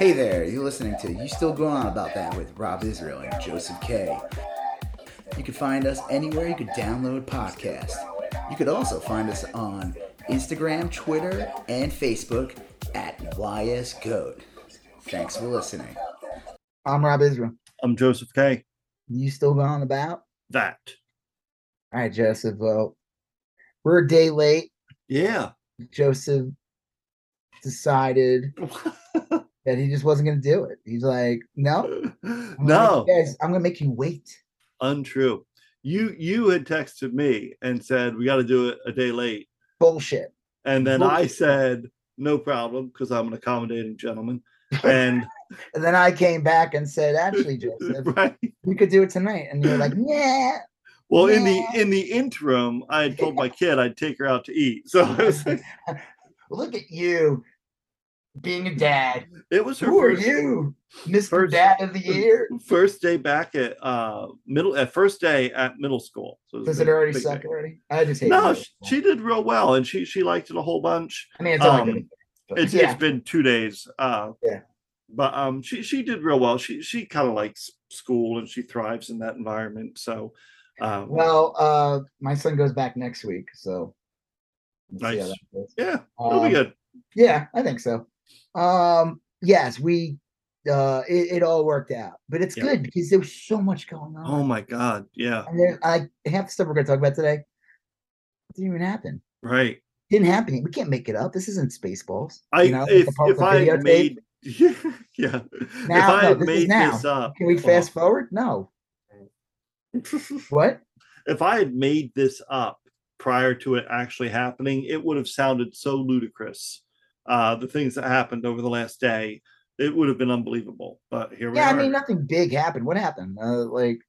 Hey there, you're listening to You Still Going On About That with Rob Israel and Joseph K. You can find us anywhere you could download podcasts. You could also find us on Instagram, Twitter, and Facebook at YSGoat. Thanks for listening. I'm Rob Israel. I'm Joseph K. You still going on about? That. All right, Joseph. Well, we're a day late. Yeah. Joseph decided that he just wasn't going to do it. He's like, no, I'm no, guys, I'm going to make you wait. untrue. You you had texted me and said we got to do it a day late, Bullshit. and then I said no problem because I'm an accommodating gentleman. And And then I came back and said, actually, Joseph, right. we could do it tonight. And you're like, yeah. Well, in the in the interim, I had told my kid I'd take her out to eat. So it was, Look at you being a dad. it was her Who are you, Mr. first- Dad of the Year? first day back at uh middle at first day at middle school. So was a Does it already big suck day. already? I just hate No, she, she did real well, and she she liked it a whole bunch. I mean, it's only um, good. It's yeah. it's been two days. Uh, Yeah. But um, she she did real well. She she kind of likes school and she thrives in that environment. So, um, Well, uh, my son goes back next week, so we'll see how Nice. yeah, it'll be Um, good. Yeah, I think so. Um, yes, we uh it, it all worked out, but it's Yeah. good because there was so much going on. Oh my god, yeah, and there, I half the stuff we're gonna talk about today didn't even happen. right. Didn't happen. We can't make it up. This isn't Spaceballs. I you know, if part if I made yeah if Now, I no, this made now. this up, Can we oh, fast forward? No. What? if I had made this up prior to it actually happening, it would have sounded so ludicrous. Uh, the things that happened over the last day, it would have been unbelievable. But here we go. Yeah, are. I mean nothing big happened. What happened? Uh, like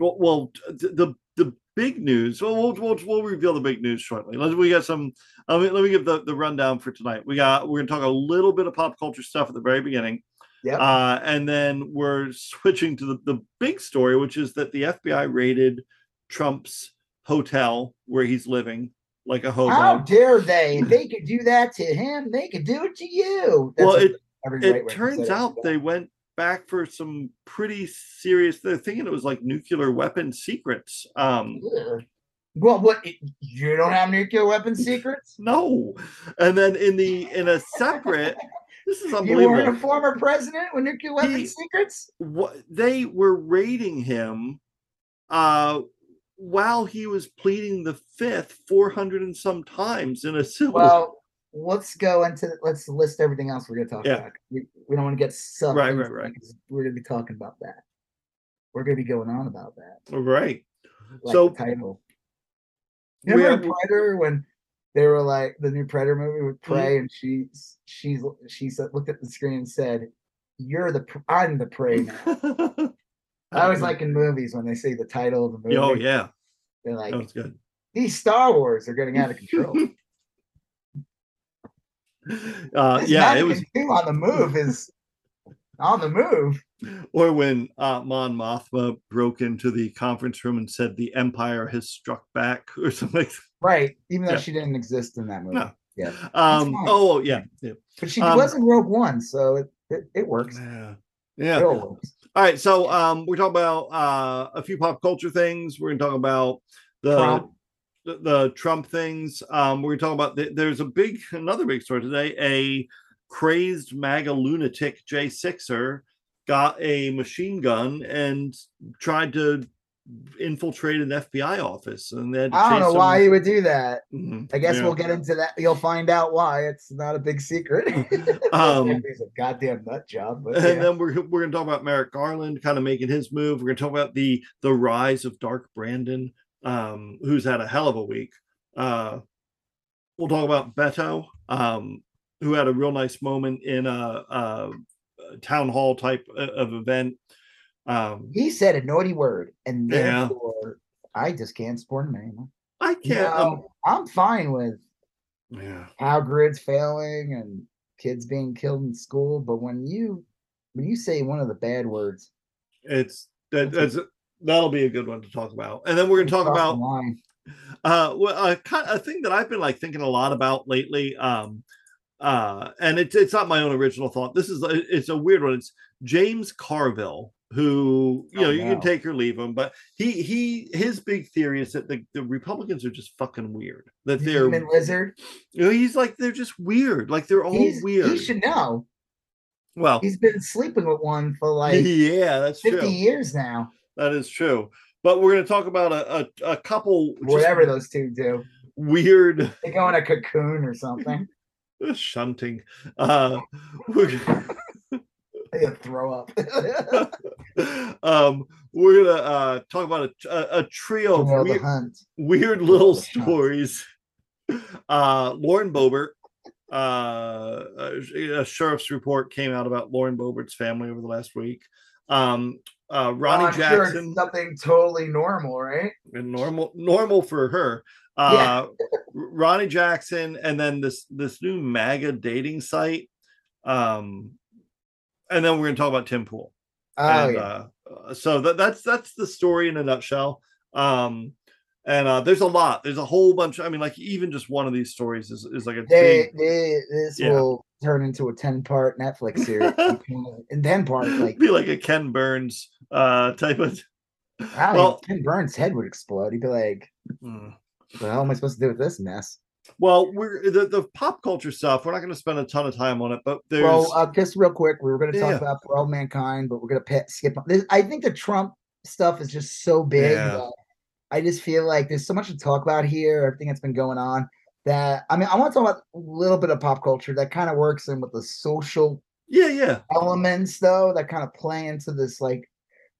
Well, well t- the the big news. Well, we'll, we'll we'll reveal the big news shortly. Let we got some. Let me let me give the the rundown for tonight. We got we're gonna talk a little bit of pop culture stuff at the very beginning, yeah. uh, and then we're switching to the the big story, which is that the FBI raided Trump's hotel where he's living, like a hobo. How dare they? If they could do that to him, they could do it to you. Well, it- it turns out they went back for some pretty serious. They're thinking it was like nuclear weapon secrets. Um, Yeah. Well, what you don't have nuclear weapon secrets? No. And then in the in a separate, this is You weren't a former president with nuclear weapon He- secrets? What they were raiding him uh while he was pleading the fifth 400 and some times in a civil Well, let's go into let's list everything else we're gonna talk Yeah. about. We, we don't want to get sucked. Right, right, right. We're gonna be talking about that. We're gonna be going on about that. right. Like So- title. We Remember are- Predator when they were like the new Predator movie with Mm-hmm. Prey, and she she's she said looked at the screen and said, "You're the I'm the prey." Now. I was like in movies when they say the title of the movie. oh yeah, they're like that was good. these Star Wars are getting out of control. Uh This yeah, it was on the move is on the move. or when uh Mon Mothma broke into the conference room and said the Empire has struck back or something. Right, even though Yeah. she didn't exist in that movie. No. Yeah, Um oh yeah. Yeah. but she Um, was in Rogue One, so it it, it works. Yeah. Yeah. All right, so um, we're talking about uh, a few pop culture things. We're going to talk about the Trump. the, the Trump things. Um, we're to talk about the, there's a big another big story today. A crazed MAGA lunatic Jay Sixer got a machine gun and tried to infiltrate an FBI office, and then I don't know why he would do that. Mhm, I guess yeah. we'll get into that. You'll find out why. It's not a big secret. Um, He's a goddamn nut job. And yeah. then we're we're gonna talk about Merrick Garland kind of making his move. We're gonna talk about the the rise of Dark Brandon, um, who's had a hell of a week. Uh, we'll talk about Beto, um, who had a real nice moment in a, a, a town hall type of event. Um, he said a naughty word, and Yeah. therefore I just can't support him anymore. I can't. No, um, I'm fine with yeah, how grids failing and kids being killed in school, but when you when you say one of the bad words, it's that, that's that'll be a good one to talk about. And then we're gonna talk about line. uh well a, a thing that i've been like thinking a lot about lately um uh, and it's it's not my own original thought. This is it's a weird one. It's James Carville, who you Oh, know you can take or leave him, but he he his big theory is that the, the Republicans are just fucking weird. That The they're Human lizard. you know he's like they're just weird. Like they're all He's, weird. He should know. well, He's been sleeping with one for like yeah, that's 50 true. years now. That is true. But we're going to talk about a a, a couple Whatever those two do. weird They go in a cocoon or something. shunting. Uh, we're, They throw up. um, we're gonna uh, talk about a, a, a trio of weird, weird little stories. Uh, Lauren Boebert, uh, a, a sheriff's report came out about Lauren Boebert's family over the last week. Um, uh, Ronnie sure Jackson, it's something totally normal, right? and normal normal for her. Uh, Ronnie Jackson, and then this this new MAGA dating site. Um, and then we're going to talk about Tim Pool. Oh and, yeah. uh, so that, that's that's the story in a nutshell. Um, and uh, there's a lot. There's a whole bunch. I mean, like even just one of these stories is, is like a They, big, they, this Yeah. will turn into a 10 part Netflix series. In 10 parts, like, be like a Ken Burns uh, type of. wow, well- Ken Burns' head would explode. He'd be like, Mm. what the hell am I supposed to do with this mess? Well, we're the, the pop culture stuff. We're not going to spend a ton of time on it, but there's Well, uh, just real quick, we were going to talk Yeah. about For All Mankind, but we're going to skip. This, I think the Trump stuff is just so big. Yeah. that I just feel like there's so much to talk about here. Everything that's been going on. That I mean, I want to talk about a little bit of pop culture that kind of works in with the social yeah, yeah, elements, though, that kind of play into this like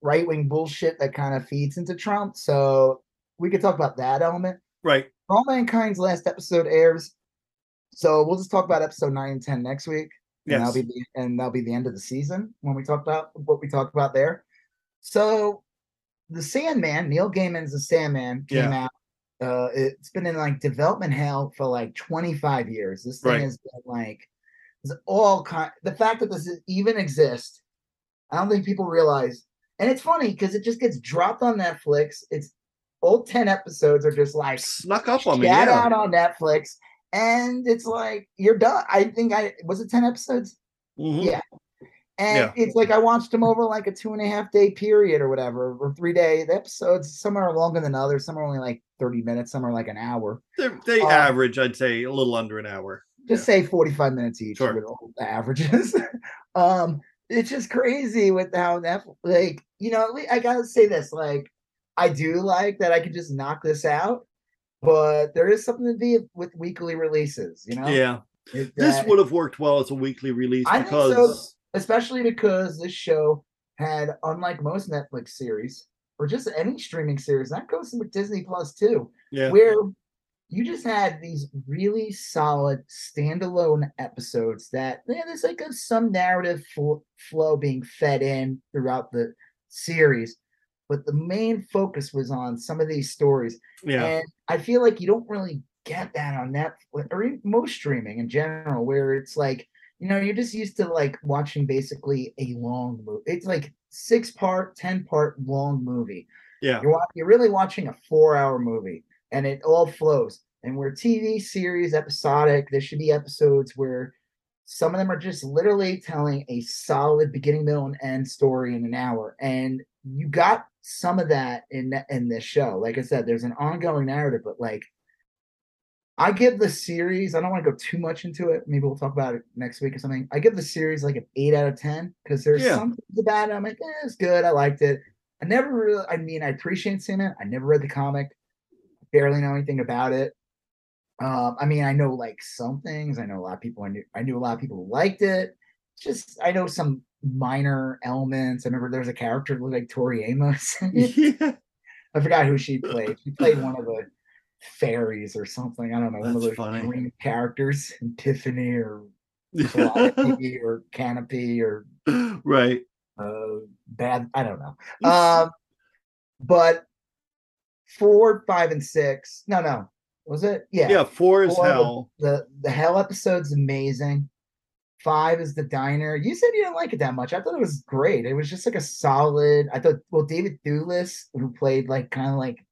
right wing bullshit that kind of feeds into Trump. So we could talk about that element. right. All Mankind's last episode airs. So we'll just talk about episode nine and ten next week. And that'll be the, and that'll be the end of the season when we talk about what we talked about there. So the Sandman, Neil Gaiman's The Sandman came out. Uh, it's been in like development hell for like 25 years. This thing Right. has been like it's all kind. The fact that this is, even exists, I don't think people realize. And it's funny because it just gets dropped on Netflix. It's all 10 episodes are just like Snuck up on me. shout Yeah. out on Netflix, and it's like you're done. I think I was it ten episodes, Mhm. Yeah. and Yeah. it's like I watched them over like a two and a half day period or whatever, or three day. The episodes some are longer than others. Some are only like thirty minutes. Some are like an hour. They're- they Uh, average, I'd say, a little under an hour. Just say forty five minutes each. Sure. The averages. um, it's just crazy with how that like you know. I gotta say this like. I do like that I can just knock this out, but there is something to be with weekly releases, you know. Yeah. This would have worked well as a weekly release I think so. because especially because this show had, unlike most Netflix series or just any streaming series, that goes with Disney Plus too, yeah, where you just had these really solid standalone episodes that yeah, there's like a, some narrative fl- flow being fed in throughout the series, but the main focus was on some of these stories. yeah, And I feel like you don't really get that on Netflix or even most streaming in general, where it's like, you know, you're just used to like watching basically a long movie. It's like six part, 10 part long movie. yeah, You're, you're really watching a four hour movie and it all flows. And where TV series episodic, there should be episodes where some of them are just literally telling a solid beginning, middle, and end story in an hour. And you got some of that in in this show. Like I said, there's an ongoing narrative, but like I give the series, I don't want to go too much into it. Maybe we'll talk about it next week or something. I give the series like an eight out of ten because there's Yeah. some things about it. I'm like, eh, it's good. I liked it. I never really, I mean, I appreciate seeing it. I never read the comic, barely know anything about it. Um, I mean, I know like some things. I know a lot of people. I knew, I knew a lot of people liked it. Just, I know some minor elements. I remember there was a character like Tori Amos. yeah. I forgot who she played. She played one of the fairies or something. I don't know, one of those funny. green characters, Epiphany or Calliope or Canopy or right. uh bad i don't know um but four five and six no no was it yeah, Yeah, four is Four hell. the the hell episode's amazing five is the diner you said you didn't like it that much i thought it was great it was just like a solid i thought well david Thewlis, who played like kind of like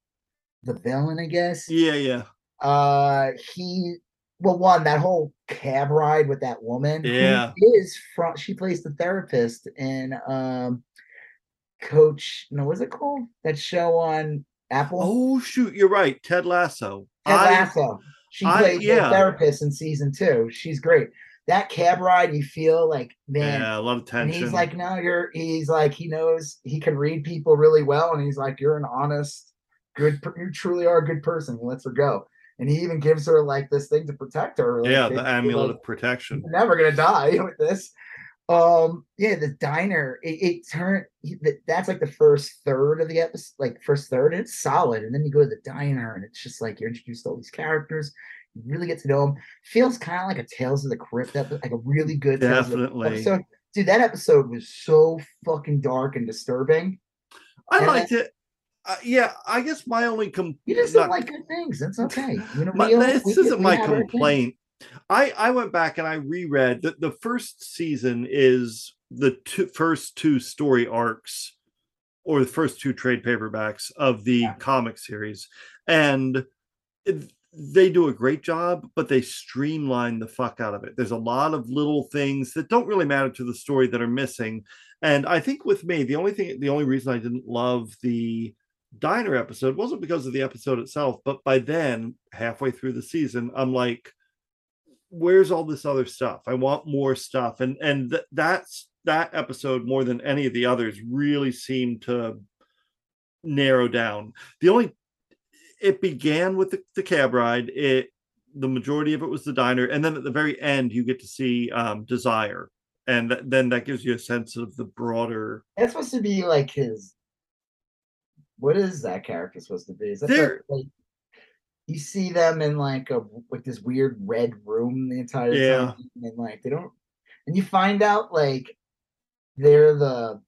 the villain i guess Yeah, yeah. uh he well, one that whole cab ride with that woman. Yeah. is from she plays the therapist in um, Coach. No, what's it called? That show on Apple. Oh shoot, you're right. Ted Lasso. Ted I- Lasso. She I- plays yeah. the therapist in season two. She's great. That cab ride, you feel like man. yeah, of And tension. he's like, no, you're. He's like, he knows he can read people really well, and he's like, you're an honest, good. You truly are a good person. He lets her go, and he even gives her like this thing to protect her. like, yeah, the amulet like, of protection. you're never gonna die with this. Um, yeah, the diner. It, it turned. that- That's like the first third of the episode, like first third. It's solid, and then you go to the diner, and it's just like you're introduced to all these characters. Really get to know him. Feels kind of like a Tales of the Crypt, epi- like a really good Tales of the Definitely. episode. Dude, that episode was so fucking dark and disturbing. I and liked it. Uh, yeah, I guess my only com- You just not- don't like good things. That's okay. You know, my, we this we- isn't we my have our thing. complaint. I I went back and I reread that the first season is the two, first two story arcs or the first two trade paperbacks of the Yeah. comic series and it- they do a great job but they streamline the fuck out of it. There's a lot of little things that don't really matter to the story that are missing. And i think with me the only thing the only reason i didn't love the diner episode wasn't because of the episode itself but by then halfway through the season i'm like where's all this other stuff? I want more stuff. And and th- that's that episode more than any of the others really seemed to narrow down. The only it began with the, the cab ride it the majority of it was the diner and then at the very end you get to see um desire and th- then that gives you a sense of the broader That's supposed to be like his. What is that character supposed to be? Is that the- like, you see them in like a like this weird red room the entire Yeah. time, and like they don't, and you find out like they're the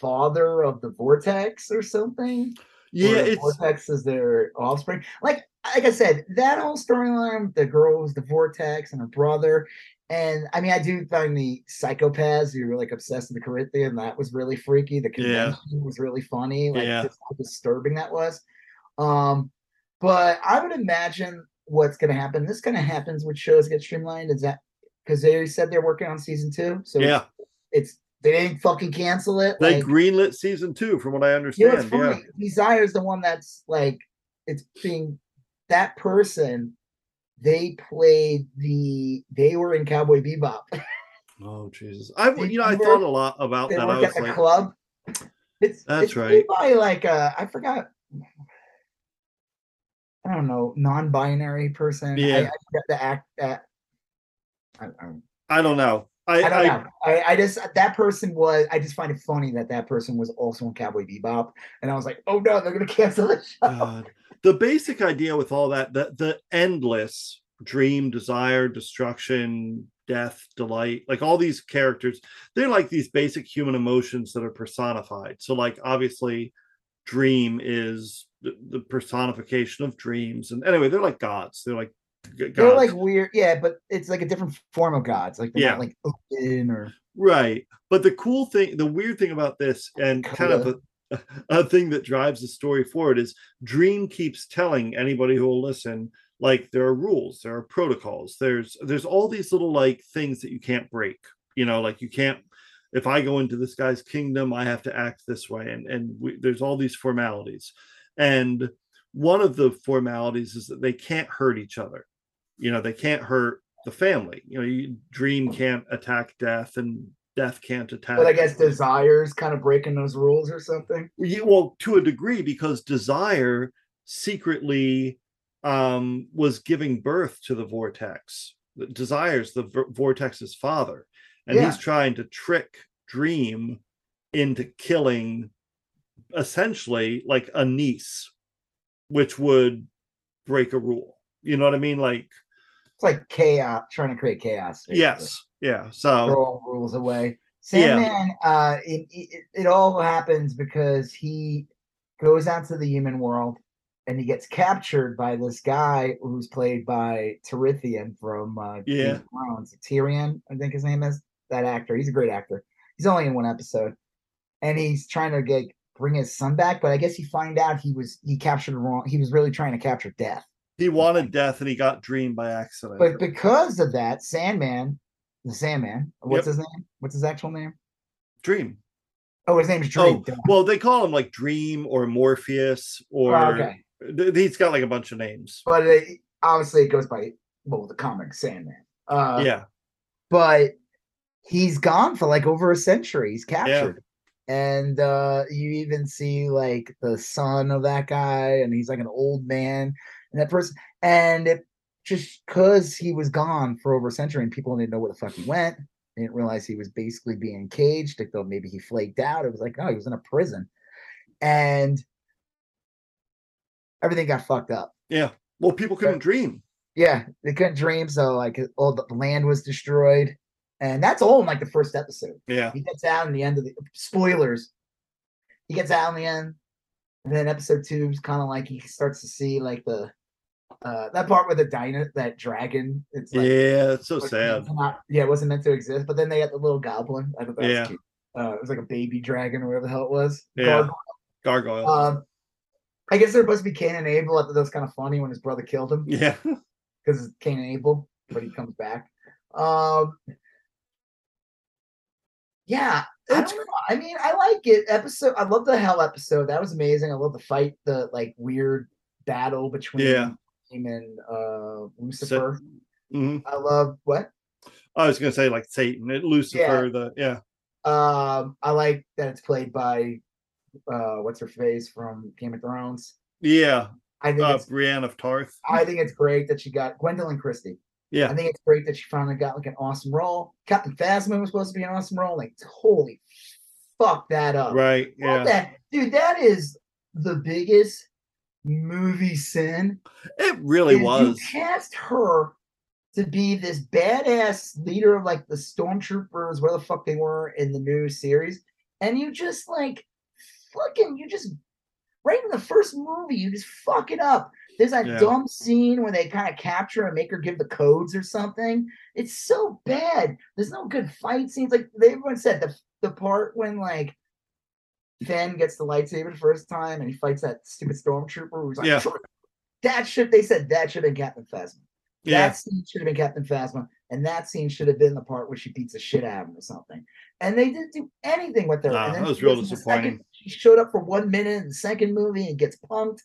father of the vortex or something. Yeah it's vortex is their offspring. Like like I said, that whole storyline, the girl was the vortex and her brother. And I mean, I do find the psychopaths who were like obsessed with the Corinthian. That was really freaky. The Yeah. convention was really funny. Like Yeah. just how disturbing that was. Um, but I would imagine what's going to happen. This kind of happens with shows get streamlined. Is that because they said they're working on season two? So yeah it's they didn't fucking cancel it. they like- greenlit season two from what i you know understand yeah? Desire is the one that's like it's being that person. They played the. They were in Cowboy Bebop. oh jesus i you know i thought a lot about that i was at the like club. It's That's it's right. by like uh I forgot. I don't know, non-binary person. Yeah. I forgot the act that. I, I, i don't know i I don't I, know. I, I just that person was. I just find it funny that that person was also in Cowboy Bebop, and I was like, oh no, they're gonna cancel the show. God. the basic idea with all that the the endless dream desire destruction death delight like all these characters they're like these basic human emotions that are personified so like obviously dream is the, the personification of dreams and anyway they're like gods they're like gods They're like weird, yeah, but it's like a different form of gods. Like they're Yeah. not like open or Right. But the cool thing, the weird thing about this, and kind of a, a thing that drives the story forward is Dream keeps telling anybody who will listen, like there are rules, there are protocols, there's there's all these little like things that you can't break. You know, like you can't if I go into this guy's kingdom, I have to act this way, and and we, there's all these formalities, and one of the formalities is that they can't hurt each other. You know, they can't hurt the family. You know, you, Dream can't attack Death, and Death can't attack. but I guess desires kind of breaking those rules or something. Yeah, well, to a degree, because Desire secretly um, was giving birth to the Vortex. Desire's the v- Vortex's father, and Yeah. he's trying to trick Dream into killing essentially like a niece, which would break a rule. You know what I mean? Like, It's like chaos, trying to create chaos. basically. yes, yeah. So throw all rules away. Yeah. Sandman, uh, it, it, it all happens because he goes out to the human world and he gets captured by this guy who's played by Terithian from uh, Yeah. of Thrones. Tyrion, I think his name is. That actor, he's a great actor. He's only in one episode, and he's trying to get bring his son back. But I guess you find out he was he captured wrong. He was really trying to capture Death. He wanted death and he got dream by accident. But because of that, Sandman, the Sandman, what's his name? What's his actual name? dream. Oh, his name's Dream. Oh, well, they call him like Dream or Morpheus or Oh, okay. he's got like a bunch of names. But it, obviously, it goes by well the comic Sandman. Uh, yeah. but he's gone for like over a century. He's captured. And uh you even see like the son of that guy, and he's like an old man, and that person, and it just because he was gone for over a century and people didn't know where the fuck he went, they didn't realize he was basically being caged. They thought maybe he flaked out. It was like, no, he was in a prison. And everything got fucked up. Yeah. Well, people couldn't dream. Yeah, they couldn't dream, so like all the land was destroyed, and that's all in like the first episode. Yeah. He gets out in the end of the spoilers. He gets out in the end, and then episode two is kind of like he starts to see like the uh that part with the dino that dragon. It's like yeah. It's so like, sad. not- yeah, it wasn't meant to exist. But then they had the little goblin. I thought that Yeah. was cute. Uh, it was like a baby dragon or whatever the hell it was. Yeah. Gargoyle. Gargoyle. Um, I guess they're supposed to be Cain and Abel. I thought that was kind of funny when his brother killed him yeah. because it's Cain and Abel, but he comes back. Um, yeah, I don't know. I mean, I like it. Episode, I love the hell episode. That was amazing. I love the fight, the like weird battle between Yeah. Him and uh Lucifer. hmm I love what. I was gonna say like Satan, it Lucifer, the yeah. Um, I like that it's played by uh what's her face from Game of Thrones. Yeah. I think Uh Brienne of Tarth. I think it's great that she got Gwendoline Christie. Yeah, I think it's great that she finally got like an awesome role. Captain Phasma was supposed to be an awesome role. Like, holy fuck that up. Right. What Yeah. that dude, that is the biggest movie sin. It really is You was. cast her to be this badass leader of like the stormtroopers, where the fuck they were in the new series, and you just like fucking you just right in the first movie, you just fuck it up. There's that Yeah. dumb scene where they kind of capture and make her give the codes or something. It's so bad. There's no good fight scenes. Like they everyone said, the the part when like Finn gets the lightsaber the first time and he fights that stupid stormtrooper who's like, Yeah. that should they said that should have been Captain Phasma. Yeah. That scene should have been Captain Phasma, and that scene should have been the part where she beats the shit out of him or something. And they didn't do anything with her. And that was real gets in the disappointing. second- she showed up for one minute in the second movie and gets punked.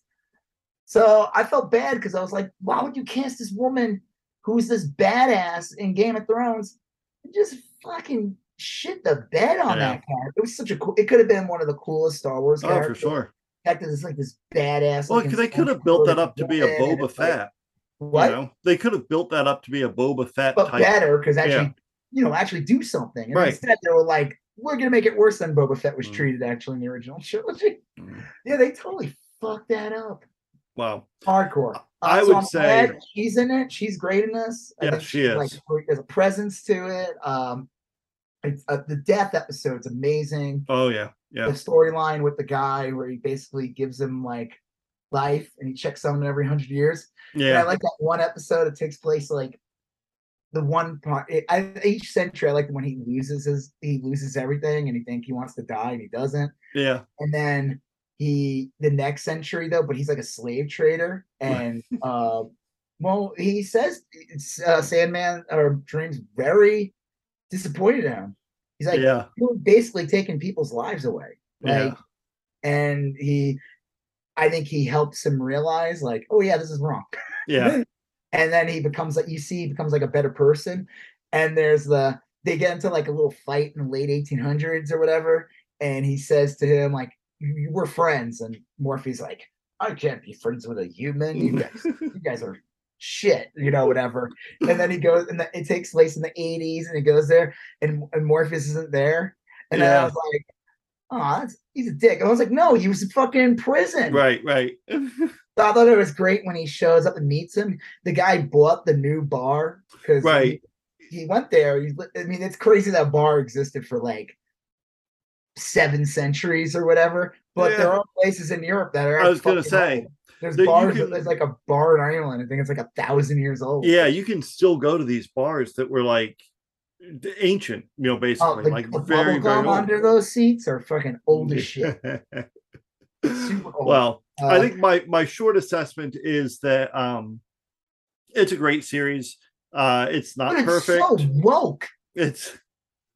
So I felt bad because I was like, why would you cast this woman who's this badass in Game of Thrones and just fucking shit the bed on Yeah. that character? It was such a cool. It could have been one of the coolest Star Wars Oh, for sure. Fact that it's like this badass. Well, because they could have built that up to be a Boba it's like, Fett. What? You know, they could have built that up to be a Boba Fett but type. better because actually, Yeah. you know, actually do something. And Right. instead, they were like, "We're gonna make it worse than Boba Fett was Mm. treated actually in the original trilogy." Mm. Yeah, they totally fucked that up. Wow. Hardcore. I Uh, so would I'm say- she's in it. She's great in this. I Yeah, she is. Like, there's a presence to it. Um, uh, the death episode's amazing. Oh yeah. Yeah. The storyline with the guy where he basically gives him like life and he checks on him every hundred years. And I like that one episode. It takes place like the one part. It, I, each century, I like when he loses his, he loses everything, and he think he wants to die, and he doesn't. Yeah. And then he, the next century though, but he's like a slave trader, and uh, well, he says it's uh, Sandman or Dreams very disappointed in him. He's like, Yeah. you're basically taking people's lives away. Like, Yeah. and he, I think he helps him realize, like, oh yeah, this is wrong. Yeah. and then he becomes like you see, he becomes like a better person. And there's the they get into like a little fight in the late 1800s or whatever, and he says to him like, "You- you "We're friends," and Morphe's like, "I can't be friends with a human. You guys, you guys are." Shit you know whatever and then he goes and the, it takes place in the 80s and he goes there and, and morpheus isn't there and then i was like oh that's, he's a dick i was like no he was fucking in prison right. Right. so I thought it was great when he shows up and meets him. The guy bought the new bar because Right. he, he went there. He, I mean, it's crazy that bar existed for like seven centuries or whatever. But there are places in Europe that are. I was gonna say, old. There's that bars. can- There's like a bar in Ireland. I think it's like a thousand years old. yeah, you can still go to these bars that were like ancient, you know, Oh, basically, the, like very, very old. under those seats are fucking old as shit. Super old. well, Uh, I think my my short assessment is that um it's a great series. Uh, it's not it's perfect. so woke It's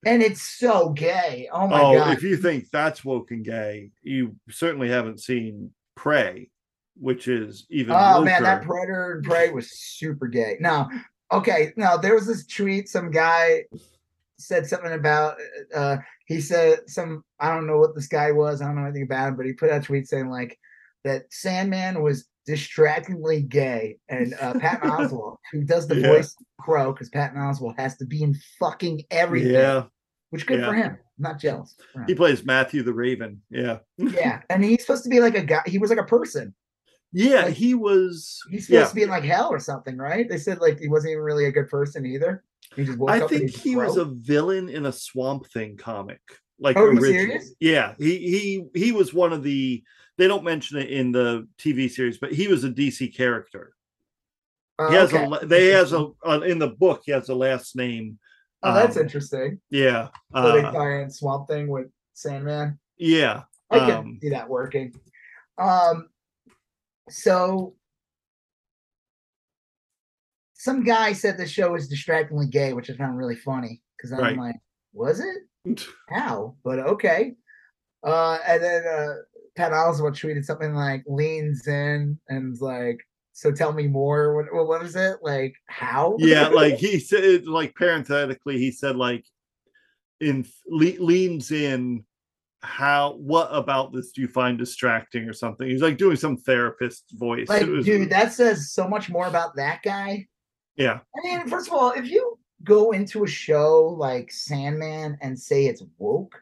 and it's so gay. Oh my oh, god. if you think that's woke and gay, you certainly haven't seen Prey, which is even. Oh man, that. Predator and Prey was super gay. No, okay, no, there was this tweet. Some guy said something about. uh He said some. I don't know what this guy was. I don't know anything about him, but he put out a tweet saying like that Sandman was distractingly gay, and uh Patton Oswalt, who does the Yeah. voice Crow, because Patton Oswalt has to be in fucking everything. Yeah, which good for him. I'm not jealous. he plays Matthew the Raven. Yeah, yeah, and he's supposed to be like a guy. He was like a person. Yeah, Like, he was. He's supposed Yeah, to be in like hell or something, right? They said like he wasn't even really a good person either. He just I think he was a villain in a Swamp Thing comic. Like Oh, serious? Yeah, he he he was one of the. They don't mention it in the TV series, but he was a DC character. Oh, He has okay. a. They has a uh, in the book. He has a last name. Oh, that's um, interesting. Yeah. So they uh, tie in Swamp Thing with Sandman. yeah. I can um, see that working. Um, so some guy said the show is distractingly gay, which I found really funny because I'm Right. like, was it? How? But okay. Uh, and then uh, Pat Oswalt tweeted something like leans in and like, so tell me more. What, what what was it? Like how? yeah, like he said, like parenthetically, he said, like, in le- leans in. How? What about this do you find distracting or something? He's like doing some therapist voice. like, was- dude, that says so much more about that guy. yeah, I mean, first of all, if you go into a show like Sandman and say it's woke,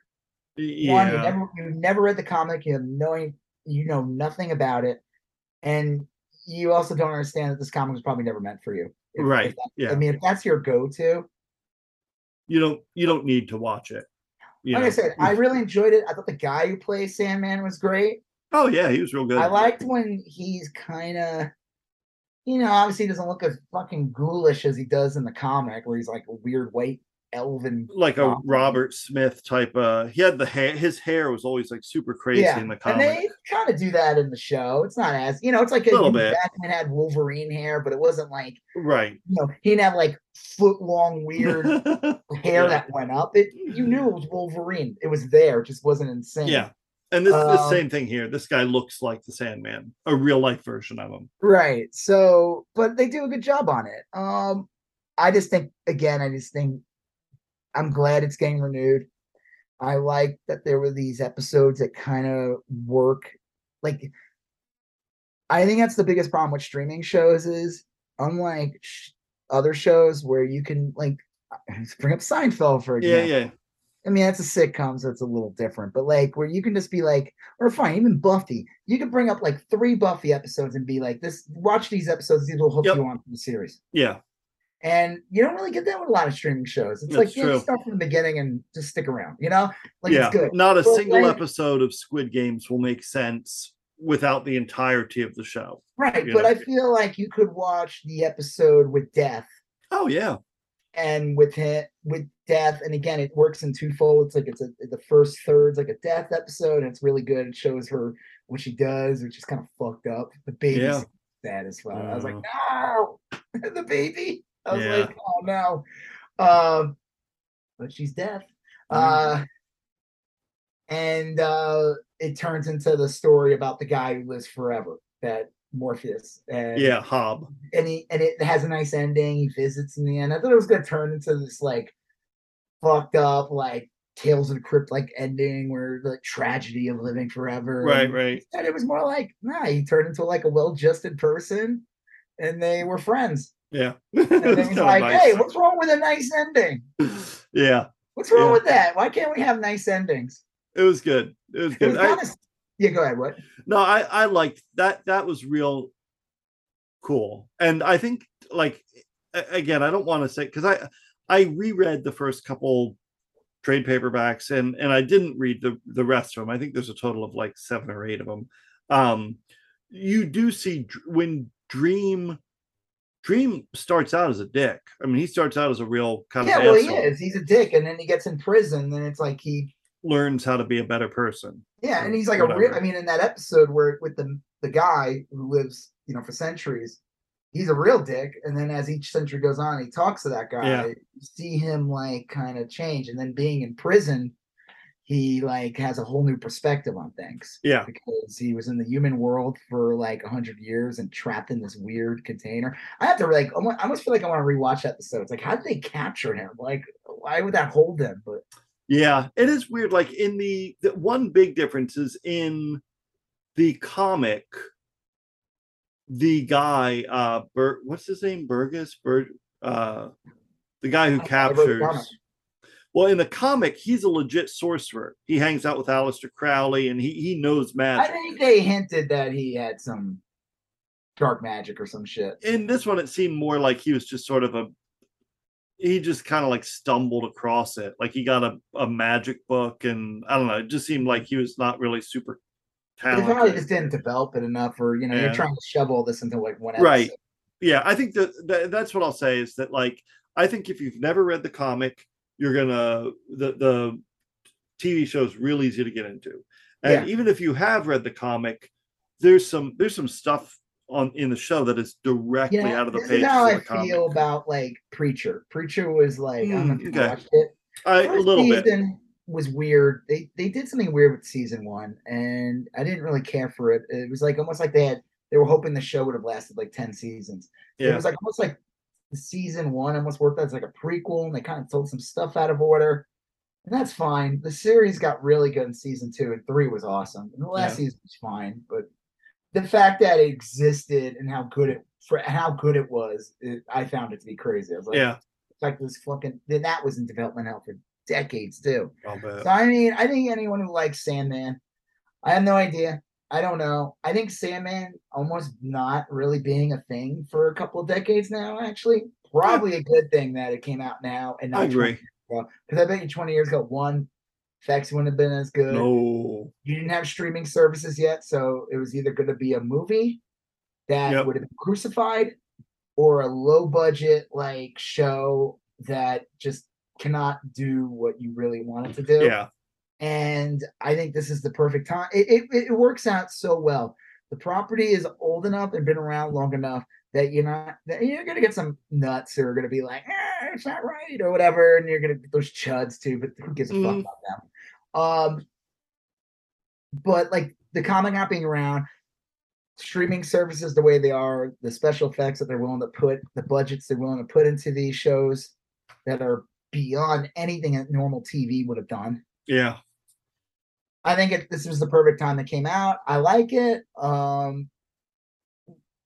one, you yeah, never you've never read the comic, you have no you know nothing about it, and you also don't understand that this comic was probably never meant for you. If- if right. that- Yeah, I mean, if that's your go-to, you don't you don't need to watch it. You like I said, I really enjoyed it. I thought the guy who plays Sandman was great. oh yeah, he was real good. I liked when he's kind of, you know, obviously he doesn't look as fucking ghoulish as he does in the comic, where he's like a weird white elven. like a Robert. Robert Smith type. Uh, he had the hair. His hair was always like super crazy yeah, in the comic. and they kind of do that in the show. It's not as you know, it's like a, Little Hugh bit. Jackman had Wolverine hair, but it wasn't like Right. you know he didn't have like foot long weird hair Yeah. that went up. It you knew it was Wolverine. It was there, it just wasn't insane. Yeah. And this is the Um, same thing here. This guy looks like the Sandman, a real life version of him. Right. So, but they do a good job on it. Um, I just think again, I just think I'm glad it's getting renewed. I like that there were these episodes that kind of work. Like, I think that's the biggest problem with streaming shows is unlike sh- other shows where you can like bring up Seinfeld for example. yeah. Yeah. I mean, that's a sitcom, so it's a little different. But like, where you can just be like, or fine, even Buffy, you can bring up like three Buffy episodes and be like, this, watch these episodes, these will hook Yep. you on to the series. Yeah. And you don't really get that with a lot of streaming shows. It's That's like, yeah, you start from the beginning and just stick around, you know? Like, yeah. it's good. Not a But, single like- episode of Squid Games will make sense without the entirety of the show. Right. But know. I feel like you could watch the episode with Death Oh yeah. and with him with death and again it works in twofold it's like it's a the first third's like a death episode and it's really good it shows her what she does which is kind of fucked up the baby's Yeah. sad as well i was like Uh. no the baby i was Yeah. like oh no um but she's deaf uh and uh it turns into the story about the guy who lives forever that morpheus and Yeah, Hob. and he and it has a nice ending. He visits in the end. I thought it was gonna turn into this like fucked up like Tales of the Crypt like ending where the tragedy of living forever. Right, and right. And it was more like nah, he turned into like a well-adjusted person, and they were friends. Yeah. And like, nice. "Hey, what's wrong with a nice ending? yeah. What's wrong Yeah. with that? Why can't we have nice endings?" It was good. It was It good. was I- of yeah. Go ahead. What? no i i liked that that was real cool and i think like again i don't want to say because i i reread the first couple trade paperbacks and and i didn't read the the rest of them i think there's a total of like seven or eight of them um you do see when dream dream starts out as a dick i mean he starts out as a real kind Yeah, of well, he is. He's a dick, and then he gets in prison, and it's like he learns how to be a better person Yeah, and he's like a real. I mean, in that episode where with the the guy who lives, you know, for centuries, he's a real dick. And then as each century goes on, he talks to that guy. Yeah. See him like kind of change, and then being in prison, he like has a whole new perspective on things. Yeah. because he was in the human world for like a hundred years and trapped in this weird container. I have to like, I almost- I almost feel like I want to rewatch episodes. Like, how did they capture him? Like, why would that hold him? But Yeah, it is weird. Like in the, the one big difference is in the comic, the guy, uh, Bur- what's his name? Burgess, Bert uh, the guy who I wrote the comic. captures. Well, in the comic, he's a legit sorcerer. He hangs out with Aleister Crowley, and he he knows magic. I think they hinted that he had some dark magic or some shit. in this one, it seemed more like he was just sort of a. He just kind of like stumbled across it, like he got a, a magic book, and I don't know. It just seemed like he was not really super They probably just didn't develop it enough, or you know, Yeah. you're trying to shove all this into like one episode. Right. yeah i think that, that that's what i'll say is that like i think if you've never read the comic you're gonna the the tv show is real easy to get into and Yeah. even if you have read the comic there's some there's some stuff on in the show that is directly Yeah, out of the page is how I comic feel about like Preacher. Preacher was like, I don't know if Mm, you okay. watched it. I, a little bit was weird. They they did something weird with season one, and I didn't really care for it. It was like almost like they had they were hoping the show would have lasted like ten seasons. Yeah. It was like almost like season one almost worked out as like a prequel, and they kind of told some stuff out of order. And that's fine. The series got really good in season two, and three was awesome. And the last Yeah. season was fine, but the fact that it existed and how good it for how good it was, it, I found it to be crazy. I was like, yeah it's like this fucking then that was in development hell for decades too. So I mean, I think anyone who likes Sandman, I have no idea. I don't know. I think Sandman almost not really being a thing for a couple of decades now. Actually, probably a good thing that it came out now and not I agree. Because I bet you twenty years ago, one effects wouldn't have been as good. no You didn't have streaming services yet, so it was either going to be a movie that Yep. would have been crucified, or a low budget like show that just cannot do what you really want it to do yeah and I think this is the perfect time. It, it it works out so well. The property is old enough and been around long enough that you're not that you're gonna get some nuts who are gonna be like, eh, it's not right or whatever, and you're gonna get those chuds too. But who gives a fuck Mhm. about them? Um, but like the comic not being around, streaming services the way they are, the special effects that they're willing to put, the budgets they're willing to put into these shows that are beyond anything that normal TV would have done. yeah I think it, this was the perfect time that came out. I like it. Um,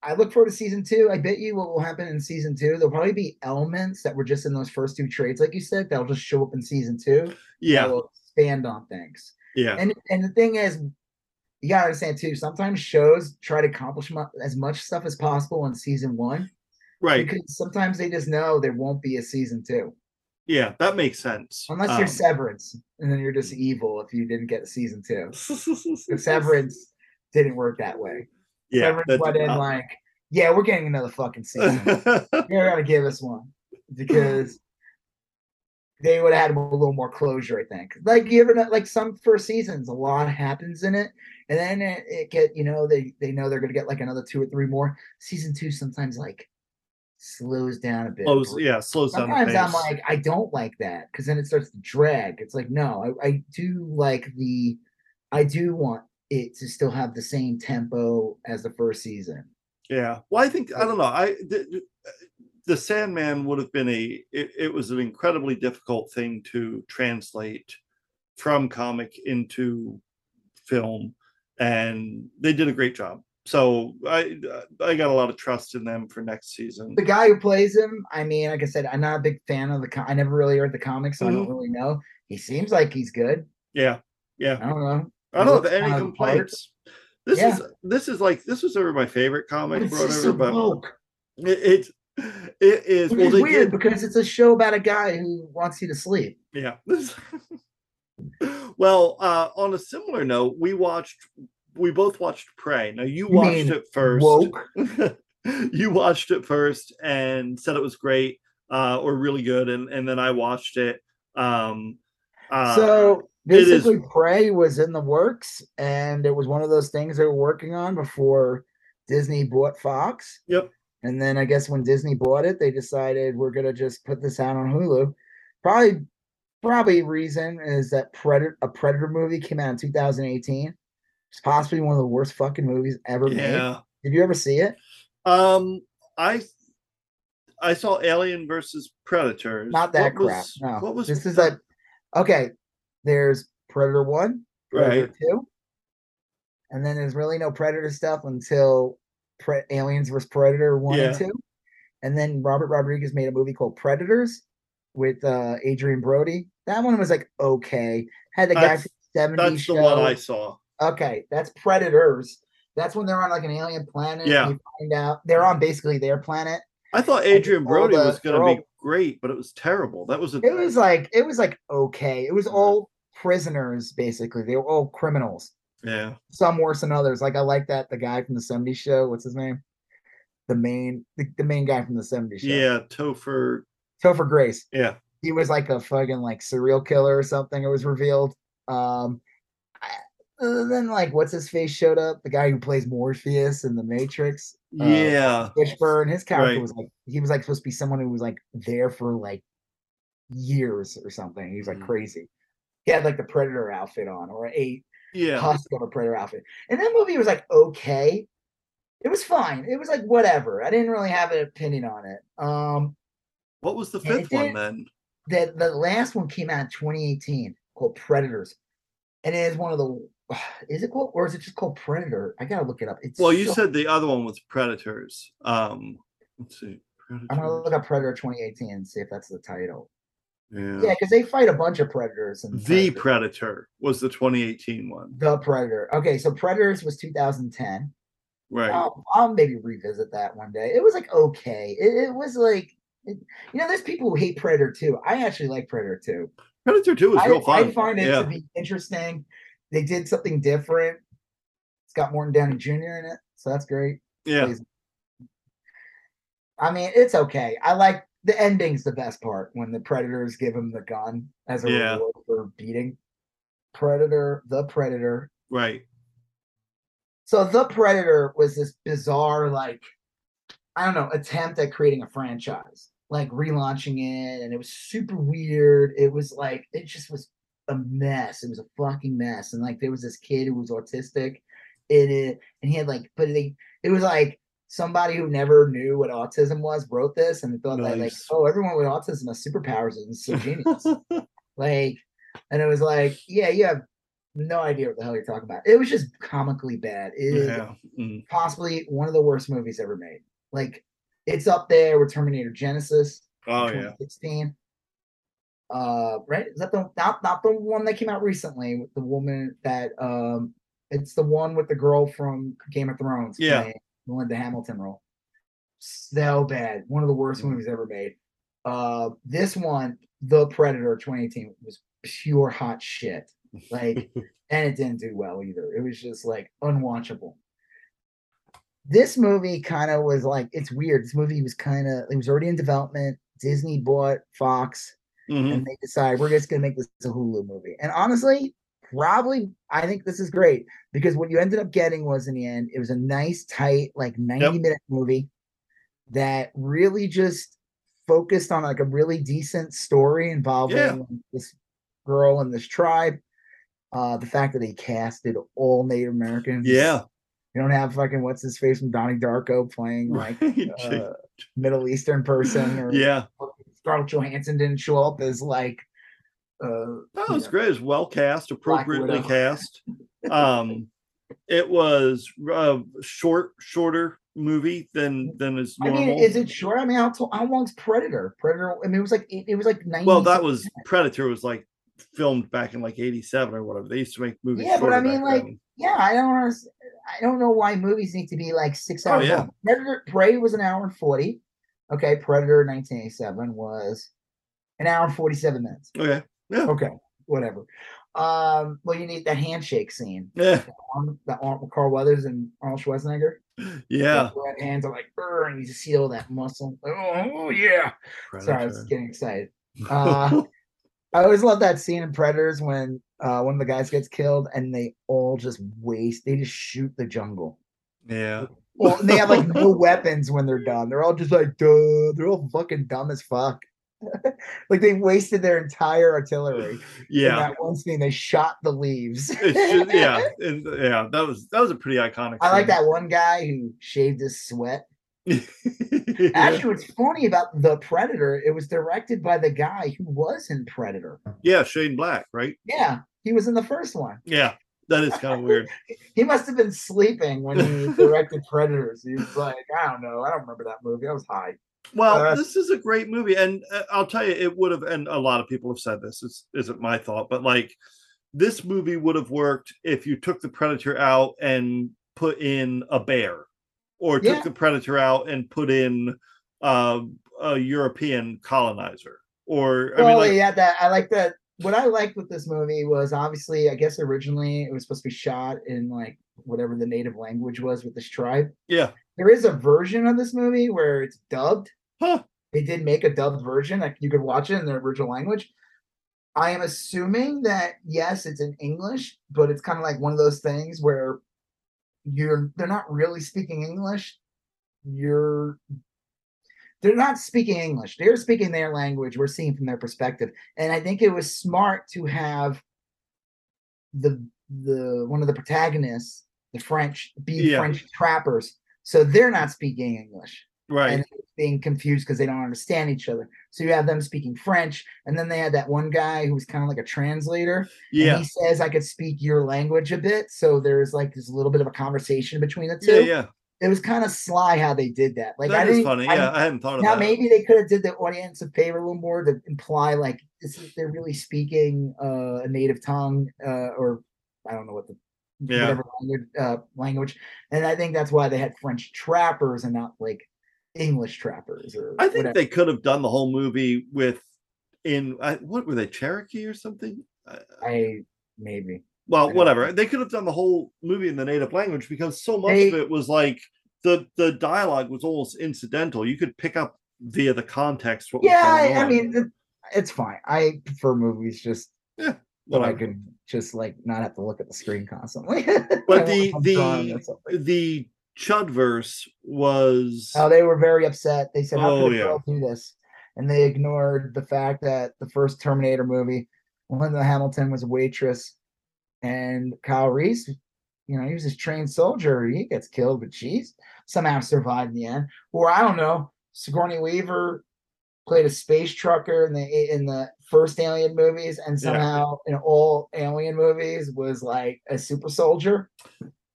I look forward to season two. I bet you what will happen in season two. There'll probably be elements that were just in those first two trades, like you said, that'll just show up in season two. yeah will expand on things. yeah And and the thing is, you gotta understand too. Sometimes shows try to accomplish mu- as much stuff as possible in season one right because sometimes they just know there won't be a season two yeah that makes sense unless Um, you're Severance, and then you're just evil if you didn't get season two. Severance didn't work that way. yeah Severance went in not- like, yeah, we're getting another fucking season. You're gonna give us one because they would have had a little more closure, I think. Like you ever know, like some first seasons, a lot happens in it, and then it, it get you know they they know they're gonna get like another two or three more. Season two sometimes like slows down a bit. Slows, yeah, slows down. Sometimes I'm like, I don't like that because then it starts to drag. It's like, no, I, I do like the, I do want it to still have the same tempo as the first season. Yeah. Well, I think I don't know. I the, the Sandman would have been a. It, it was an incredibly difficult thing to translate from comic into film, and they did a great job. So I I got a lot of trust in them for next season. The guy who plays him, I mean, like I said, I'm not a big fan of the. Com- I never really read the comics, so I don't really know. He seems like he's good. Yeah. Yeah. I don't know. I don't have any complaints. This Yeah. is this is like this was ever my favorite comic or just whatever, but it, it it is well weird did because it's a show about a guy who wants you to sleep. Yeah. well, uh, on a similar note, we watched, we both watched Prey. Now you watched mean it first. Woke. you watched it first and said it was great uh, or really good, and and then I watched it. Um, uh, so it is- basically, Prey was in the works, and it was one of those things they were working on before Disney bought Fox. Yep. And then I guess when Disney bought it, they decided we're gonna just put this out on Hulu. Probably, probably reason is that Predator, a Predator movie came out in 2018. It's possibly one of the worst fucking movies ever made. Yeah. Did you ever see it? Um, I I saw Alien versus Predators. Not that What crap. was- no, What was this is like okay. There's Predator One, Predator right? Two, and then there's really no Predator stuff until Pre- Aliens versus Predator One and Two, and then Robert Rodriguez made a movie called Predators with uh Adrien Brody. That one was like okay. Had the guy That's- from the 70s That's show. the one I saw. Okay, that's Predators. That's when they're on like an alien planet. Yeah. and You find out they're on basically their planet. I thought Adrien Brody the- was going to be all- great, but it was terrible. That was a It was like it was like okay. It was all prisoners basically. They were all criminals. yeah. Some worse than others. Like I like that the guy from the 70s show. What's his name? The main the, the main guy from the 70s show. Yeah, Topher. Topher Grace. Yeah. He was like a fucking like serial killer or something. It was revealed. Um other than like what's his face showed up, the guy who plays Morpheus in the Matrix. uh, Yeah. Fishburne, his character Right. was like he was like supposed to be someone who was like there for like years or something. He was like Mhm. crazy. He had like the predator outfit on or a Yeah. a predator outfit. And that movie was like okay. It was fine. It was like whatever. I didn't really have an opinion on it. Um What was the fifth one then? the the last one came out in 2018 called Predators. And it is one of the is it called or is it just called Predator? I gotta look it up. It's Well, you so- said the other one was Predators. Um, let's see. I'm gonna look up Predator 2018 and see if that's the title. Yeah. Yeah, because they fight a bunch of predators. And The Predator was the 2018 one. the Predator. Okay, so Predators was 2010. Right. I'll, I'll maybe revisit that one day. It was like okay. It, it was like, it, you know, there's people who hate Predator 2. I actually like Predator 2. Predator 2 is I, real fun. I find it yeah. to be interesting. They did something different. It's got Morton Downey Jr. in it, so that's great. yeah. I mean, it's okay. I like the ending's the best part when the predators give him the gun as a Yeah. reward for beating Predator, the Predator. Right. So the Predator was this bizarre, like, I don't know, attempt at creating a franchise, like relaunching it, and it was super weird. It was like it just was a mess. It was a fucking mess. And like there was this kid who was autistic in it, and he had like, but they it was like somebody who never knew what autism was wrote this and they thought that like, oh, everyone with autism has superpowers and so genius. like, and it was like, yeah, you have no idea what the hell you're talking about. It was just comically bad. It is yeah. Mm. possibly one of the worst movies ever made. Like, it's up there with Terminator Genisys. Oh, yeah. 2016. Uh, right? Is that the not not the one that came out recently with the woman that um it's the one with the girl from Game of Thrones Yeah. playing the Hamilton role. So bad. One of the worst Mm. movies ever made. Uh this one, The Predator 2018, was pure hot shit. Like and it didn't do well either. It was just like unwatchable. This movie kind of was like it's weird. This movie was kind of it was already in development. Disney bought Fox Mhm. and they decide we're just gonna make this a Hulu movie. And honestly, probably I think this is great because what you ended up getting was in the end, it was a nice, tight, like 90 Yep. minute movie that really just focused on like a really decent story involving this girl and this tribe. Uh, the fact that they casted all Native Americans. Yeah. You don't have fucking what's his face from Donnie Darko playing like Right. uh, Middle Eastern person or yeah. Scarlett Johansson didn't show up as like uh That was know, great. It was well cast, appropriately cast. Um, it was a short, shorter movie than than is I mean, is it short? I mean, how, to- how long's Predator? Predator. I mean, it was like it, it was like ninety. well, that was Predator was like filmed back in like '87 or whatever. They used to make movies. Yeah, but I mean, like, then. yeah. I don't understand. I don't know why movies need to be like six hours yeah. long. Predator Prey was an hour and forty. Okay, Predator 1987 was an hour and forty seven minutes. okay, Yeah. Okay, whatever. Um, well, you need that handshake scene. yeah, that Arnold with Carl Weathers and Arnold Schwarzenegger. yeah. Hands are like, and you just see all that muscle. Oh, oh, yeah. Sorry, I was getting excited. Uh, I always love that scene in Predators when uh, one of the guys gets killed and they all just waste. They just shoot the jungle. yeah, Well, they have like no weapons when they're done. They're all just like, duh. They're all fucking dumb as fuck. like they wasted their entire artillery. Yeah, that one scene, they shot the leaves. just, yeah, and, yeah. That was that was a pretty iconic. I like that one guy who shaved his sweat. Yeah. Actually, what's funny about the Predator, it was directed by the guy who was in Predator. yeah, Shane Black, right? Yeah, he was in the first one. Yeah, that is kind of weird. He must have been sleeping when he directed Predators. He was like, I don't know, I don't remember that movie. I was high. Well, Uh, this is a great movie, and uh, I'll tell you, it would have. And a lot of people have said this. This isn't my thought, but like, this movie would have worked if you took the predator out and put in a bear, or took the predator out and put in uh, a European colonizer, or I well, mean, like, yeah, that I like that. What I liked with this movie was obviously, I guess originally it was supposed to be shot in like whatever the native language was with this tribe. yeah, There is a version of this movie where it's dubbed. huh? They did make a dubbed version, like you could watch it in the original language. I am assuming that yes, it's in English, but it's kind of like one of those things where you're they're not really speaking English. You're they're not speaking English. They're speaking their language. We're seeing from their perspective. And I think it was smart to have the the one of the protagonists, the French, be Yeah. French trappers. So they're not speaking English Right? and being confused because they don't understand each other. So you have them speaking French, and then they had that one guy who was kind of like a translator. and yeah, he says I could speak your language a bit. So there's like this little bit of a conversation between the yeah, two. yeah. It was kind of sly how they did that. Like I that is funny. I- Yeah, I hadn't thought of that. now that. maybe they could have did the audience a favor a little more to imply like this is they're really speaking uh, a native tongue uh, or I don't know what the Yeah. whatever language uh, language, and I think that's why they had French trappers and not like English trappers or I think whatever. they could have done the whole movie with in I, what were they Cherokee or something? I, I maybe well whatever they could have done the whole movie in the native language because so much They- of it was like the the dialogue was almost incidental you could pick up via the context what was yeah. going I, I mean it, it's fine. I prefer movies just so I Whatever. can just like not have to look at the screen constantly. but I the want- I'm drawing the or something. the chudverse was Oh, they were very upset. They said, "How Oh, could a yeah. girl do this?" And they ignored the fact that the first Terminator movie, Linda Hamilton was a waitress, and Kyle Reese, you know, he was this trained soldier. He gets killed, but she's somehow survived in the end. Or I don't know, Sigourney Weaver played a space trucker in the in the first Alien movies, and Yeah. somehow in all Alien movies was like a super soldier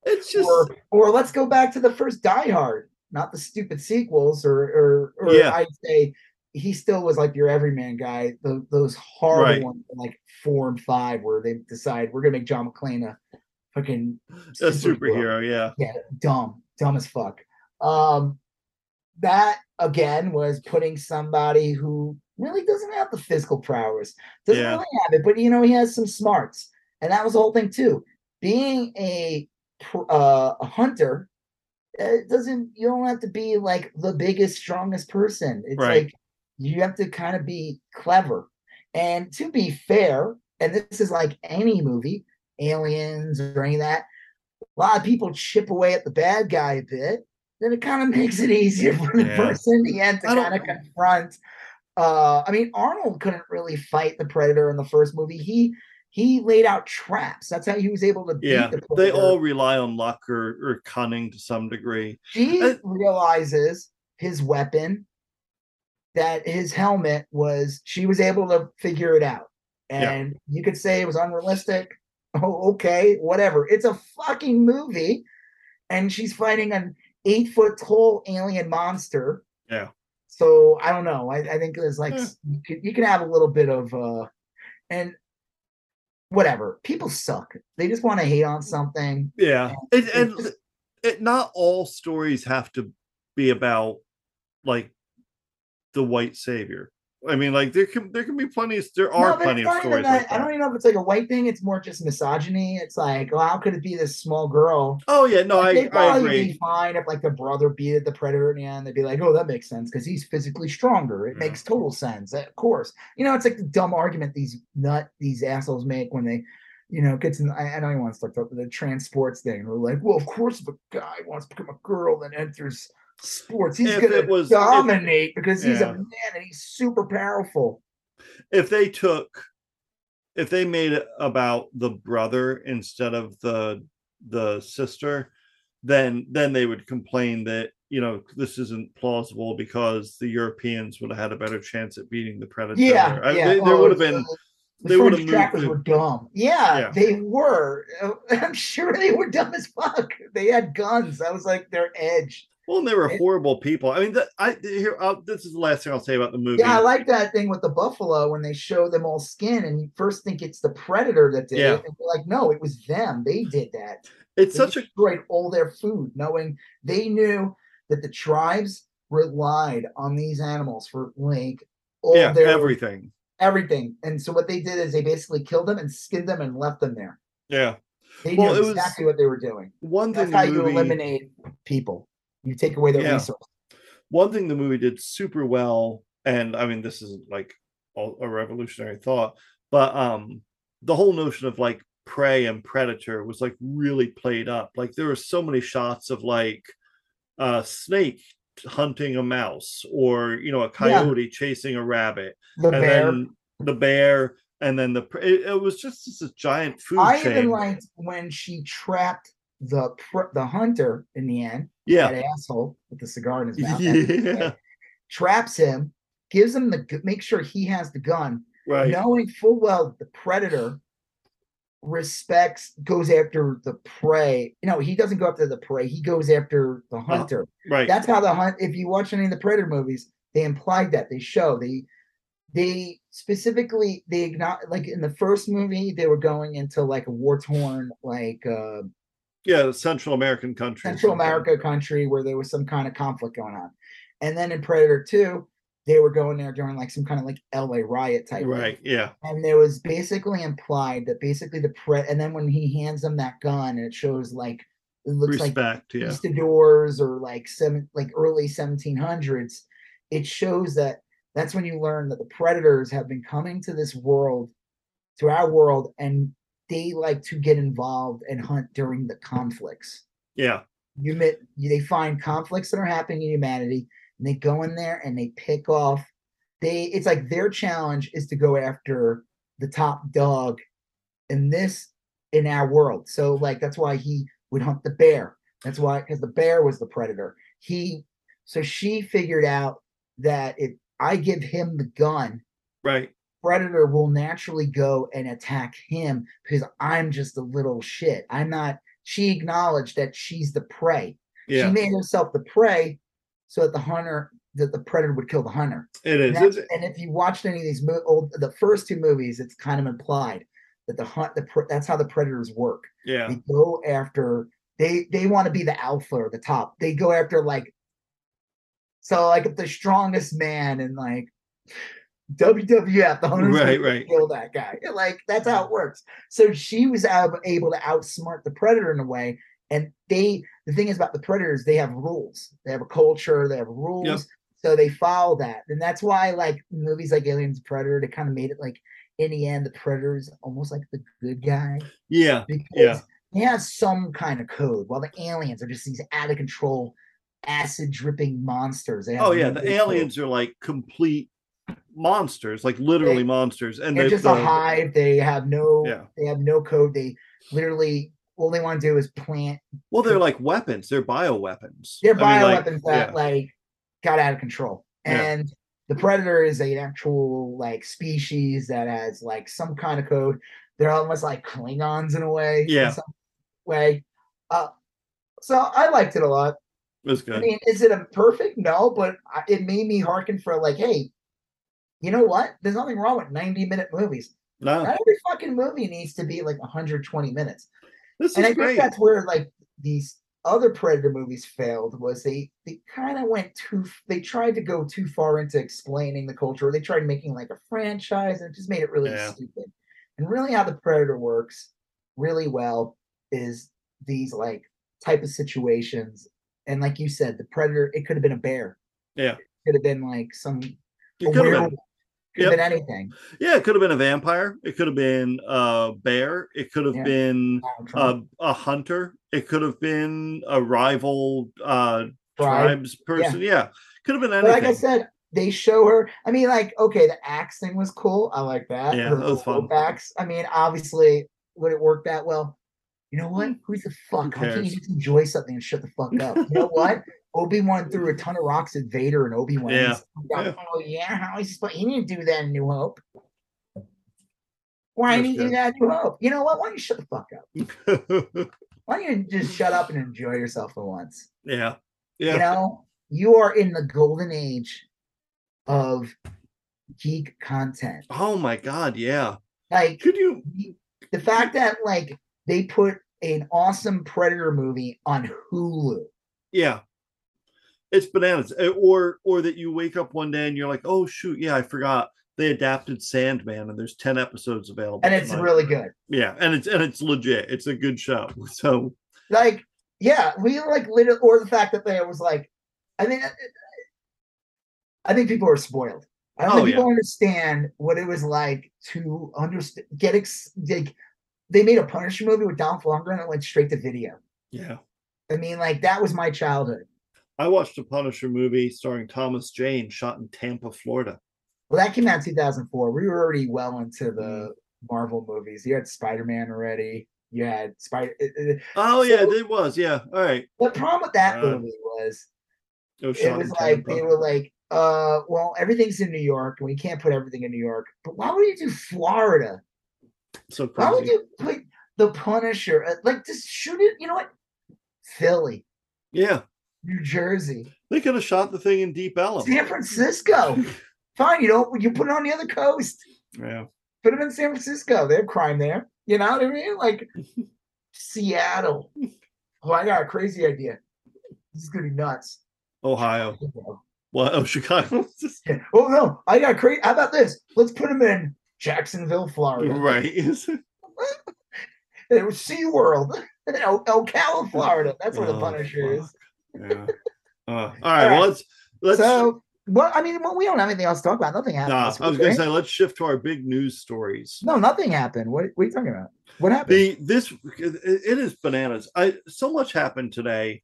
it's just or or let's go back to the first Die Hard, not the stupid sequels, or or, or Yeah. I'd say he still was like your everyman guy. The, those horrible Right. ones, like four and five, where they decide we're gonna make John McClane a fucking a superhero yeah Yeah, dumb, dumb as fuck. Um, that again was putting somebody who really doesn't have the physical prowess, doesn't Yeah. really have it, but you know he has some smarts, and that was the whole thing too. Being a uh, a hunter, it doesn't you don't have to be like the biggest, strongest person. It's Right. like you have to kind of be clever. And to be fair, and this is like any movie, aliens or any of that, a lot of people chip away at the bad guy a bit, then it kind of makes it easier for the Yeah. person in the end to kind of confront. Uh, I mean, Arnold couldn't really fight the Predator in the first movie. He he laid out traps. That's how he was able to beat yeah the they all rely on luck or, or cunning to some degree He Uh, realizes his weapon, that his helmet was, she was able to figure it out. Yeah. And you could say it was unrealistic. Oh, okay, whatever. It's a fucking movie. And she's fighting an eight foot tall alien monster. Yeah. So I don't know. I, I think there's like Yeah. you, can, you can have a little bit of uh and whatever. People suck. They just want to hate on something. yeah Yeah, it, it's and just- it, not all stories have to be about like the white savior i mean like there can there can be plenty of there are No, plenty of stories that- like I don't even know if it's like a white thing. It's more just misogyny. It's like, well, how could it be this small girl? oh yeah no Like, i they'd i probably agree be fine if like the brother beat the predator and end. They'd be like, oh, that makes sense because he's physically stronger. It Yeah. makes total sense. Of course, you know, it's like the dumb argument these nut these assholes make when they you know, gets in. I, I know he wants to talk about the transports thing. We're like, well, of course, if a guy wants to become a girl that enters sports, he's gonna it was- if- dominate because he's Yeah. a man and he's super powerful. if they took if they made it about the brother instead of the the sister then then they would complain that you know this isn't plausible because the europeans would have had a better chance at beating the predator Yeah, I- yeah. they- there oh, would have been The they would French have moved trackers to- were dumb. Yeah, Yeah. they were. I'm sure they were dumb as fuck. They had guns. I was like their edge. Well and they were horrible people i mean the, i here I'll, this is the last thing i'll say about the movie Yeah, I like that thing with the buffalo when they show them all skin, and you first think it's the predator that did Yeah. it, and you're like, no, it was them. They did that. it's They such a great all their food, knowing they knew that the tribes relied on these animals for like all yeah their everything everything. And so what they did is they basically killed them and skinned them and left them there. yeah They Well, knew exactly what they were doing. one thing That's how the you movie, eliminate people. You take away their Yeah. resources. one thing the movie did super well and i mean this isn't like a revolutionary thought but um the whole notion of like prey and predator was like really played up like there were so many shots of like a snake hunting a mouse or you know a Yeah. coyote chasing a rabbit The and bear. then the bear and then the pre- it, it was just this giant food I chain even liked when she trapped the pr- the hunter in the end. Yeah That asshole with the cigar in his mouth. yeah Traps him, gives him the make sure he has the gun, right knowing full well the predator respects goes after the prey. No, he doesn't go after the prey. He goes after the hunter. right That's how the hunt. If you watch any of the Predator movies, they implied that they show they they specifically they acknowledge like in the first movie they were going into like a war torn like uh yeah central american country Central. America country where there was some kind of conflict going on, and then in Predator Two they were going there during like some kind of like LA riot type thing. right yeah and there was basically implied that basically the pre and then when he hands them that gun and it shows like it looks like respect yeah conquistadors or like seven like early 1700s it shows that that's when you learn that the predators have been coming to this world to our world and they like to get involved and hunt during the conflicts. Yeah. You met they find conflicts that are happening in humanity and they go in there and they pick off they it's like their challenge is to go after the top dog in this in our world. So like that's why he would hunt the bear. That's why because the bear was the predator. He so she figured out that if i give him the gun right predator will naturally go and attack him because i'm just a little shit. I'm not she acknowledged that she's the prey. Yeah. she made herself the prey so that the hunter that the predator would kill the hunter. It and, is It's- and if you watched any of these mo- old the first two movies it's kind of implied that the hunt the pre- that's how the predators work. Yeah. They go after they they want to be the alpha or the top. They go after like so like the strongest man and like WWF, the hunter's Right, right. kill that guy. Like that's how it works. So she was able to outsmart the predator in a way. And they, the thing is about the predators, they have rules. They have a culture. They have rules. So they follow that, and that's why like movies like Aliens, Predator, they kind of made it like in the end the predator is almost like the good guy yeah because Yeah. he has some kind of code, while the aliens are just these out of control, acid dripping monsters. They have oh yeah the code. aliens are like complete monsters like literally They- monsters and They're they just a hive. They have no. Yeah. They have no code. They literally all they want to do is plant. well they're like weapons they're bioweapons They're I mean, like, that yeah. like got out of control. Yeah. And the predator is an actual like species that has like some kind of code. They're almost like Klingons in a way. in Yeah. some way. Uh, so I liked it a lot. it was good. I mean, is it a perfect? No, but it made me hearken for like, hey, you know what? There's nothing wrong with 90 minute movies. no Not every fucking movie needs to be like 120 minutes. this And I is think that's where like these other Predator movies failed was they they kind of went too they tried to go too far into explaining the culture. They tried making like a franchise and it just made it really Yeah. stupid. And really how the Predator works really well is these like type of situations. And like you said, the Predator, it could have been a bear. Yeah. It could have been like some it could have been Could Yep. have been anything. Yeah, it could have been a vampire. It could have been a bear. It could have Yeah. been a, a hunter. It could have been a rival uh, tribes person. Yeah. could have been But anything. like I said, they show her. I mean, like, okay, the axe thing was cool. I like that. Yeah, Her that was fun. Axe. I mean, obviously, would it work that well? You know what? Who's the fuck? How can you just enjoy something and shut the fuck up? You know what? Obi Wan threw a ton of rocks at Vader and Obi Wan. Yeah. Yeah. Oh yeah, how is he didn't do that in New Hope. Why didn't he do that in New Hope? You know what? Why don't you shut the fuck up? Why don't you just shut up and enjoy yourself for once? yeah. Yeah. You know, you are in the golden age of geek content. oh my God. Yeah. Like Could you? the fact that like they put an awesome Predator movie on Hulu. Yeah. It's bananas. Uh, Or or that you wake up one day and you're like, oh shoot, yeah, I forgot they adapted Sandman and there's 10 episodes available. And it's tonight." really good. yeah, and it's and it's legit. It's a good show. So Like, yeah, we like literally, or the fact that there was like, I think, I think people are spoiled. I don't Oh, think people understand what it was like to understand, get, ex- like, they made a Punisher movie with Dolph Lundgren and it went straight to video. yeah. I mean, like, that was my childhood. I watched a Punisher movie starring Thomas Jane shot in Tampa, Florida. Well, that came out in 2004. We were already well into Mm. the Marvel movies. You had Spider Man already. You had Spider. it- it- Oh yeah, it was. Yeah. All right. The problem with that Uh, movie was It was it was like Tampa. they were like, uh, well, everything's in New York, and we can't put everything in New York. But why would you do Florida? so Why would you put the Punisher? Like, just shoot it. You know what? Philly, Yeah. New Jersey, They could have shot the thing in Deep Ellum. San Francisco. Fine, you know, you put it on the other coast. Yeah. Put them in San Francisco. They have crime there. You know what I mean? Like Seattle. Oh, I got a crazy idea. This is gonna be nuts. Ohio. What? Oh, Chicago. Yeah. Oh no, I got crazy. How about this? Let's put them in Jacksonville, Florida. right. It was SeaWorld. El- Ocala, Florida. That's where the Oh, Punisher fuck. is. Yeah. Uh, all right. Well, let's let's. so, well, I mean, well, we don't have anything else to talk about. Nothing happened. nah, I was going right? to say let's shift to our big news stories. no, nothing happened. What, what are you talking about? What happened? The this it is bananas. I so much happened today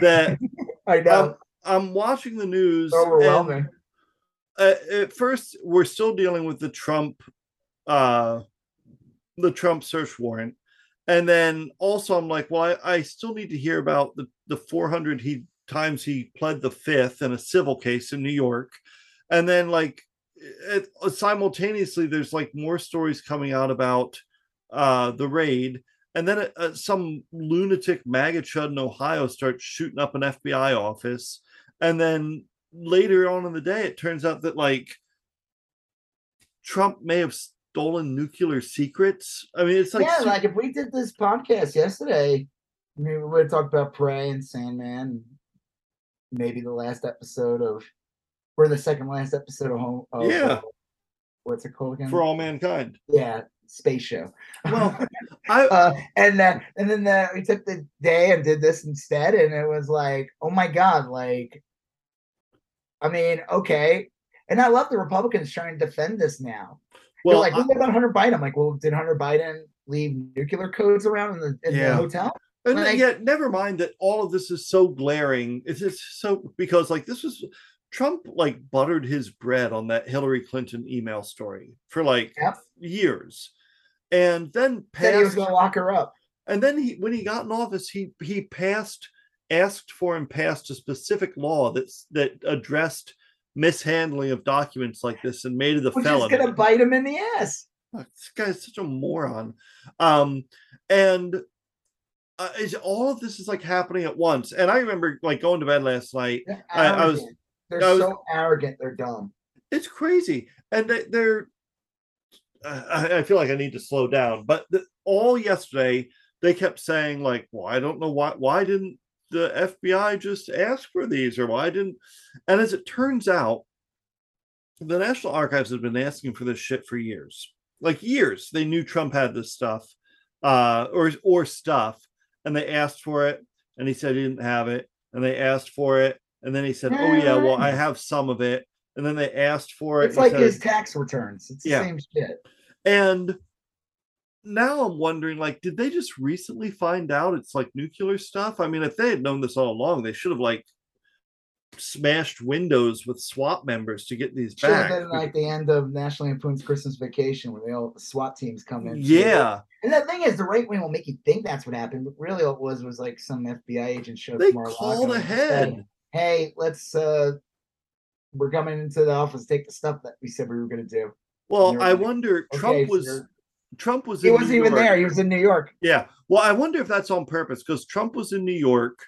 that I know. I'm watching the news. It's and, overwhelming. uh, at first we're still dealing with the Trump uh the Trump search warrant. And then also I'm like, well, I, I still need to hear about the, the 400 he times he pled the fifth in a civil case in New York. And then like it, simultaneously there's like more stories coming out about uh the raid and then uh, some lunatic MAGA chud in Ohio starts shooting up an FBI office. And then later on in the day, it turns out that like Trump may have stolen nuclear secrets. I mean, it's like, yeah, su- like if we did this podcast yesterday, I mean, we would have talked about Prey and Sandman, maybe the last episode of, or the second last episode of Home. Of, Yeah. uh, what's it called again? for all mankind. yeah, space show. Well, I uh, and uh, and then uh, we took the day and did this instead, and it was like, oh my god, like, I mean, okay. And I love the Republicans trying to defend this now. Well, They're like, what about Hunter Biden? I'm like, well, did Hunter Biden leave nuclear codes around in the, in the hotel? and like- yet never mind that all of this is so glaring. It's just so because like this was Trump like buttered his bread on that Hillary Clinton email story for like Yep. years. And then Said he was going to lock her up. And then he, when he got in office, he he passed, asked for and passed a specific law that's that addressed mishandling of documents like this and made it a Which felony. is going to bite him in the ass. Fuck, this guy's such a moron. Um, and uh, is all of this is like happening at once. And I remember like going to bed last night. I- I was- They're I was- so arrogant. They're dumb. It's crazy, and they, they're. I, I feel like I need to slow down, but the, all yesterday they kept saying like, "Well, I don't know why. Why didn't the FBI just ask for these, or why didn't?" And as it turns out, the National Archives has been asking for this shit for years, like years. They knew Trump had this stuff, uh, or or stuff, and they asked for it, and he said he didn't have it, and they asked for it, and then he said, "Oh yeah, well I have some of it." and then they asked for it. It's like said- his tax returns. It's the Yeah. same shit. And now I'm wondering, like, did they just recently find out it's like nuclear stuff? I mean, if they had known this all along, they should have like smashed windows with SWAT members to get these Should have back. been like the end of National Lampoon's Christmas Vacation when they all the SWAT teams come in. yeah, And the thing is, the right wing will make you think that's what happened, but really all it was was like some FBI agent showed up they to called and said, ahead. Hey, let's uh we're coming into the office, take the stuff that we said we were gonna do. Well, I wonder. Okay, Trump was. Trump was. He in wasn't New even York. there, he was in New York. Yeah. Well, I wonder if that's on purpose because Trump was in New York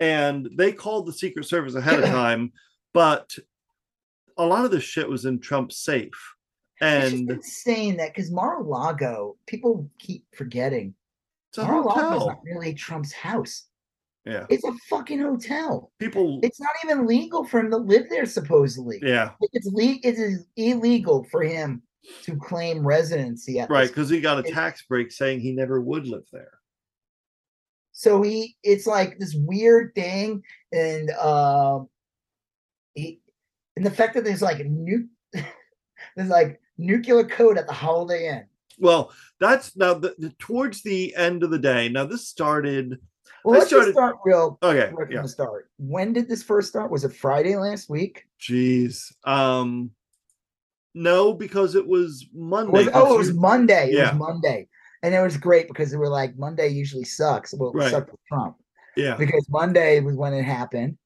and they called the Secret Service ahead of time, but a lot of this shit was in Trump's safe. It's And insane that because Mar-a-Lago, people keep forgetting. it's a Mar-a-Lago is not really Trump's house. Yeah. It's a fucking hotel. People. It's not even legal for him to live there, supposedly. Yeah. It's le- it is illegal for him to claim residency at Right. Because he got a tax break saying he never would live there. so he it's like this weird thing and um he and the fact that there's like a nu- there's like nuclear code at the holiday inn Well, that's now the, the- towards the end of the day. Now, this started. well let's just start real Okay. Yeah. the start when did this first start was it friday last week Jeez. Um, no, because it was Monday. was, oh it was monday it was monday and it was great because they were like monday usually sucks well it Right. sucked with trump yeah. because monday was when it happened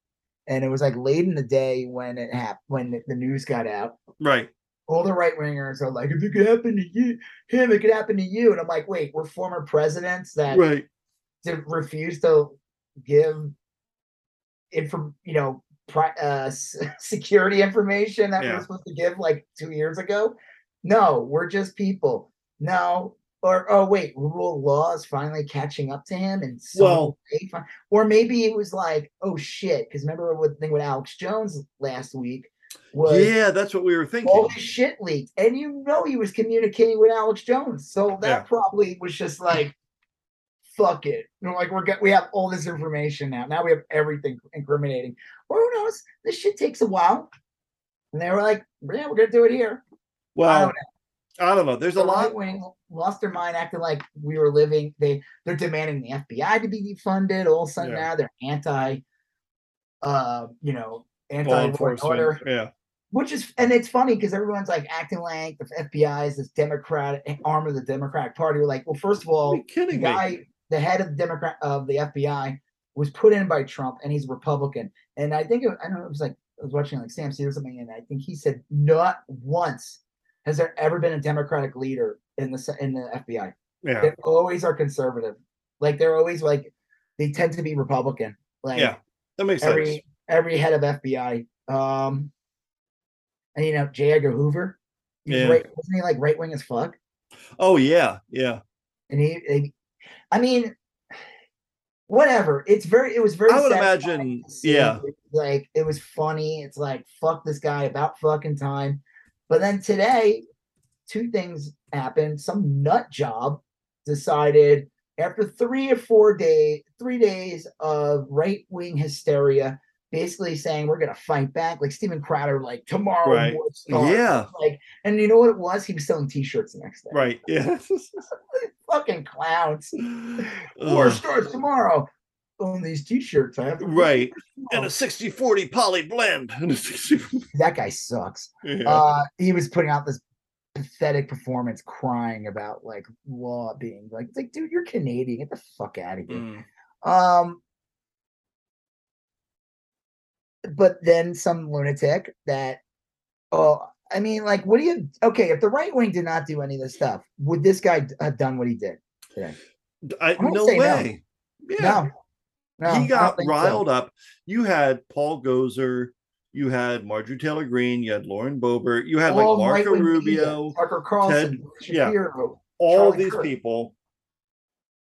and it was like late in the day when it happened when the- news got out Right. all the right wingers are like, if it could happen to you, him, it could happen to you. And I'm like, wait, we're former presidents that Right. to refuse to give info, you know, uh, security information that we Yeah. were supposed to give like two years ago. No, we're just people. No, or oh wait, rule of law is finally catching up to him, and so Well- or maybe it was like, oh shit, because remember what the thing with Alex Jones last week was Yeah, that's what we were thinking. all his shit leaked, and you know he was communicating with Alex Jones, so that Yeah. probably was just like, fuck it, you know, like we're we have all this information now. Now we have everything incriminating. Or who knows? This shit takes a while, and they were like, yeah, we're gonna do it here. I Well, don't I don't know. There's a lot. right wing lost their mind, acting like we were living. They they're demanding the FBI to be defunded. All of a sudden Yeah. now they're anti, uh, you know, anti Law law and enforcement. order Yeah. which is and it's funny because everyone's like acting like the FBI is this Democratic arm of the Democratic Party. We're like, well, first of all, the kidding me? the head of the Democrat of the FBI, was put in by Trump, and he's a Republican. And I think it, I don't know, it was like I was watching like Sam Seder or something, and I think he said not once has there ever been a Democratic leader in the in the FBI. Yeah. They always are conservative. Like they're always like they tend to be Republican. Like Yeah. That makes sense. every every head of FBI. Um, and you know J. Edgar Hoover, Yeah. right, wasn't he like right wing as fuck? Oh yeah. Yeah. And he, he- I mean, whatever. It's very, it was very. I would imagine- yeah. like it was funny. It's like fuck this guy about fucking time. But then today, two things happened. Some nut job decided after three or four days, three days of right wing hysteria, basically saying we're gonna fight back. Like Steven Crowder, like tomorrow. Right. war starts." Yeah. Like, and you know what it was? He was selling T-shirts the next day. Right. Yeah. Fucking clowns. War starts tomorrow. Own these T-shirts. I have right. And a 60 40 poly blend. And a 60 that guy sucks. yeah. uh he was putting out this pathetic performance crying about like law being like it's like dude you're canadian get the fuck out of here Mm. um but then some lunatic that oh i mean like what do you okay if the right wing did not do any of this stuff would this guy have done what he did today I, gonna no say no. way. Yeah. no no I he got think so. riled up. You had Paul Gosar, you had Marjorie Taylor Greene, you had Lauren Boebert, you had like Marco Rubio, tucker carlson yeah. Shapiro, all Charlie these Kirk. people,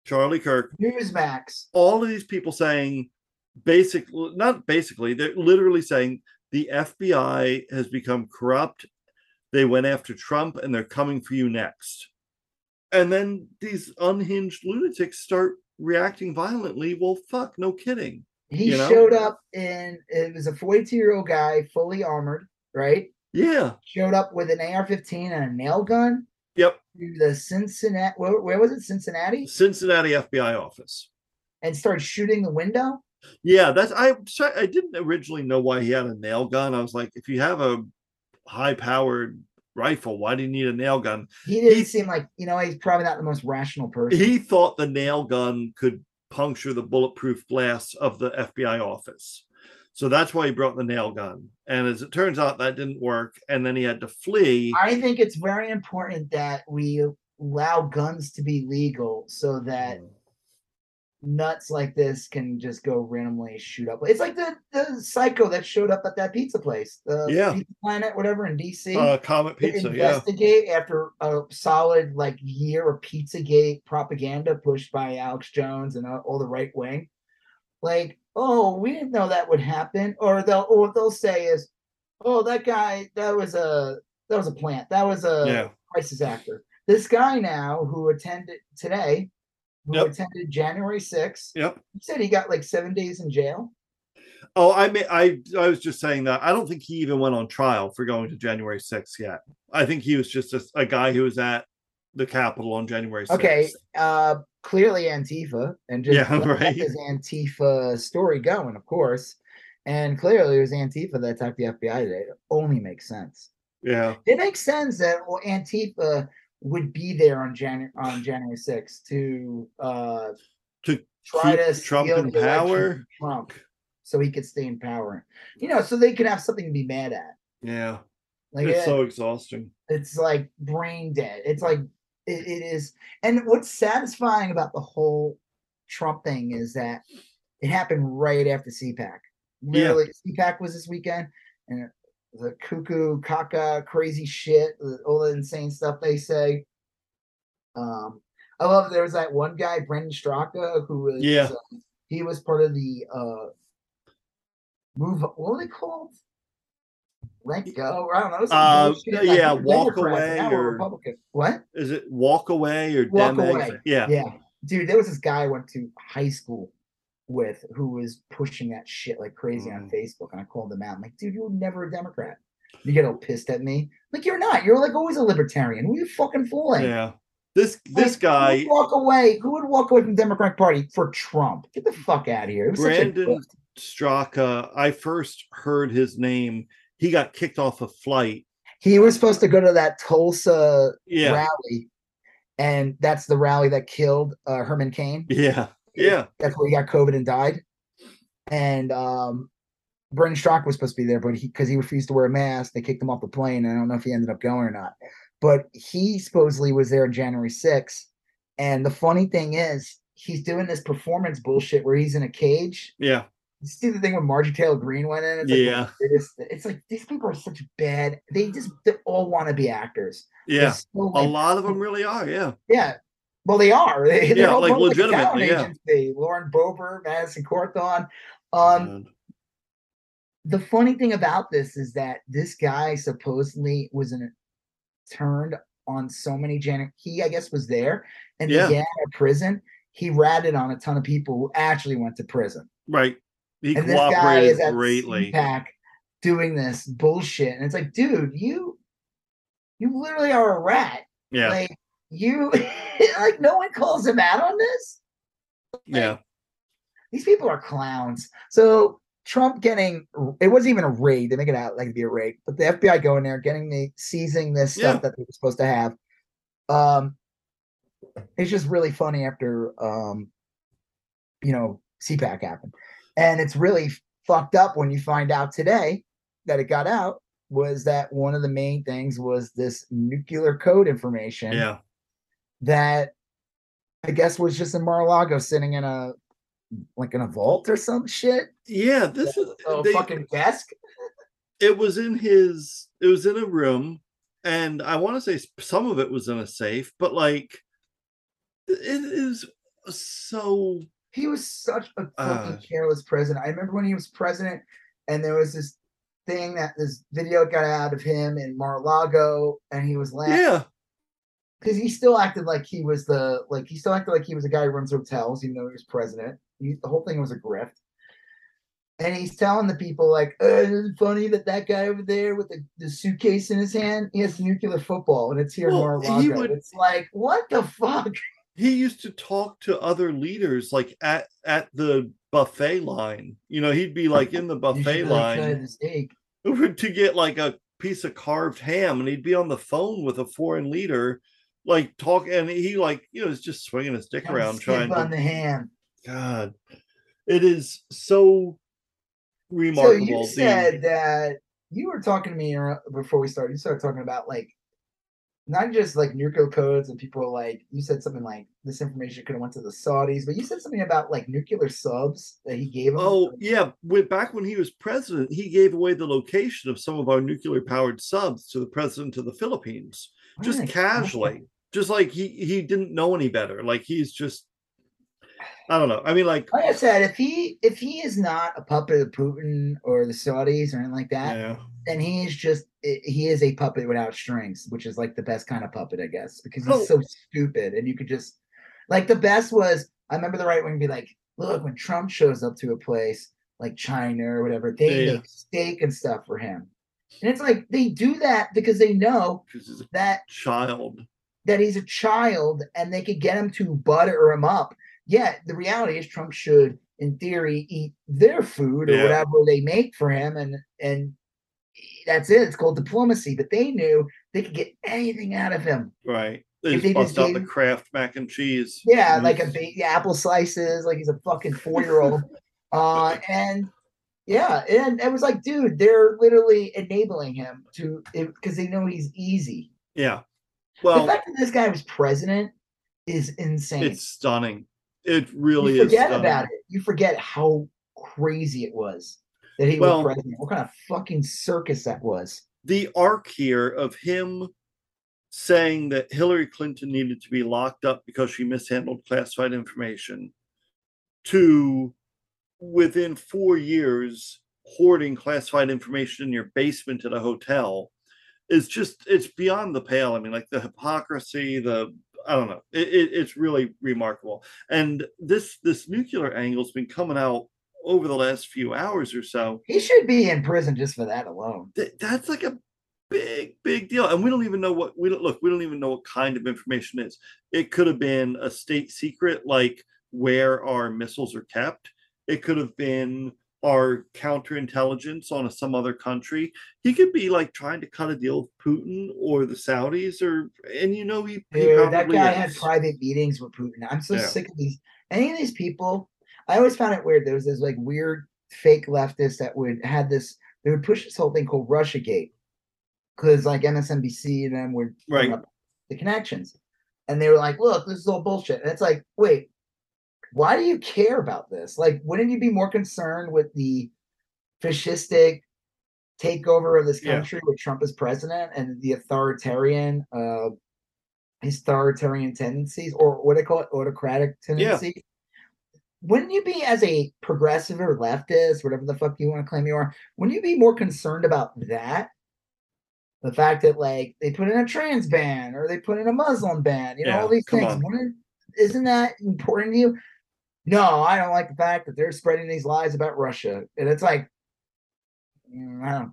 Charlie Kirk, newsmax all of these people saying basically, not basically, they're literally saying the FBI has become corrupt. They went after Trump and they're coming for you next. And then these unhinged lunatics start reacting violently. Well, fuck, no kidding. He You know? showed up in it was a 42 year old guy, fully armored, right? Yeah. showed up with an AR-15 and a nail gun Yep. to the Cincinnati. Where, where was it? Cincinnati, Cincinnati FBI office. and started shooting the window. Yeah, that's I. I didn't originally know why he had a nail gun. I was like, if you have a high-powered rifle, why do you need a nail gun? He didn't He- seem like you know he's probably not the most rational person. He thought the nail gun could puncture the bulletproof glass of the FBI office. So that's why he brought the nail gun. And as it turns out, that didn't work. And then he had to flee. I think it's very important that we allow guns to be legal so that mm. Nuts like this can just go randomly shoot up. It's like the the psycho that showed up at that pizza place, the Yeah. Pizza Planet, whatever in DC. Uh, Comet Pizza, yeah. investigate after a solid like year of Pizzagate propaganda pushed by Alex Jones and uh, all the right wing. Like, oh, we didn't know that would happen, or they'll or what they'll say is, oh, that guy that was a that was a plant, that was a Yeah. crisis actor. This guy now who attended today, who Yep. attended January 6th, Yep. he said he got like seven days in jail. Oh, I mean, I I was just saying that I don't think he even went on trial for going to January 6th yet. I think he was just a, a guy who was at the Capitol on January 6th. Okay, uh clearly Antifa and just Yeah, right. his Antifa story going, of course. And clearly it was Antifa that attacked the FBI today. It only makes sense. Yeah. It makes sense that well, Antifa would be there on January on January 6th to uh To try to Trump steal in power. Trump so he could stay in power. You know, so they could have something to be mad at. Yeah. Like it's it- so exhausting. it's like brain dead. It's like it, it is. And what's satisfying about the whole Trump thing is that it happened right after CPAC. Yeah. CPAC was this weekend, and the cuckoo, caca, crazy shit, all the insane stuff they say. Um, I love there was that one guy, Brandon Straka, who was Yeah. uh, he was part of the uh move. What were they called? Let go. I don't know. Uh, like, yeah, walk away or- Republican. What? Is it walk away or Walk away. Yeah. Yeah, dude, there was this guy I went to high school with who was pushing that shit like crazy on Mm. Facebook, and I called them out. I'm like, dude, you're never a Democrat. You get all pissed at me. Like, you're not. You're like always a libertarian. Who are you fucking fooling? Yeah. This Like, this who guy would walk away. Who would walk away from the Democratic Party for Trump? Get the fuck out of here. Brandon. Straka, I first heard his name. He got kicked off a flight. He was supposed to go to that Tulsa Yeah. rally, and that's the rally that killed uh, Herman Cain. Yeah. Yeah. That's where he got COVID and died. And um, Brandon Straka was supposed to be there, but he because he refused to wear a mask, they kicked him off the plane. I don't know if he ended up going or not. But he supposedly was there on January 6th. And the funny thing is, he's doing this performance bullshit where he's in a cage. Yeah. You see the thing when Marjorie Taylor Greene went in? It's like, Yeah. It's, it's like these people are such bad. They just they all want to be actors. Yeah. so, A lot of them really are. Yeah. yeah. Well, they are. They, they're Yeah, like part of the talent legitimately, yeah. agency. Lauren Boebert, Madison Cawthorn. Um, the funny thing about this is that this guy supposedly was in turned on so many Janet. He, I guess, was there and Yeah. began at prison. He ratted on a ton of people who actually went to prison. right. He and this guy cooperated is at greatly. CPAC doing this bullshit. And it's like, dude, you you literally are a rat. Yeah. Like you like no one calls him out on this. yeah. These people are clowns. So Trump getting it wasn't even a raid. They make it out like to be a raid, but the FBI going there, getting the seizing this stuff Yeah. that they were supposed to have. Um, it's just really funny after um, you know, CPAC happened, and it's really fucked up when you find out today that it got out was that one of the main things was this nuclear code information Yeah. That I guess was just in Mar-a-Lago sitting in a like in a vault or some shit. Yeah. This is A they- fucking desk. it was in his it was in a room and i want to say some of it was in a safe but like it is so He was such a fucking Uh. careless president. I remember when he was president and there was this thing that this video got out of him in Mar-a-Lago and he was laughing yeah because he still acted like he was the like he still acted like he was a guy who runs hotels even though he was president. He, the whole thing was a grift. and he's telling the people like, oh, "Isn't funny that that guy over there with the, the suitcase in his hand, he has nuclear football, and it's here Well, in he Mar-a-Lago." would- It's like, what the fuck? he used to talk to other leaders like at at the buffet line. You know, he'd be like in the buffet should really try line to get like a piece of carved ham, and he'd be on the phone with a foreign leader, like talk, and he like you know is just swinging his dick around trying on to. the hand. God, it is so remarkable. So you the- said that you were talking to me uh, before we started. You started talking about like not just like nuclear codes and people like you said something like this information could have went to the Saudis, but you said something about like nuclear subs that he gave them. Oh yeah, when, back when he was president, he gave away the location of some of our nuclear powered subs to the president of the Philippines, just casually, just like he he didn't know any better. Like he's just, I don't know. I mean, like Like I said, if he if he is not a puppet of Putin or the Saudis or anything like that, yeah, then he is just he is a puppet without strings, which is like the best kind of puppet, I guess, because he's Oh. so stupid and you could just like the best was I remember the right wing be like, look, when Trump shows up to a place like China or whatever, they Yeah. make steak and stuff for him. And it's like they do that because they know because he's a that child. That he's a child and they could get him to butter him up. Yeah, the reality is Trump should, in theory, eat their food or Yeah. whatever they make for him, and and that's it. It's called diplomacy. But they knew they could get anything out of him. Right. They If just they just bust out the gave- Kraft mac and cheese. Yeah, and like a yeah, apple slices, like he's a fucking four year old. uh, and yeah, and it was like, dude, they're literally enabling him to because they know he's easy. Yeah. The fact that this guy was president is insane. it's stunning. It really you is. forget about it. You forget how crazy it was that he Well- was president. What kind of fucking circus that was. the arc here of him saying that Hillary Clinton needed to be locked up because she mishandled classified information to within four years hoarding classified information in your basement at a hotel is just it's beyond the pale i mean like the hypocrisy the i don't know it, it, it's really remarkable. And this this nuclear angle's been coming out over the last few hours or so. He should be in prison just for that alone. th- that's like a big big deal and we don't even know what we don't look we don't even know what kind of information it is. It could have been a state secret like where our missiles are kept. It could have been our counterintelligence on a, some other country he could be like trying to cut a deal with putin or the saudis or and you know he, he Dude, that guy had private meetings with Putin. I'm so Yeah. sick of these. Any of these people, I always found it weird. There was this like weird fake leftist that would had this. They would push this whole thing called RussiaGate because like MSNBC and them bring Right. up the connections, and they were like, "Look, this is all bullshit." And it's like, wait, why do you care about this? Like, wouldn't you be more concerned with the fascistic takeover of this Yeah. country with Trump as president and the authoritarian, uh, his authoritarian tendencies, or what they call it, autocratic tendencies? Wouldn't you be, as a progressive or leftist, whatever the fuck you want to claim you are, wouldn't you be more concerned about that? The fact that like they put in a trans ban or they put in a Muslim ban, you know, Yeah, all these things. isn't that important to you? No, I don't like the fact that they're spreading these lies about Russia, and it's like, mm, I don't,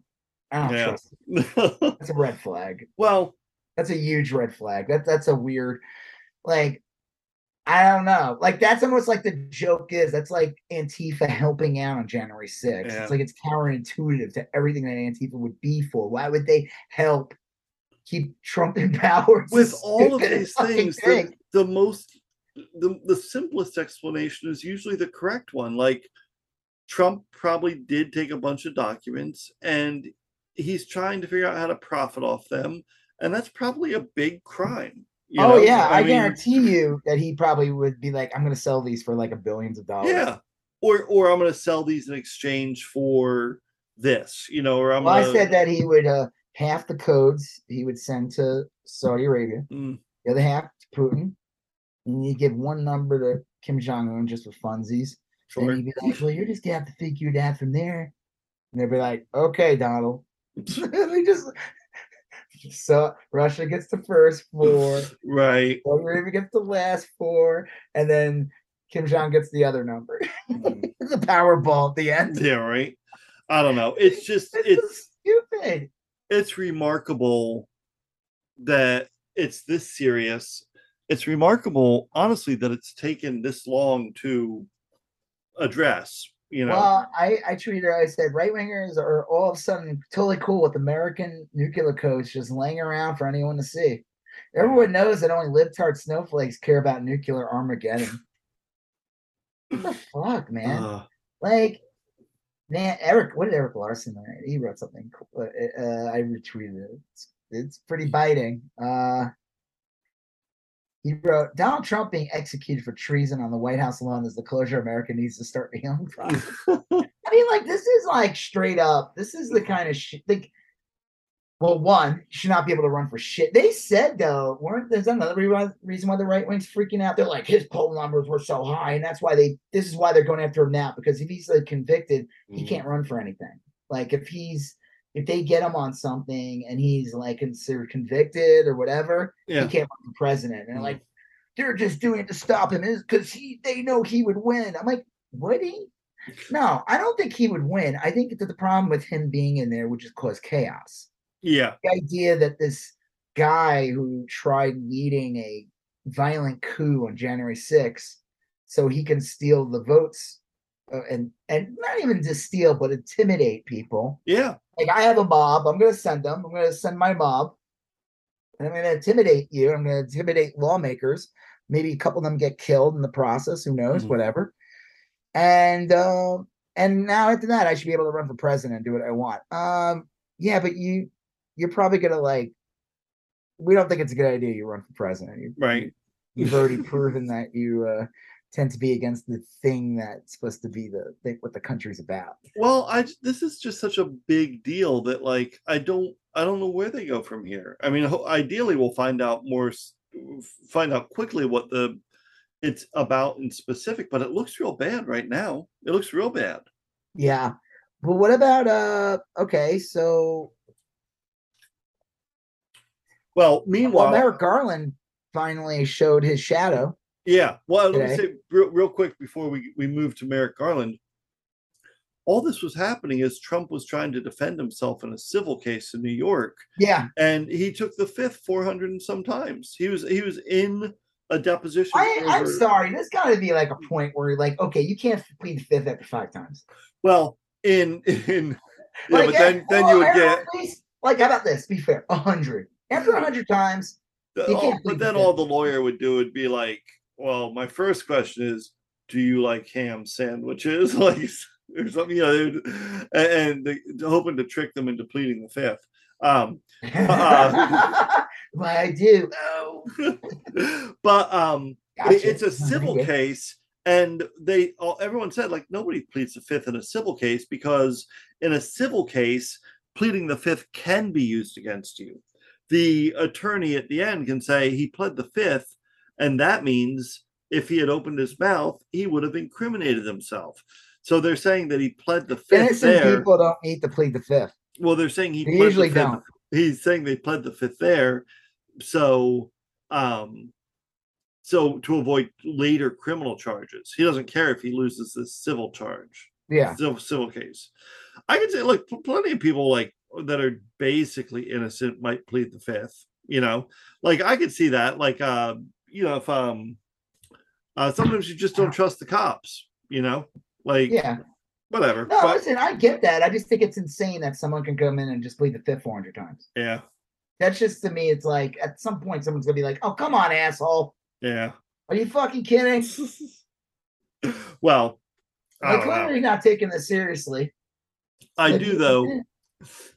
I don't Yeah. trust. It. That's a red flag. well That's a huge red flag. That that's a weird, like, I don't know. Like that's almost like the joke is. That's like Antifa helping out on January 6th. Yeah. It's like it's counterintuitive to everything that Antifa would be for. Why would they help keep Trump in power? With all of these things the, the most the, the simplest explanation is usually the correct one like trump probably did take a bunch of documents and he's trying to figure out how to profit off them and that's probably a big crime you oh know? yeah, I, mean, guarantee you that he probably would be like, "I'm going to sell these for like a billions of dollars." yeah or or i'm going to sell these in exchange for this you know or i'm Well, gonna, said that he would uh, half the codes he would send to Saudi Arabia, Mm, the other half to Putin, and you give one number to Kim Jong Un just for funsies. sure And he'd be like, "Well, you're just gonna have to figure it out from there." And they'd be like, "Okay, Donald." they just so Russia gets the first four, right Arabia gets the last four, and then Kim Jong gets the other number. Mhm. the Powerball at the end. yeah, right. I don't know. It's just This it's is stupid. it's remarkable that it's this serious. It's remarkable, honestly, that it's taken this long to address. You know, Well, I, I tweeted, I said, right wingers are all of a sudden totally cool with American nuclear codes just laying around for anyone to see. Everyone knows that only libtard snowflakes care about nuclear Armageddon. what the fuck, man? uh, like, man, Eric, what did Eric Larson write? He wrote something. cool- uh, I retweeted it. It's, it's pretty biting. Uh, he wrote Donald Trump being executed for treason on the White House alone is the closure America needs to start process. I mean, like, this is like straight up. This is the kind of shit. Like, well, one, you should not be able to run for shit. They said though, weren't there's another re- reason why the right wing's freaking out? They're like, his poll numbers were so high, and that's why they. This is why they're going after him now because if he's like convicted, he mm, can't run for anything. Like if he's if they get him on something and he's like considered convicted or whatever, yeah. he can't run for president. And Mhm. like, they're just doing it to stop him is because he they know he would win. I'm like, would he? No, I don't think he would win. I think that the problem with him being in there would just cause chaos. Yeah. The idea that this guy who tried leading a violent coup on January 6th so he can steal the votes and and not even just steal but intimidate people Yeah. like I have a mob. I'm gonna send them. I'm gonna send my mob, and I'm gonna intimidate you. I'm gonna intimidate lawmakers. Maybe a couple of them get killed in the process. Who knows? Mhm. Whatever. And um, and now after that, I should be able to run for president and do what I want. Um, yeah, but you you're probably gonna like. We don't think it's a good idea you run for president. You, Right. You've already proven that you uh, tend to be against the thing that's supposed to be the thing what the country's about. Well, I this is just such a big deal that like I don't I don't know where they go from here. I mean, ideally we'll find out more find out quickly what the it's about in specific, but it looks real bad right now. It looks real bad. Yeah. But what about uh okay, so Well, well, meanwhile, Merrick Garland finally showed his shadow. Yeah. Well, let me say real, real quick before we we move to Merrick Garland. All this was happening as Trump was trying to defend himself in a civil case in New York. Yeah. and he took the fifth 400 and some times he was he was in a deposition I, I'm sorry. There's gotta be like a point where like, okay, you can't plead fifth after five times. well in in yeah Like, but then then you would get least- like how about this? Be fair, a hundred. After a hundred times, the- you oh, all- but then the all the lawyer would do would be like well my first question is do you like ham sandwiches? Like or something you know and, and hoping to trick them into pleading the fifth. Um Uh, Why I do. Oh, but um it- it's a civil case and they all everyone said like nobody pleads the fifth in a civil case because in a civil case pleading the fifth can be used against you. The attorney at the end can say he pled the fifth and that means if he had opened his mouth he would have incriminated himself. So they're saying that he pled the fifth Innocent there. people don't need to plead the fifth. well they're saying he They pled the usually fifth. don't. he's saying they pled the fifth there. So um so to avoid later criminal charges. He doesn't care if he loses this civil charge. Yeah. civil, civil case. I could say look pl- plenty of people like that are basically innocent might plead the fifth you know? Like i could see that. Like uh you know if um uh sometimes you just don't trust the cops you know like Yeah. whatever No, but listen, I get that. I just think it's insane that someone can come in and just plead the fifth 400 times. yeah That's just to me, it's like at some point someone's gonna be like, "Oh, come on, asshole! yeah Are you fucking kidding?" well I Like don't know. clearly not taking this seriously. I do though,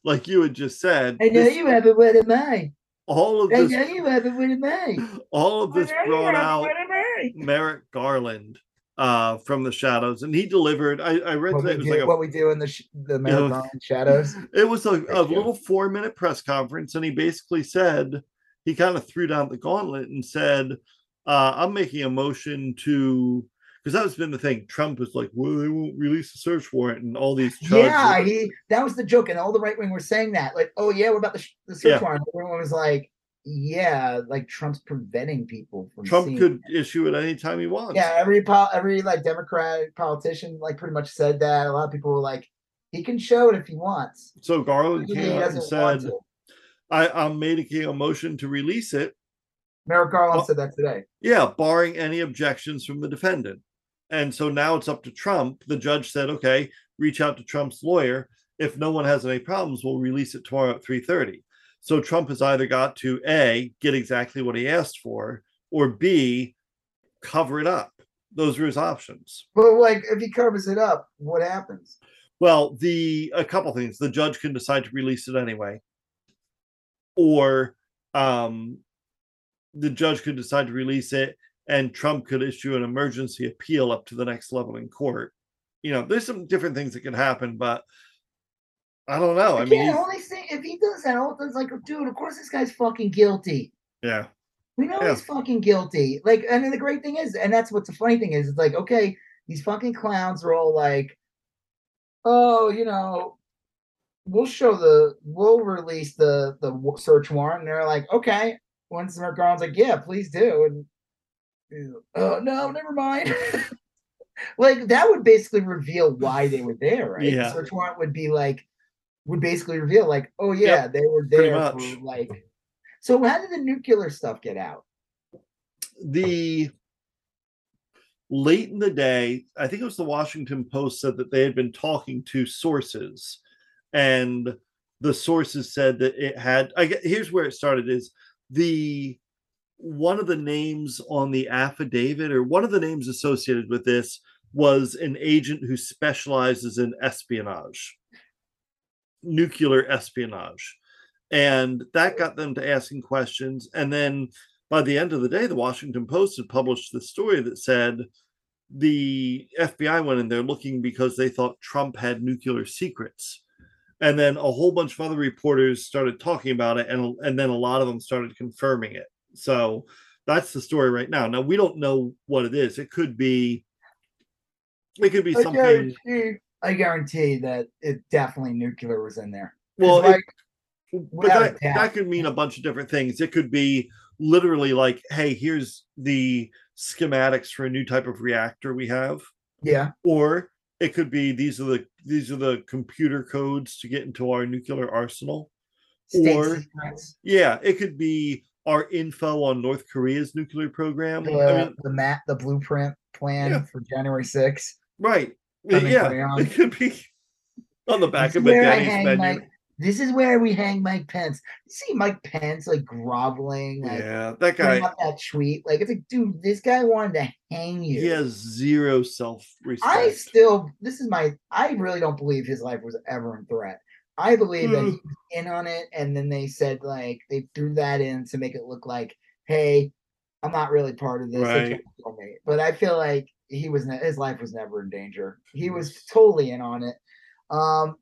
like you had just said. I know this- you have it with it, me. All of this, know you have it with it, me. all of this I know you brought out with it, me. Merrick Garland uh, from the shadows, and he delivered. I, I read What that we, it was do, like a, what we do in the sh- the marathon shadows. it was a, a little four minute press conference, and he basically said he kind of threw down the gauntlet and said, uh, "I'm making a motion to." Because that has been the thing. Trump is like, well, they won't release the search warrant and all these charges. Yeah, he that was the joke, and all the right wing were saying that. Like, oh yeah, what about the, the search Yeah. warrant? Everyone was like, yeah, like Trump's preventing people from Trump could issue it anytime he wants. Yeah, every pol- every like Democratic politician like pretty much said that. A lot of people were like, he can show it if he wants. So Garland came out and said. I, I'm making a motion to release it. Merrick Garland Well- said that today. Yeah, barring any objections from the defendant. And so now it's up to Trump. The judge said, okay, reach out to Trump's lawyer. If no one has any problems, we'll release it tomorrow at 3:30. So Trump has either got to A, get exactly what he asked for, or B, cover it up. Those are his options. But like, if he covers it up, what happens? Well, the a couple things. The judge can decide to release it anyway, or um, the judge could decide to release it, and Trump could issue an emergency appeal up to the next level in court. You know, there's some different things that could happen, but I don't know. I mean, yeah, he's- only thing if he does that, all it's like, dude, of course this guy's fucking guilty. yeah, We know Yeah. he's fucking guilty. Like, and then the great thing is, and that's what's the funny thing is, it's like, okay, these fucking clowns are all like, oh, you know, we'll show the, we'll release the the search warrant, and they're like, okay. Once Garland's like, yeah, please do, and oh no, never mind. like that would basically reveal why they were there, right? Yeah. Search warrant would be like, would basically reveal like, oh yeah, they were there for like. So how did the nuclear stuff get out? the late in the day, I think it was the Washington Post said that they had been talking to sources, and the sources said that it had. I get here's where it started: is the one of the names on the affidavit, or one of the names associated with this, was an agent who specializes in espionage, nuclear espionage. And that got them to asking questions. And then by the end of the day, the Washington Post had published the story that said the FBI went in there looking because they thought Trump had nuclear secrets. And then a whole bunch of other reporters started talking about it, and, and then a lot of them started confirming it. So that's the story right now. Now we don't know what it is. It could be it could be I something guarantee, I guarantee that it definitely nuclear was in there. well it- but that, that could mean a bunch of different things. It could be literally like, hey, here's the schematics for a new type of reactor we have, yeah, or it could be these are the these are the computer codes to get into our nuclear arsenal. Or- Yeah, it could be our info on North Korea's nuclear program. the, I mean, the map, the blueprint plan Yeah. for January 6th. right? yeah, it could be on the back This of is where I McDaddy's hang menu. Mike- this is where we hang Mike Pence. You see Mike Pence like groveling, like yeah, that guy. up that tweet. Like it's like, dude, this guy wanted to hang you. He has zero self respect. I still, this is my, I really don't believe his life was ever in threat. I believe that he was in on it, and then they said like they threw that in to make it look like, hey, I'm not really part of this. Right. to kill me. But I feel like he was, ne- his life was never in danger. He was totally in on it. Um,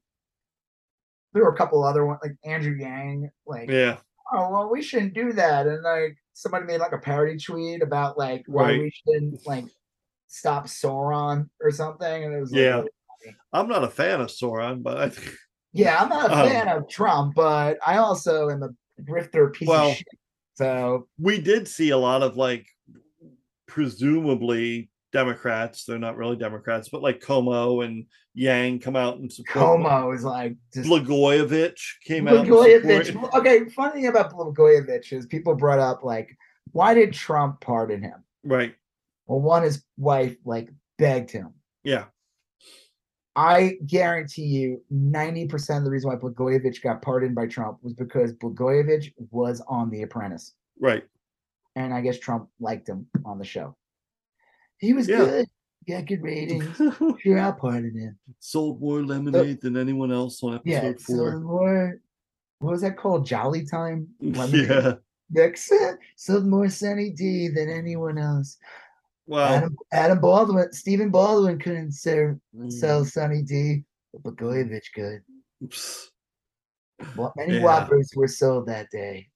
there were a couple other ones like Andrew Yang, like yeah, oh well we shouldn't do that and like somebody made like a parody tweet about like why Right. we shouldn't like stop sauron or something and it was like, Yeah. really- I'm not a fan of Sauron, but I think yeah i'm not a Um, fan of trump but i also am a grifter piece Well- of shit so we did see a lot of like presumably Democrats. They're not really Democrats, but like Cuomo and Yang come out and support. Cuomo is like just Blagojevich came out. Blagojevich. supported- okay funny thing about Blagojevich is people brought up like why did trump pardon him Right. well one his wife like begged him Yeah. I guarantee you 90% of the reason why Blagojevich got pardoned by Trump was because Blagojevich was on The Apprentice. Right. And I guess Trump liked him on the show. He was Yeah. good. Got good ratings. Sure, I'll pardon him. Sold more lemonade than anyone else on episode Yeah. Four. more, what was that called? Jolly Time? Lemonade Yeah. Mix. Sold more Sunny D than anyone else. Wow. Adam, Adam Baldwin, Stephen Baldwin couldn't serve, Mm. sell Sunny D, but Blagojevich could. Psst. What many Yeah. Whoppers were sold that day?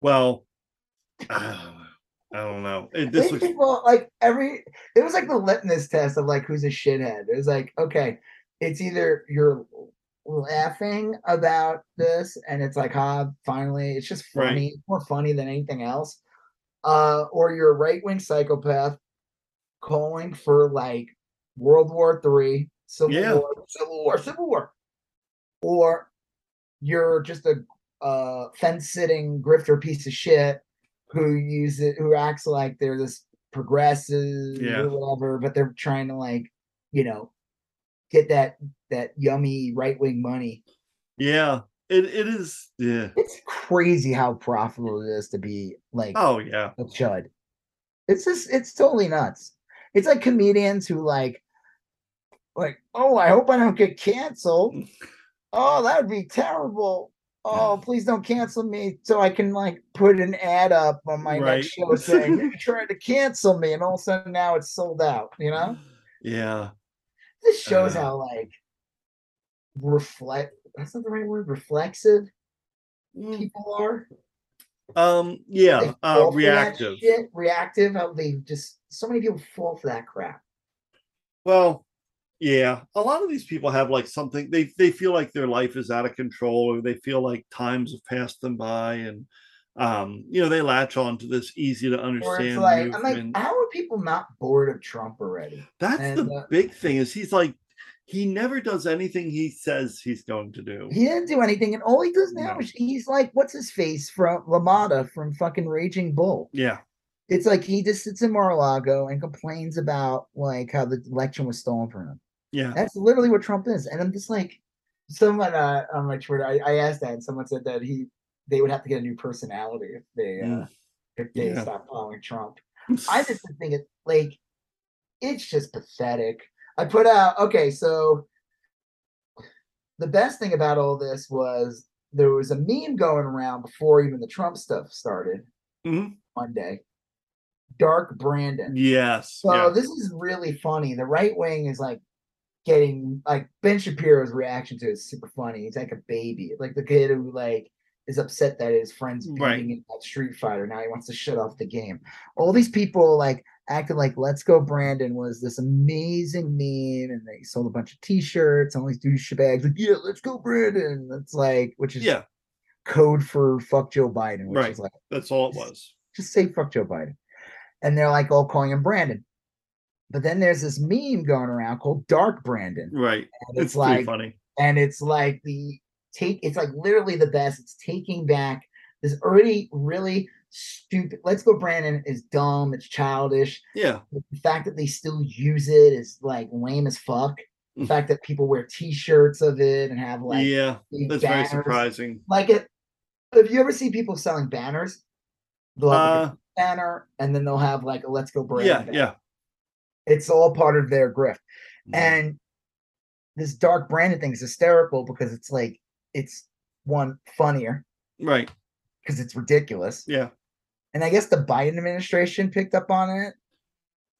Well, I don't know. It, this was people like every it was like the litmus test of like who's a shithead. It was like, okay, it's either you're laughing about this, and it's like, ah, finally, it's just Right. funny, It's more funny than anything else. Uh, or you're a right wing psychopath calling for like World War Three, Civil Yeah. War, Civil War, Civil War, or you're just a uh, fence sitting grifter piece of shit who uses who acts like they're this progressive Yeah. or whatever, but they're trying to like, you know, get that that yummy right wing money. Yeah. It it is. Yeah. It's crazy how profitable it is to be like Oh yeah. a chud. It's just it's totally nuts. It's like comedians who like like, oh, I hope I don't get canceled. Oh, that would be terrible. Oh, please don't cancel me so I can like put an ad up on my Right. next show saying they tried to cancel me and all of a sudden now it's sold out, you know? Yeah. This shows Uh. how like reflect that's not the right word, reflexive Mm. people are. Um. They Yeah. Uh, fall for that reactive. shit, reactive, how they just so many people fall for that crap. Well, yeah, a lot of these people have like something they they feel like their life is out of control or they feel like times have passed them by and um you know they latch on to this easy to Or understand it's like, I'm like, how are people not bored of Trump already? That's and, the uh, big thing is he's like he never does anything he says he's going to do. He didn't do anything, and all he does now No. is he's like, what's his face from LaMotta from fucking Raging Bull. Yeah. It's like he just sits in Mar-a-Lago and complains about like how the election was stolen from him. Yeah. That's literally what Trump is. And I'm just like, someone uh, on my Twitter, I, I asked that, and someone said that he they would have to get a new personality if they uh, Mm. if they Yeah. stop following Trump. I just think it like it's just pathetic. I put out okay, so the best thing about all this was there was a meme going around before even the Trump stuff started Mhm. Monday. Dark Brandon. Yes. So yeah. this is really funny. The right wing is like getting like Ben Shapiro's reaction to it is super funny. He's like a baby, like the kid who like is upset that his friend's beating Right. him at Street Fighter. Now he wants to shut off the game. All these people like acted like "Let's Go Brandon" was this amazing meme, and they sold a bunch of T-shirts. and All these douchebags like, "Yeah, let's go Brandon." That's like, which is yeah. code for "fuck Joe Biden," which Right. is like That's all it was. just say fuck Joe Biden. And they're like all calling him Brandon. But then there's this meme going around called Dark Brandon. Right. And It's, it's, like funny. and it's like the take it's like literally the best. It's taking back this already really stupid. Let's go Brandon is dumb, it's childish. Yeah. The fact that they still use it is like lame as fuck. The Mm. fact that people wear t-shirts of it and have like yeah. That's very surprising. Like it Have you ever seen people selling banners, they'll have like, a Uh, banner and then they'll have like a let's go yeah. Brandon. banner. Yeah. It's all part of their grift. Mm. And this dark Brandon thing is hysterical because it's like it's one funnier Right. because it's ridiculous. Yeah. And I guess the Biden administration picked up on it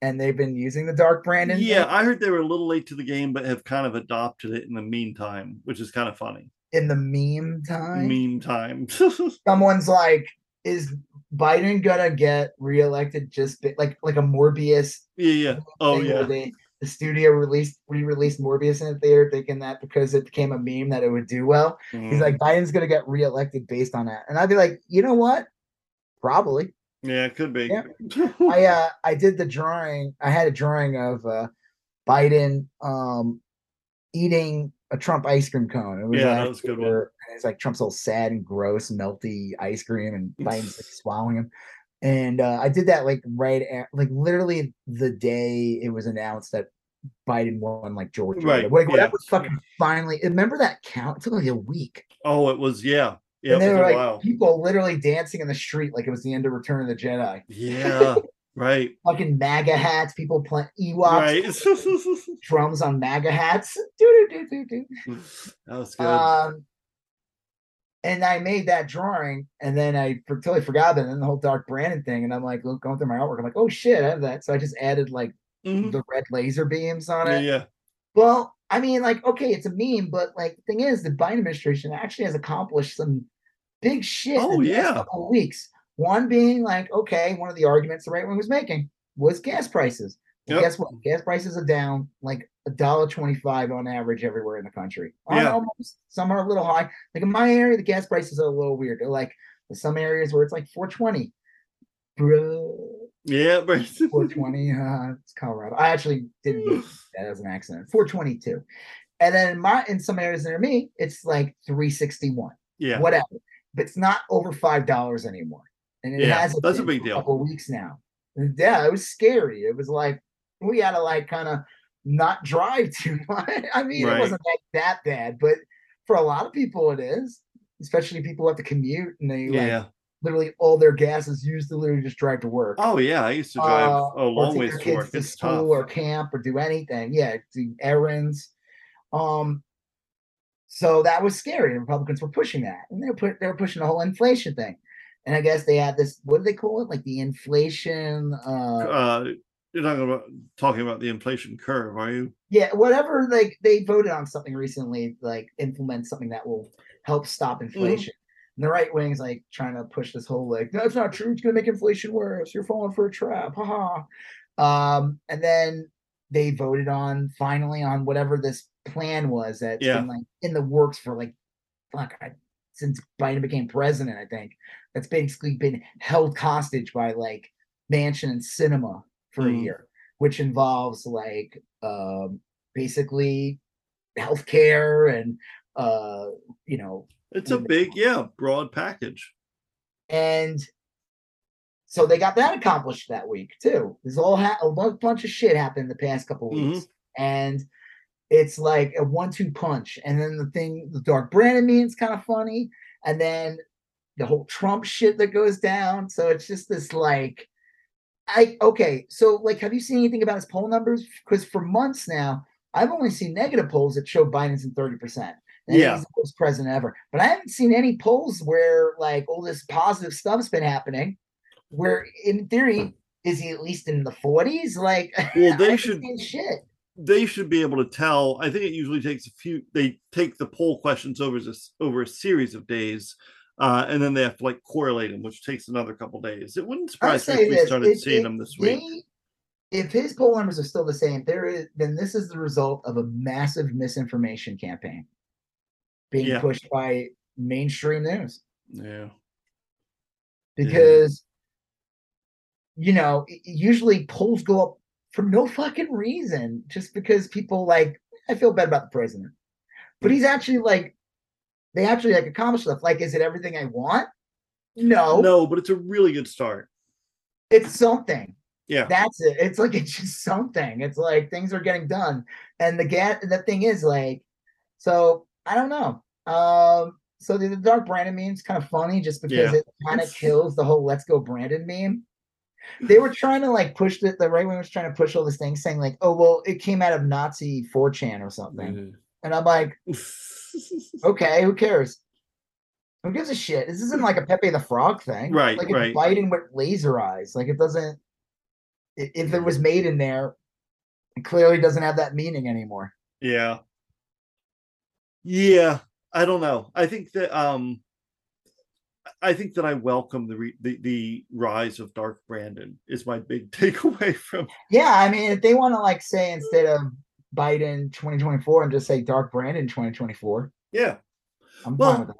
and they've been using the dark thing Yeah, I heard they were a little late to the game, but have kind of adopted it in the meantime, which is kind of funny. in the meme time. Meantime. Someone's like, is Biden gonna get reelected just be- like like a Morbius yeah, yeah. Oh yeah. they the studio released re-released Morbius in the theater thinking that because it became a meme that it would do well. He's Mm. like, Biden's gonna get reelected based on that. And I'd be like, you know what? Probably. yeah, it could be. Yeah. I uh I did the drawing. I had a drawing of uh Biden um eating a Trump ice cream cone. It was Yeah, like, that was good one. It's like Trump's all sad and gross, melty ice cream, and Biden's like swallowing him. And uh, I did that like right at, like literally the day it was announced that Biden won like Georgia. Right, Like, whatever yeah. fucking finally. Remember that count? It took like a week. oh, it was yeah. Yeah, and they were like while. people literally dancing in the street like it was the end of Return of the Jedi. Yeah. Right. Fucking MAGA hats, people playing Ewoks, Right. drums on MAGA hats. That was good. Um, and I made that drawing, and then I for, totally forgot about it. And then the whole Dark Brandon thing, and I'm like look, going through my artwork. I'm like, oh shit, I have that. So I just added like Mhm. the red laser beams on Yeah, it. yeah. Well, I mean, like, okay, it's a meme, but like the thing is, the Biden administration actually has accomplished some big shit oh, in Oh, the last yeah. couple of weeks. One being like, okay, one of the arguments the right wing was making was gas prices. Yep. Guess what? Gas prices are down like a dollar twenty-five on average everywhere in the country. Yeah. almost some are a little high. Like in my area, the gas prices are a little weird. They're like some areas where it's like four twenty. Bro, Yeah, right. 420. Uh, it's Colorado. I actually didn't that as an accident. 422. And then in my in some areas near me, it's like 361. yeah. Whatever. But it's not over five dollars anymore. And it Yeah, has that's a big deal. couple weeks now. And yeah, it was scary. It was like we had to like kind of not drive too much. I mean, Right. it wasn't like that bad, but for a lot of people it is, especially people who have to commute and they like Yeah. Literally all their gas is used to literally just drive to work Oh yeah. I used to drive uh, a long ways to work. to It's school tough. or camp or do anything. Yeah, do errands. Um, so that was scary. The Republicans were pushing that, and they were put they were pushing the whole inflation thing. And I guess they had this. What do they call it? Like the inflation. Uh, uh, you're not gonna talking about the inflation curve, are you? yeah, whatever. Like they voted on something recently, like implement something that will help stop inflation. And the right wing's like trying to push this whole like that's not true. It's gonna make inflation worse. You're falling for a trap. Haha. Um, and then they voted on finally on whatever this plan was that's Yeah. been like in the works for like fuck I, since Biden became president. I think that's basically been held hostage by like Manchin and Sinema for a Mhm. year, which involves like um, basically healthcare and uh, you know It's a big, yeah, broad package. and so they got that accomplished that week too. There's all ha- a bunch of shit happened in the past couple Mhm. weeks, and it's like a one-two punch. And then the thing, the Dark Brandon means kind of funny, and then the whole Trump shit that goes down. So it's just this like, I okay. So like, have you seen anything about his poll numbers? Because for months now, I've only seen negative polls that show Biden's in thirty percent. Yeah. he's the worst president ever. But I haven't seen any polls where like all this positive stuff's been happening. Where in theory, is he at least in the forties? Like, Well, they should shit. they should be able to tell. I think it usually takes a few. They take the poll questions over this over a series of days, uh, and then they have to like correlate them, which takes another couple days. It wouldn't surprise me if we this, started if- seeing if them this week. they- If his poll numbers are still the same, there is then this is the result of a massive misinformation campaign being Yeah. pushed by mainstream news. Yeah, because you know usually polls go up for no fucking reason just because people like i feel bad about the president. But he's actually like they actually like accomplish stuff. Like is it everything i want? No, no, but it's a really good start. it's something. Yeah, that's it. It's like it's just something. It's like things are getting done. And the get the thing is like so i don't know. Um so the, the dark brandon meme's kind of funny just because Yeah. it kind of kills the whole let's go brandon meme. They were trying to like push the, the right wing was trying to push all this thing saying like oh well it came out of nazi 4chan or something. And i'm like okay who cares? Who gives a shit? This isn't like a pepe the frog thing. Right, like right. it's biden with laser eyes. Like it doesn't if it was made in there it clearly doesn't have that meaning anymore. Yeah. Yeah, I don't know. I think that um I think that I welcome the re- the, the rise of Dark Brandon is my big takeaway from yeah i mean if they want to like say instead of biden 2024 and just say dark brandon 2024 yeah. i'm Well, fine with that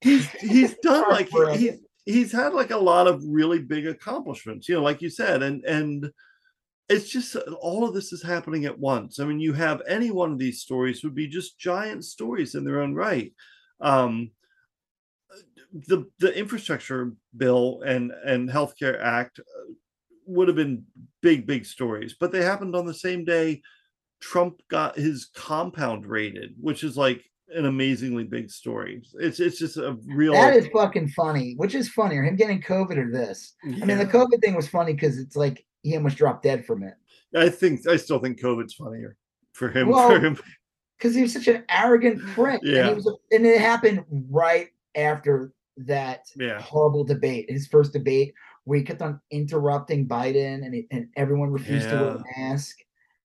He's he's done like he, he's he's had like a lot of really big accomplishments, you know, like you said, and and it's just uh, all of this is happening at once. I mean, you have any one of these stories would be just giant stories in their own right. Um, the the infrastructure bill and and healthcare act uh, would have been big big stories, but they happened on the same day Trump got his compound raided, which is like an amazingly big story. It's it's just a real. that is fucking funny which is funnier him getting covid or this i mean the covid thing was funny because it's like he almost dropped dead from it I think I still think COVID's funnier for him. Well, for him. because he was such an arrogant prick. And, Yeah. he was, and it happened right after that Yeah. horrible debate, his first debate, where he kept on interrupting Biden and, he, and everyone refused to wear a mask.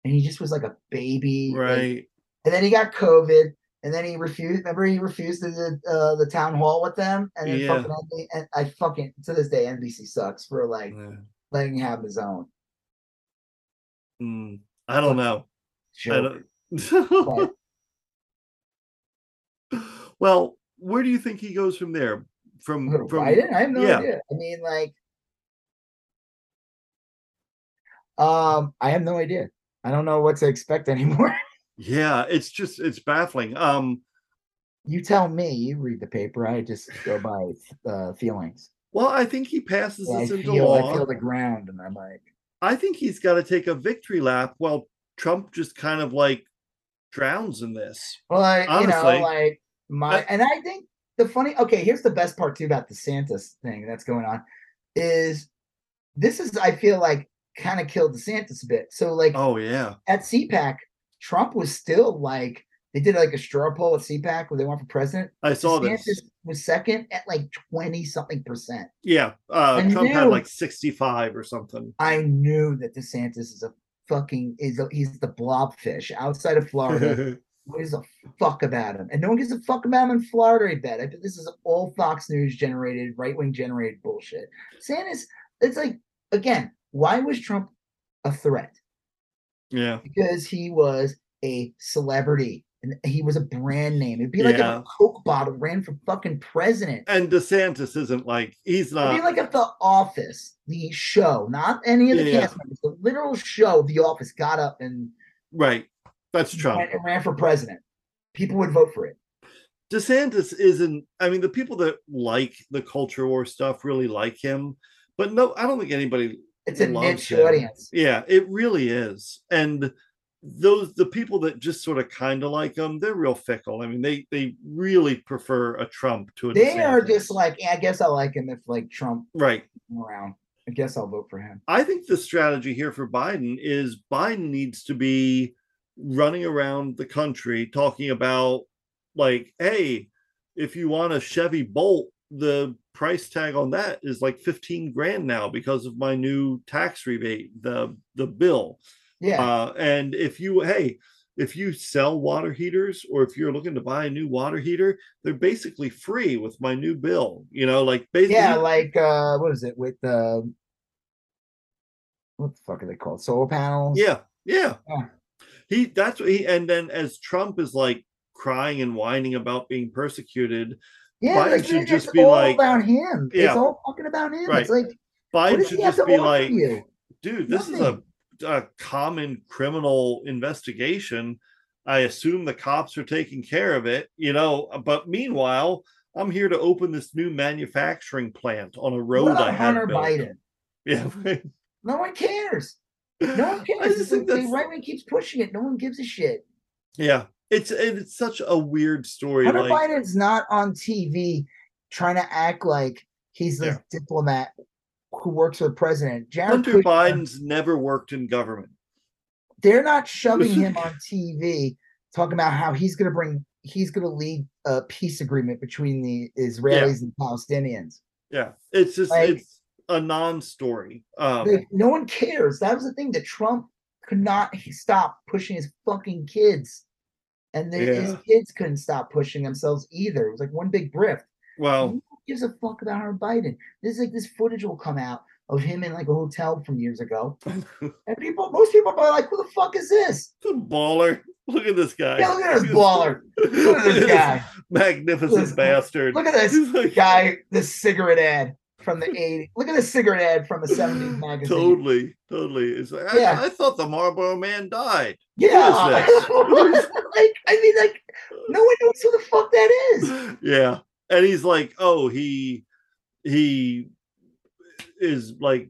And he just was like a baby. like- Right. and then he got COVID. And then he refused. Remember, he refused to the uh, the town hall with them. And then Yeah. fucking, and I fucking to this day NBC sucks for like Yeah. Letting him have his own. Mm, I don't know. I don't- well, where do you think he goes from there? From from Biden? I have no yeah. idea. I mean, like, um, I have no idea. I don't know what to expect anymore. yeah, it's just it's baffling. Um, you tell me. You read the paper. I just go by uh, feelings. Well, I think he passes I this into feel. law. I feel the ground, and I'm like, I think he's got to take a victory lap while Trump just kind of like drowns in this. well, I, you know, like my, I- and I think the funny. Okay, here's the best part too about the Santos thing that's going on, is this is I feel like kind of killed DeSantis a bit. So like Oh yeah, at CPAC, Trump was still like they did like a straw poll at CPAC where they went for president. I saw DeSantis this. Was second at like 20 something percent. Yeah, uh, Trump had like sixty-five or something. I knew that DeSantis is a fucking is a, he's the blobfish outside of Florida. Who gives a fuck about him? And no one gives a fuck about him in Florida, I bet. I bet this is all Fox News generated, right wing generated bullshit. Sanders, it's like, again, why was Trump a threat? yeah, Because he was a celebrity and he was a brand name. It'd be like if a Coke bottle ran for fucking president. and DeSantis isn't like he's not. It'd be like if The Office, the show, not any of the Yeah. cast members, the literal show of The Office got up and right, that's Trump. and ran for president. People would vote for it. DeSantis isn't. I mean, the people that like the culture war stuff really like him, but no, I don't think anybody. It's a niche him. audience. Yeah, it really is, and those the people that just sort of kind of like them they're real fickle. I mean, they they really prefer a Trump to a. They are just like, yeah, I guess I like him if like Trump right. around. I guess I'll vote for him. I think the strategy here for Biden is Biden needs to be running around the country talking about like, hey, if you want a Chevy Bolt, the price tag on that is like 15 grand now because of my new tax rebate, the the bill. Yeah. Uh, and if you hey, if you sell water heaters or if you're looking to buy a new water heater, they're basically free with my new bill. You know, like basically yeah, like uh what is it with the what the fuck are they called? Solar panels? Yeah, yeah. Yeah. He that's what he and then as Trump is like crying and whining about being persecuted, Yeah, Biden like, should just be like- about him. Yeah. It's all fucking about him. Right. It's like Biden should just be like, you? dude, this is a, a common criminal investigation. I assume the cops are taking care of it, you know. But meanwhile, I'm here to open this new manufacturing plant on a road What I Hunter built. Biden? Yeah, right. No one cares. No one I cares. just think like the right wing keeps pushing it. No one gives a shit. yeah. It's it's such a weird story. Hunter like Biden's not on TV trying to act like he's this Yeah. diplomat who works for the president. Jared Hunter Kushner, Biden's never worked in government. they're not shoving him on TV talking about how he's going to bring he's going to lead a peace agreement between the Israelis and Palestinians. Yeah, it's just Like- it's a non-story. Um, no one cares. That was the thing that Trump could not stop pushing his fucking kids, and the, his kids couldn't stop pushing themselves either. It was like one big grift. well, gives a fuck about Hunter Biden? This is like this footage will come out of him in like a hotel from years ago, and people, most people are like, "Who the fuck is this?" baller. Look at this guy. Yeah, look at this baller. Look at this guy. magnificent This- bastard. Look at this guy. This cigarette ad from the '80s. Look at this cigarette ad from a '70s magazine. Totally, totally. It's like, Yeah. I, I thought the Marlboro Man died. Yeah, Who is this? like I mean, like no one knows who the fuck that is. yeah, and he's like, oh, he he is like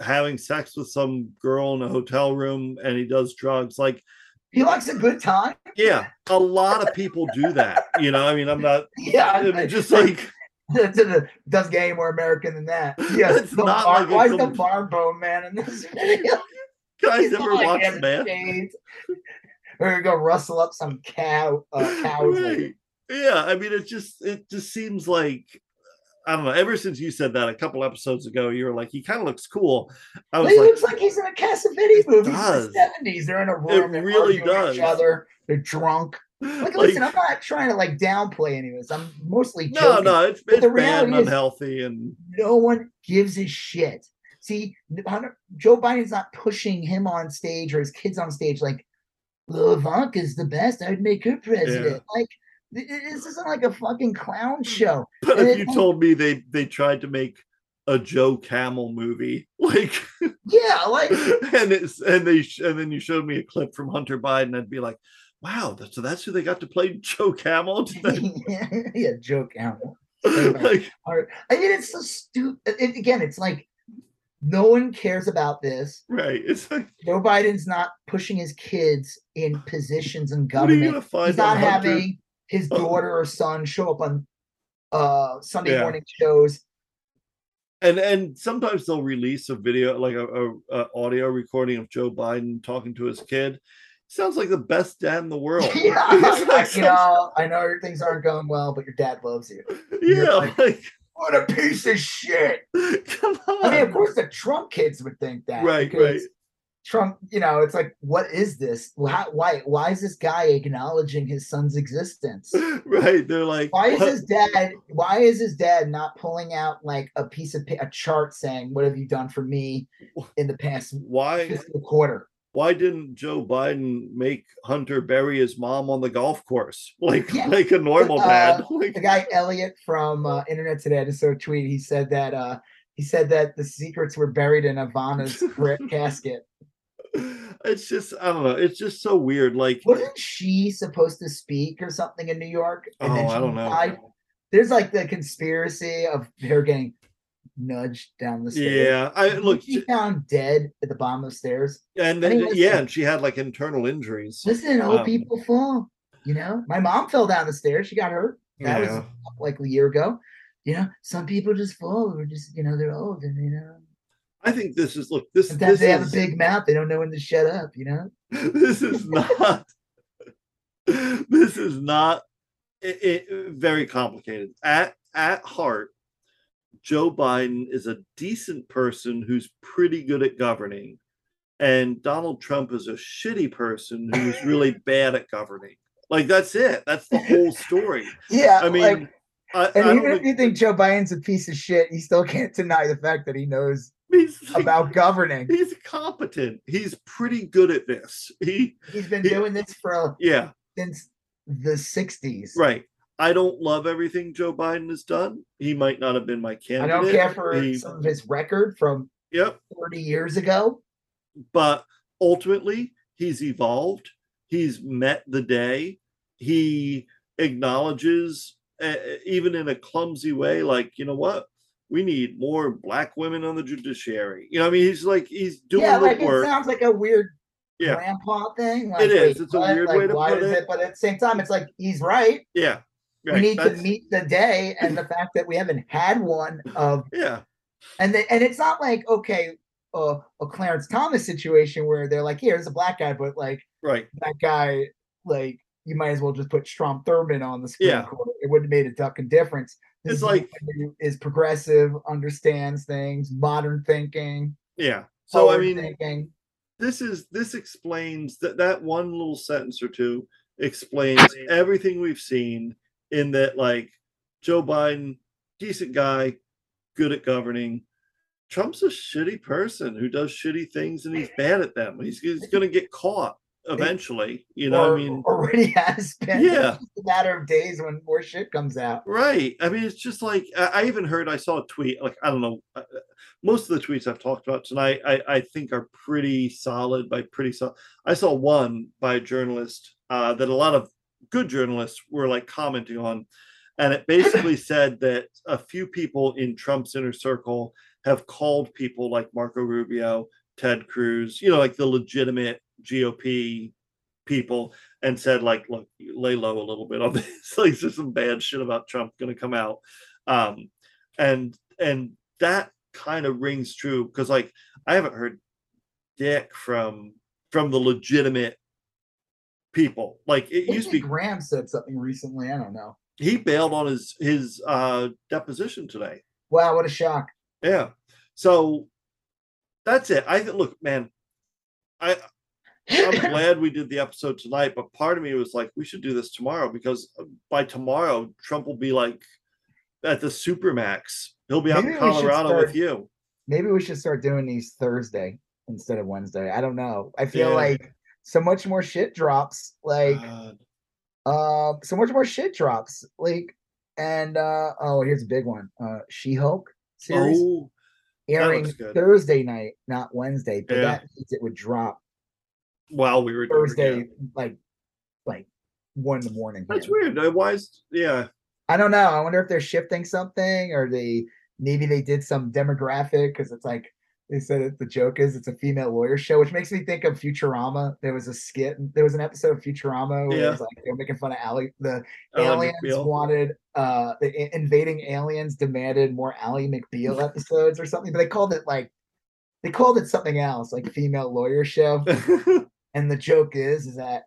having sex with some girl in a hotel room, and he does drugs. Like, He likes a good time. yeah, a lot of people do that. You know, I mean, I'm not Yeah, I mean, just like. does get any more American than that. Yeah, It's the not bar- like a why is the barbone man in this video? guys ever like watched having man? We're gonna go rustle up some cow uh, cows. Right. Yeah, I mean, it just it just seems like I don't know. Ever since you said that a couple episodes ago, you were like, he kind of looks cool. I was He like, looks like he's in a Cassavetes movie from does. the seventies. They're in a room. they're really arguing Each does. other. They're drunk. Like, like, listen, I'm not trying to like downplay any of this. I'm mostly no, joking. no, it's, it's the bad and unhealthy, and No one gives a shit. See, Joe Biden's not pushing him on stage or his kids on stage like, Ivanka's the best. I'd make her president. Like, th- this isn't like a fucking clown show. But And if it- you told me they they tried to make a Joe Camel movie, like, Yeah, like and it's and they and then you showed me a clip from Hunter Biden, I'd be like, wow, that, so that's who they got to play Joe Camel. Yeah, joke animal. like, I mean, it's so stupid. It, again, it's like no one cares about this. right? It's like, Joe Biden's not pushing his kids in positions in what are you government. He's not having his daughter or son show up on uh Sunday Yeah. morning shows. and and sometimes they'll release a video like a, a, a audio recording of Joe Biden talking to his kid. Sounds like the best dad in the world. yeah, like you know, I know things aren't going well, but your dad loves you. yeah, like- like What a piece of shit. come on. I mean, of course, the Trump kids would think that, Right, because right. Trump, you know, it's like, what is this? Why, why, why is this guy acknowledging his son's existence? right. They're like, Why is "What?" his dad? Why is his dad not pulling out like a piece of a chart saying, "What have you done for me in the past why fiscal quarter?" why didn't Joe Biden make Hunter bury his mom on the golf course like Yeah. like a normal Uh, dad? Like, The guy Elliot from uh, Internet Today, I just saw a tweet. He said that uh, he said that the secrets were buried in Ivana's casket. It's just I don't know. It's just so weird. Like Wasn't she supposed to speak or something in New York? And Oh, I don't know. died? There's like the conspiracy of her getting nudged down the stairs. yeah, I look she found dead at the bottom of the stairs. and then yeah, and she had like internal injuries. Listen, old Um, people fall. You know, my mom fell down the stairs. She got hurt. That was like a year ago. You know, some people just fall or just, you know, they're old and, you know, I think this is look this sometimes this they have a big mouth. They don't know when to shut up, you know? this is not this is not it, it- very complicated at at heart joe biden is a decent person who's pretty good at governing and donald trump is a shitty person who's really bad at governing like that's it that's the whole story Yeah. i mean like, I, I and don't even if you think Joe Biden's a piece of shit, you still can't deny the fact that he knows he's like- about governing. he's competent he's pretty good at this he He's been he- doing this for yeah since the 60s. Right. I don't love everything Joe Biden has done. He might not have been my candidate. I don't care for He- some of his record from Yep. 30 years ago. But ultimately, he's evolved. He's met the day. He acknowledges, uh, even in a clumsy way, like, you know what? We need more black women on the judiciary. You know, I mean, he's like, he's doing yeah, the like it sounds like a weird Yeah. grandpa thing. Like, It is. wait, It's a weird Like, way to put is it. But at the same time, it's like he's right. Yeah. We Right. need to meet the day, and the fact that we haven't had one of, Yeah. and the, and it's not like okay, uh, a Clarence Thomas situation where they're like, here's a black guy, but like Right. that guy, like you might as well just put Strom Thurmond on the screen. Yeah. It wouldn't have made a duck and difference. It's like- is progressive, understands things, modern thinking. Yeah. So, I mean, thinking. this is this explains that that one little sentence or two explains everything we've seen in that like joe biden decent guy good at governing trump's a shitty person who does shitty things and he's bad at them he's, he's gonna get caught eventually you know or, i mean already has been. Yeah. A matter of days when more shit comes out. Right. I mean, it's just like I, I even heard. I saw a tweet. Like I don't know. uh, Most of the tweets I've talked about tonight, I, I think are pretty solid. By pretty solid, I saw one by a journalist uh, that a lot of good journalists were like commenting on, and it basically said that a few people in Trump's inner circle have called people like Marco Rubio, Ted Cruz, you know, like the legitimate GOP people and said like look lay low a little bit on this like there's some bad shit about trump going to come out um and and that kind of rings true because like i haven't heard dick from from the legitimate people like it used to be Graham said something recently. I don't know. he bailed on his his uh deposition today Wow, what a shock. yeah so that's it i think look man i I'm glad we did the episode tonight, but part of me was like, we should do this tomorrow because uh, by tomorrow, Trump will be like at the Supermax. He'll be out Maybe in Colorado start- with you. maybe we should start doing these Thursday instead of Wednesday. I don't know. I feel Yeah. like so much more shit drops. Like God. um so much more shit drops. Like and uh oh here's a big one. Uh She Hulk series oh, airing. Thursday night, not Wednesday, but Yeah. that means it would drop while we were Thursday yeah. like like one in the morning. That's here. weird. Uh, Why is yeah? I don't know. I wonder if they're shifting something or they maybe they did some demographic because it's like they said the joke is it's a female lawyer show, which makes me think of Futurama. There was a skit, there was an episode of Futurama where it was like they were making fun of Ali. The aliens McBeal? wanted uh the invading aliens demanded more Ally McBeal episodes or something, but they called it like they called it something else, like female lawyer show. And the joke is, is that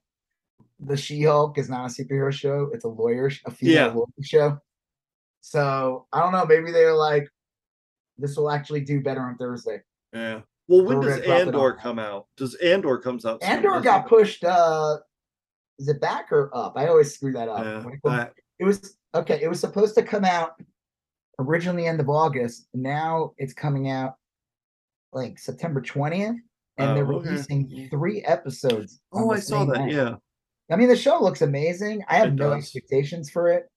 the She-Hulk is not a superhero show; it's a lawyer, a female Yeah. lawyer show. So I don't know. Maybe they're like, this will actually do better on Thursday. yeah. Well, when we're does gonna drop it Andor come out? Does Andor comes out? soon, Andor got it? pushed. uh Is it back or up? I always screw that up. Yeah, What do you it? that- it was okay. It was supposed to come out originally end of August. Now it's coming out like September twentieth, and Oh, they're okay. releasing three episodes. oh, I saw that. night. Yeah. I mean, the show looks amazing. I have It no does. expectations for it.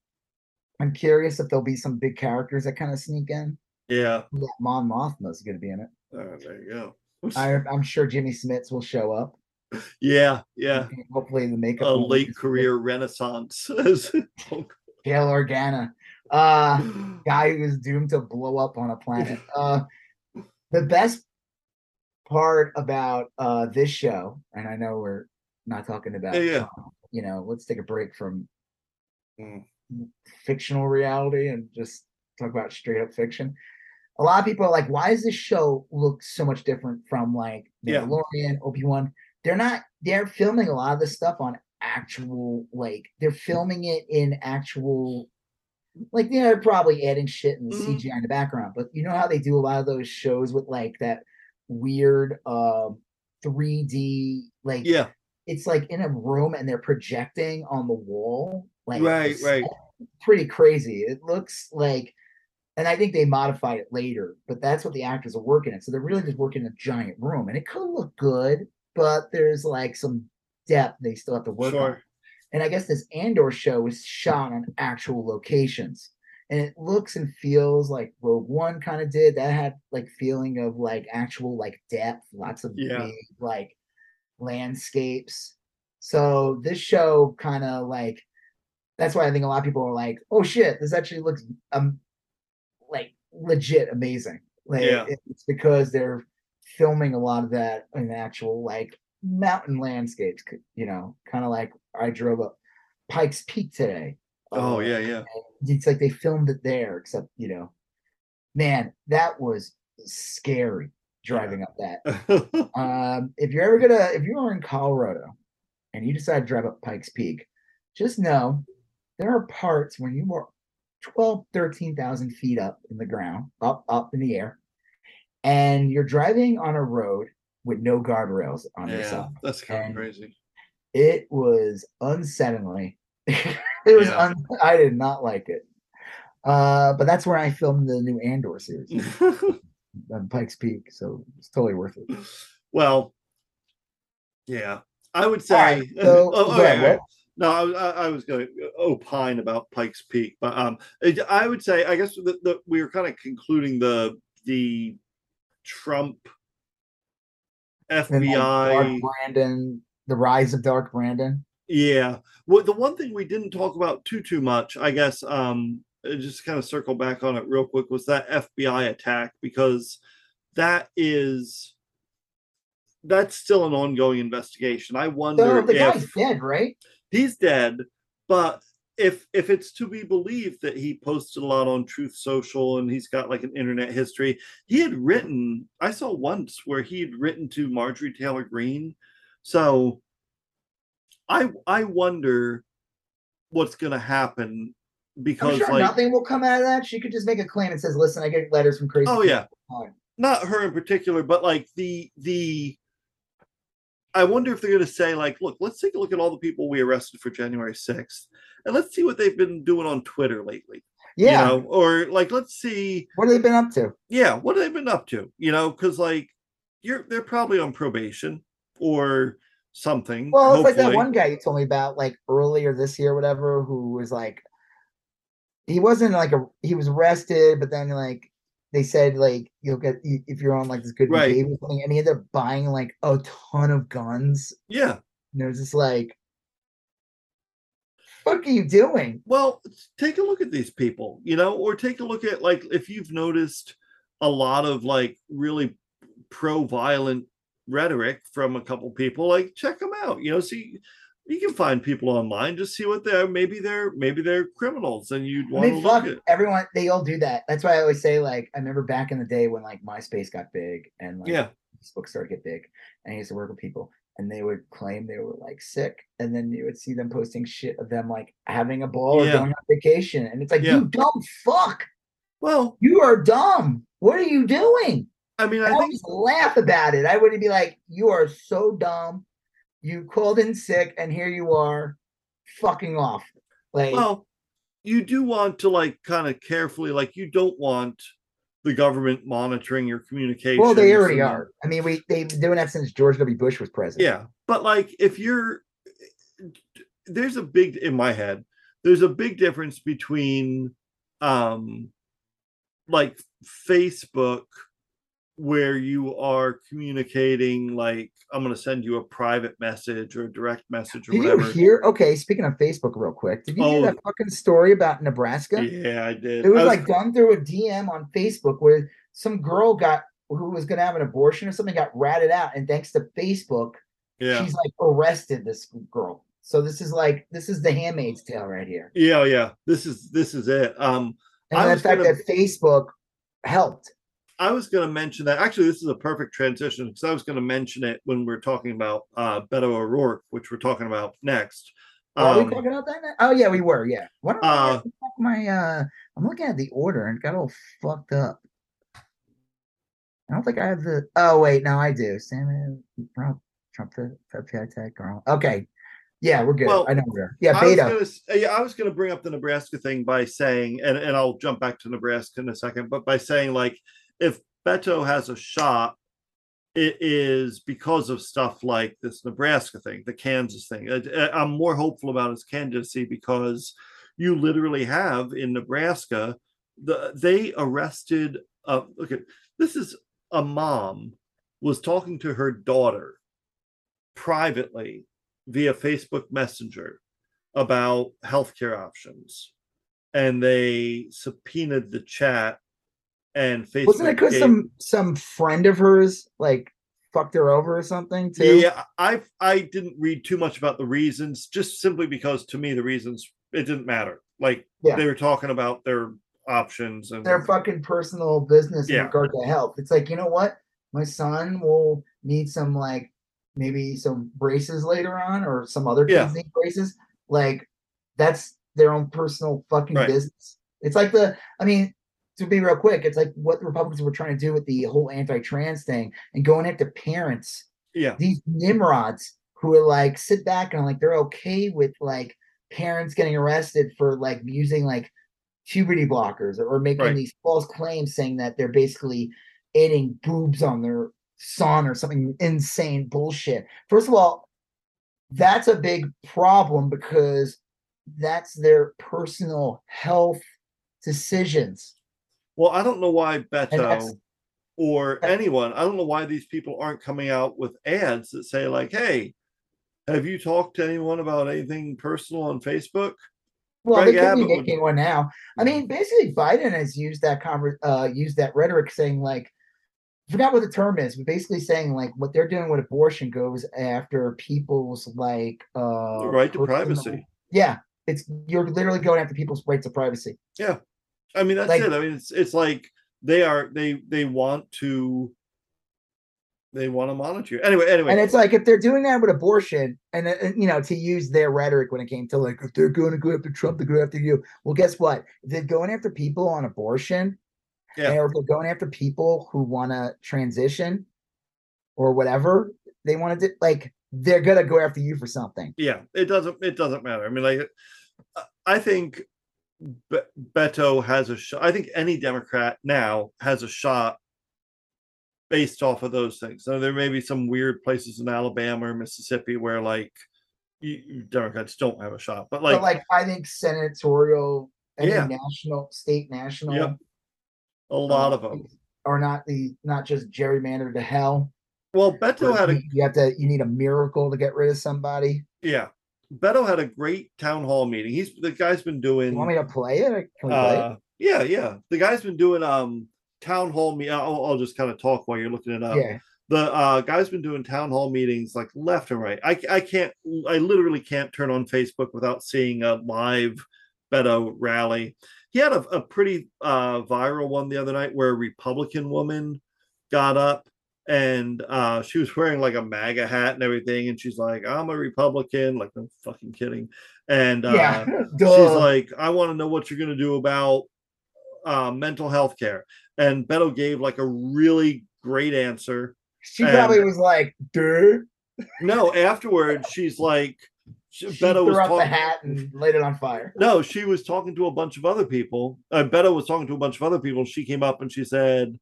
I'm curious if there'll be some big characters that kind of sneak in. Yeah. Yeah, Mon Mothma is going to be in it. Uh, there you go. I, I'm sure Jimmy Smits will show up. yeah. Yeah. Hopefully, the makeup. A late career renaissance. Bail Organa, uh, guy who's doomed to blow up on a planet. Uh, the best part about uh this show, and I know we're not talking about, Yeah, yeah. um, you know, let's take a break from Mm. fictional reality and just talk about straight up fiction. A lot of people are like, why does this show look so much different from like Yeah. Mandalorian, Obi Wan? They're not. They're filming a lot of this stuff on actual like they're filming it in actual like they're probably adding shit and the Mhm. CGI in the background, but you know how they do a lot of those shows with like that weird um 3D like yeah. it's like in a room and they're projecting on the wall like Right, right. pretty crazy it looks like and i think they modified it later but that's what the actors are working in so they're really just working in a giant room and it could look good but there's like some depth they still have to work on and I guess this Andor show was shot on actual locations. And it looks and feels like Rogue One kind of did. That had like feeling of like actual like depth, lots of Yeah. big like landscapes. So this show kind of like that's why I think a lot of people are like, oh shit, this actually looks um like legit amazing. Like Yeah. it's because they're filming a lot of that in actual like mountain landscapes, you know, kind of like I drove up Pikes Peak today. Oh uh, yeah, yeah. It's like they filmed it there, except you know, man, that was scary driving up that. Um, if you're ever gonna, if you are in Colorado and you decide to drive up Pikes Peak, just know there are parts when you are 12, 13,000 feet up in the ground, up, up in the air, and you're driving on a road with no guardrails on yeah, side. that's kind of crazy. It was unsettlingly. it was, Yeah. un- I did not like it. Uh, but that's where I filmed the new Andor series on Pikes Peak, so it's totally worth it. well, yeah, I would say. right, so- oh, okay, ahead, all right. No, I, was- I, was going to opine about Pikes Peak, but um, it- I would say I guess the, the, we were kind of concluding the the Trump FBI. Dark Brandon, the rise of Dark Brandon. Yeah. Well, the one thing we didn't talk about too too much, I guess, um, uh, just kind of circle back on it real quick, was that FBI attack because that is that's still an ongoing investigation. I wonder So the if guy's dead, right? he's dead, but if if it's to be believed that he posted a lot on Truth Social and he's got like an internet history, he had written. I saw once where he had written to Marjorie Taylor Greene, so I I wonder what's going to happen I'm because sure like nothing will come out of that. She could just make a claim and says, "Listen, I get letters from crazy." oh yeah not her in particular, but like the the I wonder if they're going to say like, look, let's take a look at all the people we arrested for January 6th and let's see what they've been doing on Twitter lately. Yeah. You know, or like let's see. What they've they been up to? Yeah, what have they been up to? You know, because like you're they're probably on probation or something. Well, it's like that one guy you told me about like earlier this year, whatever, who was like he wasn't like a he was arrested, but then like they said like you'll get if you're on like this good Right. behavior thing, and he ended up buying like a ton of guns. Yeah. And it was just like, fuck are you doing? Well, take a look at these people, you know, or take a look at like if you've noticed a lot of like really pro-violent rhetoric from a couple people, like check them out. You know, see you can find people online, just see what they're maybe they're maybe they're criminals and you'd I want to look at everyone. They all do that. That's why I always say like I remember back in the day when like MySpace got big and like yeah, Facebook started to get big, and I used to work with people, and they would claim they were like sick, and then you would see them posting shit of them like having a ball or going on vacation, and it's like Yeah. you dumb fuck, well, you are dumb. What are you doing? I mean, I I think always laugh about it. I wouldn't be like, you are so dumb. You called in sick, and here you are, fucking off. Like, well, you do want to like kind of carefully, like you don't want the government monitoring your communication. well, they already are. I mean, we they've been doing that since George W. Bush was president. Yeah, but like if you're there's a big in my head, there's a big difference between um like Facebook where you are communicating like I'm going to send you a private message or a direct message or Did whatever. you hear? Okay, speaking of Facebook, real quick, did you hear Oh. that fucking story about Nebraska? yeah, I did. It was I like done through a DM on Facebook where some girl got who was going to have an abortion or something got ratted out, and thanks to Facebook, yeah. she's like arrested this girl. So this is like this is the Handmaid's Tale right here, Yeah, yeah. This is this is it. Um and the fact gonna- that Facebook helped. I was going to mention that. Actually, this is a perfect transition because I was going to mention it when we're talking about uh, Beto O'Rourke, which we're talking about next. Are Um, we talking about that? Now? Oh yeah, we were. Yeah. Why don't I Uh, my? uh I'm looking at the order and it got all fucked up. I don't think I have the. Oh wait, no, I do. Samuel Trump, Trump the FBI tech girl. Okay, yeah, we're good. Well, I know we're. Yeah, I was, Beto. gonna, yeah, I was going to bring up the Nebraska thing by saying, and, and I'll jump back to Nebraska in a second, but by saying, like, if Beto has a shot, it is because of stuff like this Nebraska thing, the Kansas thing. I, I'm more hopeful about his candidacy because you literally have in Nebraska, the they arrested. Uh, look at this is a mom was talking to her daughter privately via Facebook Messenger about healthcare options, and they subpoenaed the chat. And Facebook Wasn't it because some some friend of hers like fucked her over or something too? Yeah, I I didn't read too much about the reasons, just simply because to me the reasons it didn't matter. Like Yeah. they were talking about their options and Their fucking personal business in Yeah. regard to health. It's like you know what, my son will need some like maybe some braces later on, or some other kids Yeah. need braces. Like that's their own personal fucking Right. business. It's like the. I mean, to be real quick, it's like what the Republicans were trying to do with the whole anti-trans thing and going after parents yeah, these nimrods who are like sit back and like they're okay with like parents getting arrested for like using like puberty blockers or, or making Right. these false claims saying that they're basically adding boobs on their son or something insane bullshit. First of all, that's a big problem because that's their personal health decisions. Well, I don't know why Beto or anyone, I don't know why these people aren't coming out with ads that say like, "Hey, have you talked to anyone about anything personal on Facebook?" Well, Greg they could Abbott be would- making one now. I mean, basically, Biden has used that conver- uh, used that rhetoric, saying like, I forgot what the term is, but basically saying like what they're doing with abortion goes after people's like uh The right to privacy. Yeah, it's you're literally going after people's right to privacy. I mean, that's Like- it. I mean, it's it's like they are they they want to they want to monitor you. Anyway, anyway. And it's like if they're doing that with abortion, and uh, you know, to use their rhetoric when it came to like if they're going to go after Trump, they go after you. Well, guess what? If they're going after people on abortion, Yeah. or if they're going after people who want to transition or whatever they want to do, like they're gonna go after you for something. yeah it doesn't it doesn't matter i mean like uh, i think Be- Beto has a shot. I think any Democrat now has a shot based off of those things. So there may be some weird places in Alabama or Mississippi where like you, Democrats don't have a shot, but like, but like I think senatorial, any Yeah. national, state, national, Yep. a lot uh, of them. are not the not just gerrymandered to hell. Well, Beto had a you have to you need a miracle to get rid of somebody. yeah. Beto had a great town hall meeting. He's the guy's been doing. You want me to play it? Can we play it? uh, yeah, yeah. The guy's been doing um town hall me. I'll, I'll just kind of talk while you're looking it up. yeah. the uh guy's been doing town hall meetings like left and right. I I can't I literally can't turn on Facebook without seeing a live Beto rally. He had a, a pretty uh viral one the other night where a Republican woman got up and uh she was wearing like a MAGA hat and everything, and she's like, I'm a Republican, like no fucking kidding. And uh yeah. she's like, I want to know what you're gonna do about uh mental health care. And Beto gave like a really great answer she probably was like, dude. no, afterwards she's like, she, She Beto was up the hat and laid it on fire. No, she was talking to a bunch of other people. Uh, Beto was talking to a bunch of other people. She came up and she said,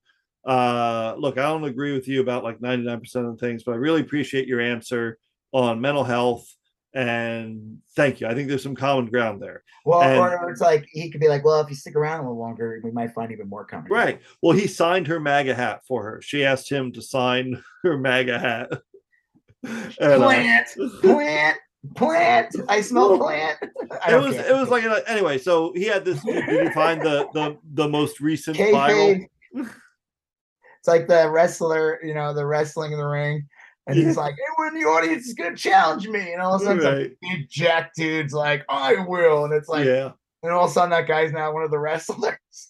uh, "Look, I don't agree with you about like ninety nine percent of the things, but I really appreciate your answer on mental health." And thank you. I think there's some common ground there. Well, And- or it's like he could be like, well, if you stick around a little longer, we might find even more coming. Right. Well, he signed her MAGA hat for her. She asked him to sign her MAGA hat. And, uh, Plant, plant, plant. I smell plant. I it was care. it was like anyway. So he had this. Did you find the the the most recent viral? It's like the wrestler, you know, the wrestling in the ring. And he's like, hey, when the audience is gonna challenge me, and all of a sudden Right. big jack dude's like, I will, and it's like, yeah. and all of a sudden that guy's now one of the wrestlers.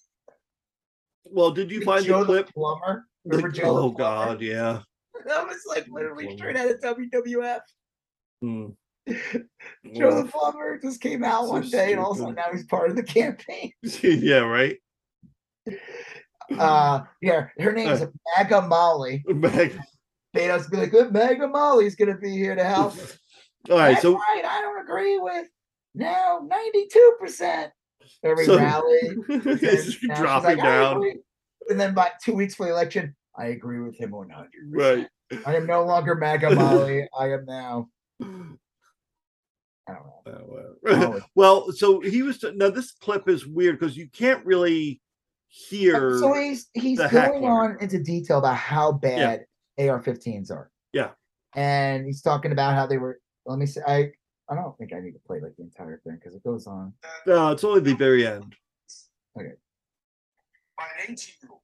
Well, did you find Joe the clip? plumber? The- Joe the oh plumber? God, yeah. That was like literally straight out of WWF. Hmm. Joe the plumber just came out So one day, and all of a sudden now he's part of the campaign. yeah, right. Uh, yeah, her name's Maga Molly. Meg- Beto's be like, good Maga Molly's gonna be here to help. All right, That's so right. I don't agree with now 92 percent every So- rally. it's and now she's dropping like, down. And then by two weeks for the election, I agree with him one hundred percent. Right. I am no longer MAGA Molly. I am now. I don't know. Uh, well, well, so he was now. This clip is weird because you can't really hear. So he's he's going heckler. on into detail about how bad AR-15s are. Yeah. And he's talking about how they were. Let me see. I I don't think I need to play like the entire thing because it goes on. no, it's only the very end. by an 18 year old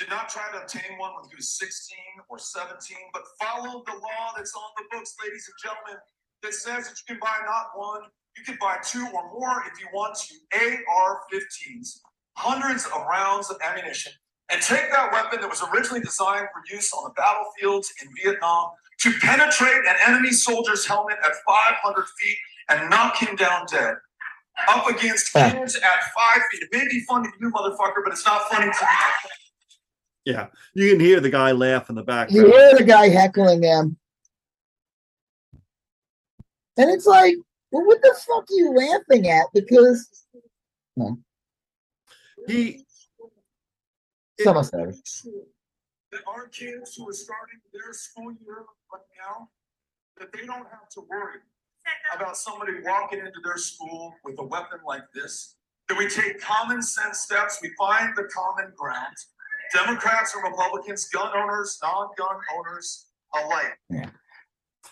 did not try to obtain one when he was 16 or 17, but followed the law that's on the books, ladies and gentlemen, that says that you can buy not one, you can buy two or more if you want to AR 15s, hundreds of rounds of ammunition, and take that weapon that was originally designed for use on the battlefields in Vietnam to penetrate an enemy soldier's helmet at 500 feet and knock him down dead. Up against Yeah. kids at five feet. It may be funny to you, motherfucker, but it's not funny to me. Yeah, you can hear the guy laugh in the background. You hear the guy heckling them, and it's like, well, what the fuck are you laughing at? Because He some of us There are kids who are starting their school year right now that they don't have to worry about somebody walking into their school with a weapon like this. That we take common sense steps, we find the common ground. Democrats and Republicans, gun owners, non-gun owners alike. Yeah.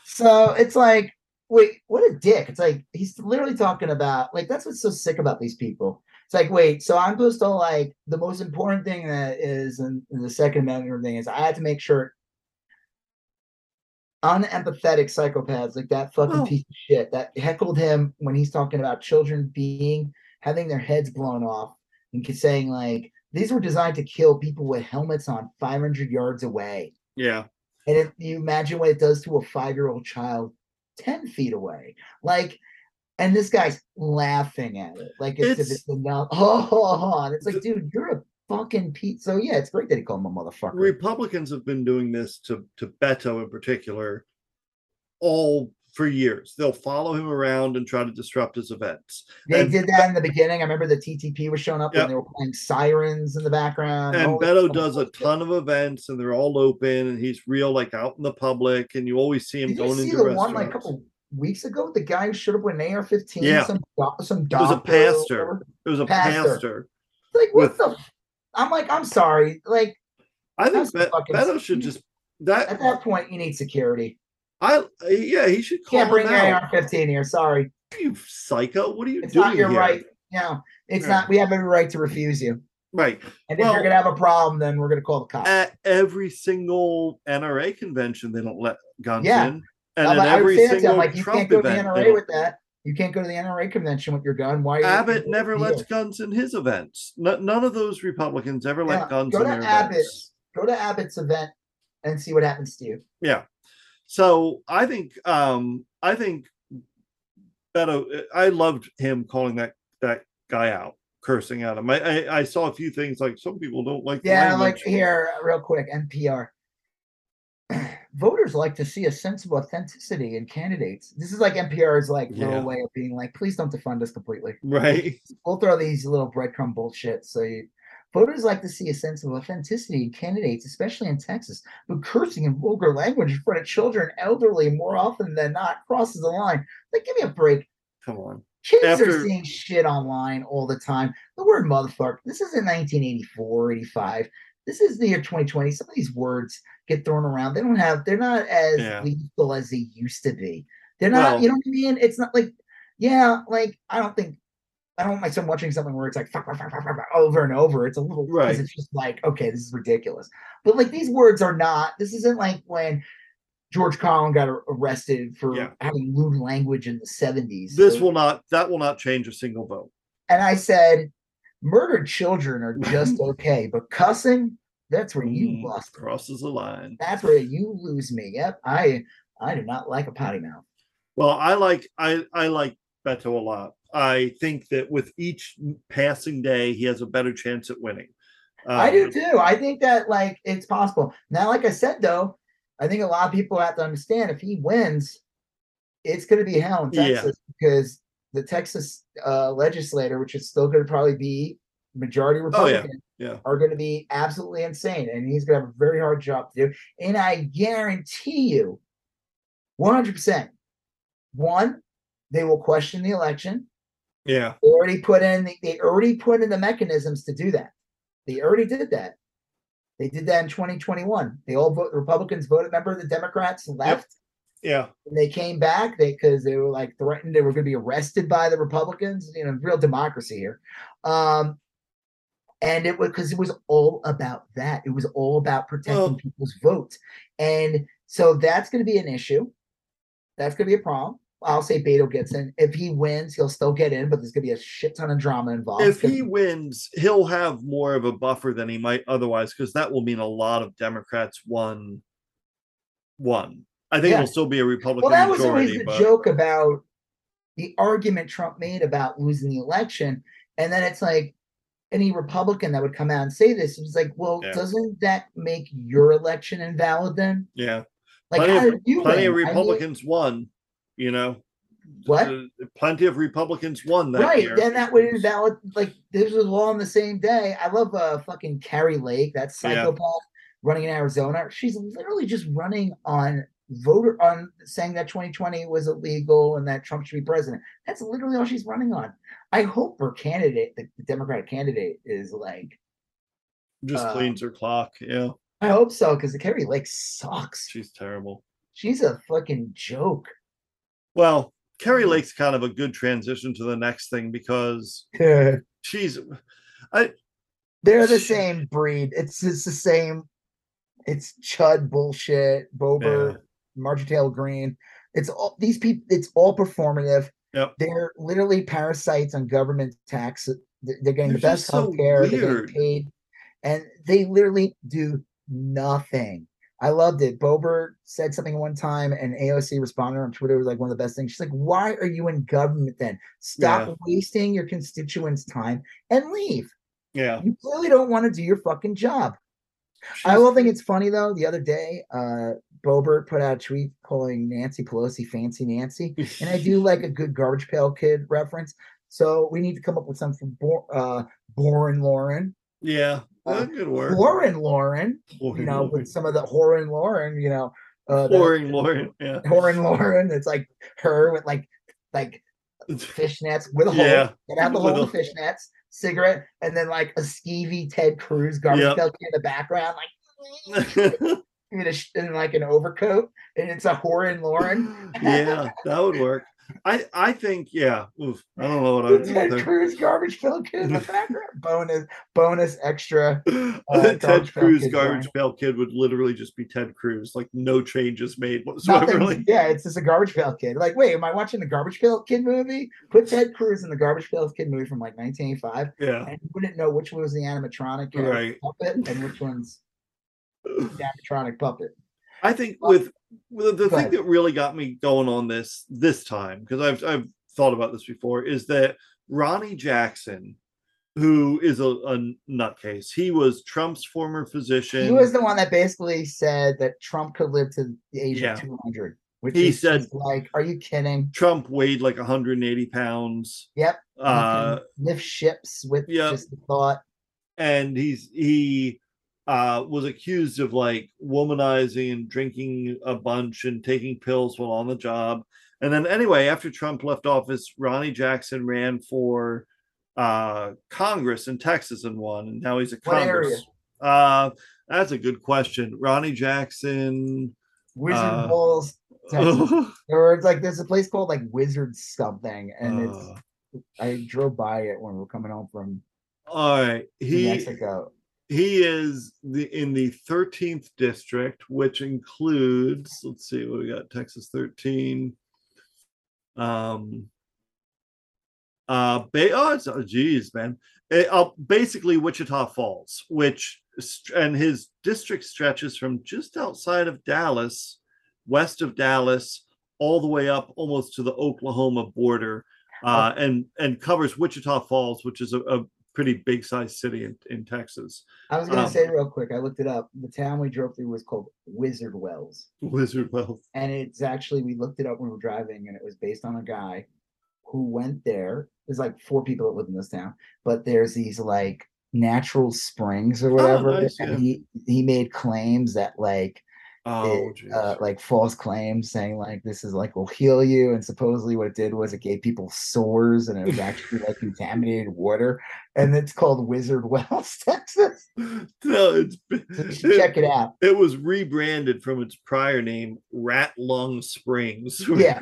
So it's like, wait, what a dick. It's like he's literally talking about like that's what's so sick about these people. It's like, wait, so I'm supposed to like the most important thing that is in, in the Second Amendment thing is I had to make sure unempathetic psychopaths like that fucking Oh. piece of shit that heckled him when he's talking about children being having their heads blown off and saying like these were designed to kill people with helmets on 500 yards away. yeah. And if you imagine what it does to a five year old child 10 feet away, like, and this guy's laughing at it. Like, it's, if It's- it's enough. Oh, and it's like, dude, you're a fucking Pete. So, yeah, it's great that he called him a motherfucker. Republicans have been doing this to to Beto in particular all for years. They'll follow him around and try to disrupt his events. They And- did that in the beginning. I remember the TTP was showing up Yep. when they were playing sirens in the background. And this Beto does a ton of events, and they're all open, and he's real, like out in the public, and you always see him Did you going see into the restaurants. one like couple weeks ago? The guy who showed up with an AR-15. Yeah. Some some It was a pastor. It was a Pastor. pastor. Like what with- the? f- I'm like, I'm sorry. Like I think fucking Beto should just that. at that point, you need security. I uh, yeah, he should call Can't bring him. AR-15 here. Sorry, You psycho! What are you it's doing not your here? right. No, it's Yeah. not. We have every right to refuse you. Right. And if Well- you're gonna have a problem, then we're gonna call the cops. At every single NRA convention, they don't let guns Yeah. in, and I'm at like- I would every that to like you Trump can't go to the NRA with that. You can't go to the NRA convention with your gun. Why? you- Abbott never Yeah. lets guns in his events. No, none of those Republicans ever let guns go in to their Abbott. events. Go to Abbott's event and see what happens to you. Yeah. So I think um I think Beto I loved him calling that that guy out, cursing at him. I I, I saw a few things like some people don't like Yeah, like here, real quick, NPR. Voters like to see a sense of authenticity in candidates. This is like NPR's like Yeah. little way of being like, please don't defund us completely. right. We'll throw these little breadcrumb bullshit. So you, voters like to see a sense of authenticity in candidates, especially in Texas. But cursing and vulgar language in front of children, elderly, more often than not, crosses the line. Like, give me a break. Come on. Kids are seeing shit online all the time. The word motherfucker. This is in 1984, 85. This is the year 2020. Some of these words get thrown around. They don't have, they're not as Yeah. lethal as they used to be. They're not, Well- you know what I mean? It's not like, yeah, like, I don't think, I don't want my son watching something where it's like fuck, fuck, fuck, fuck, fuck, over and over. It's a little, Right. It's just like, okay, this is ridiculous. But like these words are not, this isn't like when George Carlin got arrested for Yeah. having lewd language in the 70s. This So- will not that will not change a single vote. and I said, murdered children are just okay, but cussing, that's where you Mm, lost. crosses the line. That's where you lose me. Yep. I I do not like a potty mouth. Well, I like I I like Beto a lot. I think that with each passing day, he has a better chance at winning. I do Um, too. I think that like it's possible. Now, like I said though, I think a lot of people have to understand if he wins, it's gonna be hell in Yeah. Texas because the Texas uh, legislator, which is still gonna probably be majority Oh, yeah. Republican, Yeah. are going to be absolutely insane, and he's going to have a very hard job to do. And I guarantee you, one hundred percent, one, they will question the election. Yeah. They already put in the, they already put in the mechanisms to do that. They already did that. They did that in 2021. They all vote. Republicans voted. member of the Democrats left. Yeah. And they came back they because they were like threatened they were going to be arrested by the Republicans. You know, real democracy here. Um, and it was because it was all about that. It was all about protecting Well- people's votes, and so that's going to be an issue. That's going to be a problem. I'll say Beto gets in. If he wins, he'll still get in, but there's going to be a shit ton of drama involved. If he wins, he'll have more of a buffer than he might otherwise, because that will mean a lot of Democrats won. Won. I think Yeah. it'll still be a Republican well, that was majority, always the but joke about the argument Trump made about losing the election, and then it's like any Republican that would come out and say this it was like, well, Yeah. doesn't that make your election invalid then? yeah, Like, Plenty how of- did you plenty of win? I mean, Republicans won. You know, What? Uh, Plenty of Republicans won that right year. then that would invalid like this was all on the same day i love uh fucking kari lake that Yeah. psychopath running in arizona she's literally just running on voter on saying that 2020 was illegal and that trump should be president that's literally all she's running on i hope her candidate the, democratic candidate is like Just uh, cleans her clock. Yeah, i hope so because the kari lake sucks she's terrible. she's a fucking joke Well, Kari Mm. Lake's kind of a good transition to the next thing because she's, I. they're the same breed it's it's the same it's chud bullshit boebert Yeah. Marjorie Taylor Greene. It's all these people. It's all performative. Yep. They're literally parasites on government tax. They're they're getting the best health care. They're getting paid, and they literally do nothing. I loved it. Boebert said something one time, and AOC responded on Twitter. Was like one of the best things. She's like, "Why are you in government then? Stop Yeah. wasting your constituents' time and leave. yeah. You clearly don't want to do your fucking job." I will think it's funny though. The other day, uh, Boebert put out a tweet calling Nancy Pelosi Fancy Nancy, and I do like a good Garbage Pail Kid reference. So we need to come up with something for uh, Boren Lauren, Yeah, Uh, could work. Lauren Lauren, Boring you know, Lauren. with some of the Horan Lauren, you know, uh, Boring Lauren. Yeah. Horan Lauren. It's like her with like like fishnets with a hole. Yeah. Get out the hole with fishnets, cigarette, and then like a skeevy Ted Cruz garbage Yep. pail kid in the background, like in, a, in like an overcoat, and it's a Horan Lauren. yeah, that would work. I I think yeah. Oof, I don't know what I would do Ted there. Cruz garbage pail kid in the background. bonus, bonus extra. Uh, Ted Pail Cruz garbage fine. pail kid would literally just be Ted Cruz, like no changes made whatsoever. Nothing. Like, Yeah, it's just a garbage pail kid. Like, wait, am I watching the garbage pail kid movie? Put Ted Cruz in the garbage pail kid movie from like 1985, yeah, and you wouldn't know which one was the animatronic Right. puppet and which one's the animatronic puppet. I think with, with the go thing ahead. that really got me going on this this time because I've I've thought about this before is that Ronnie Jackson, who is a, a nutcase, he was Trump's former physician. He was the one that basically said that Trump could live to the age Yeah. of 200. Which He is said- like, are you kidding? Trump weighed like 180 pounds. Yep. Uh, lift ships with yep. just the thought. and he's he uh was accused of like womanizing and drinking a bunch and taking pills while on the job and then anyway after trump left office ronnie jackson ran for uh congress in texas and won and now he's a What congress uh that's a good question ronnie jackson Wizard Uh, Balls. Texas. uh, Or it's like there's a place called like Wizard something, and it's I drove by it when we were coming home from all right he Mexico. He is the in the 13th district which includes let's see what we got texas 13 um uh ba- oh it's oh, geez man. Eh, uh, basically wichita falls which and his district stretches from just outside of dallas west of dallas all the way up almost to the oklahoma border uh, and and covers wichita falls which is a, a pretty big sized city in, in texas I was gonna um, say real quick. I looked it up. The town we drove through was called Wizard Wells, wizard wells and it's actually we looked it up when we were driving, and it was based on a guy who went there. There's like four people that live in this town, but there's these like natural springs or whatever, Oh, nice, yeah. he he made claims that like oh it, uh, like false claims saying like this is like will heal you and supposedly what it did was it gave people sores and it was actually like contaminated water and it's called wizard wells texas. No it's so check it out. it was rebranded from its prior name rat lung springs. Yeah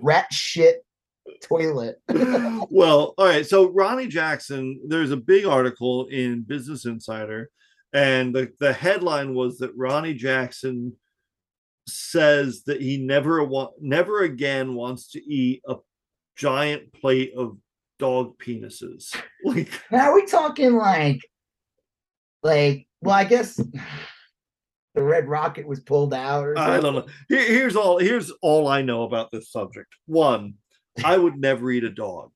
rat shit toilet. Well all right so ronnie jackson there's a big article in business insider and the, the headline was that ronnie jackson says that he never wa- never again wants to eat a giant plate of dog penises like now are we talking like like well i guess the red rocket was pulled out or I don't know. Here- here's all. Here's all I know about this subject. One, I would never eat a dog.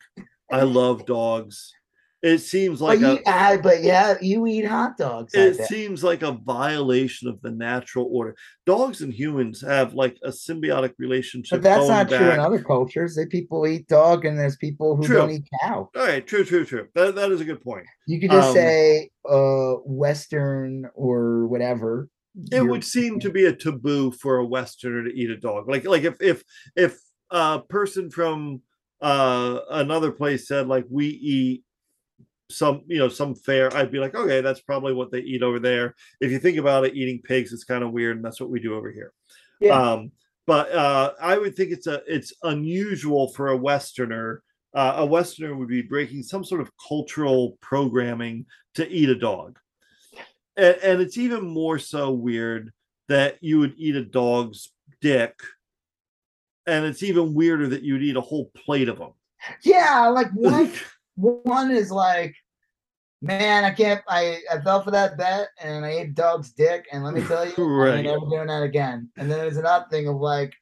I love dogs. It seems like but a. you, uh, but yeah you eat hot dogs It seems like a violation of the natural order. Dogs and humans have like a symbiotic relationship. But that's not true in other cultures. They people eat dog, and there's people who True. don't eat cow. All right, true, true, true. That, that is a good point. You could just Um, say uh Western or whatever. it would seem to be a taboo for a westerner to eat a dog like like if if if a person from uh another place said like we eat some you know some fair i'd be like okay that's probably what they eat over there. If you think about it eating pigs is kind of weird and that's what we do over here. Yeah. um but uh i would think it's a it's unusual for a westerner uh, a westerner would be breaking some sort of cultural programming to eat a dog. And, and it's even more so weird that you would eat a dog's dick and it's even weirder that you would eat a whole plate of them Yeah, like one one is like, man, I can't. I I fell for that bet, and I ate dog's dick, and let me tell you, I'm never doing that again. And then there's another thing of like,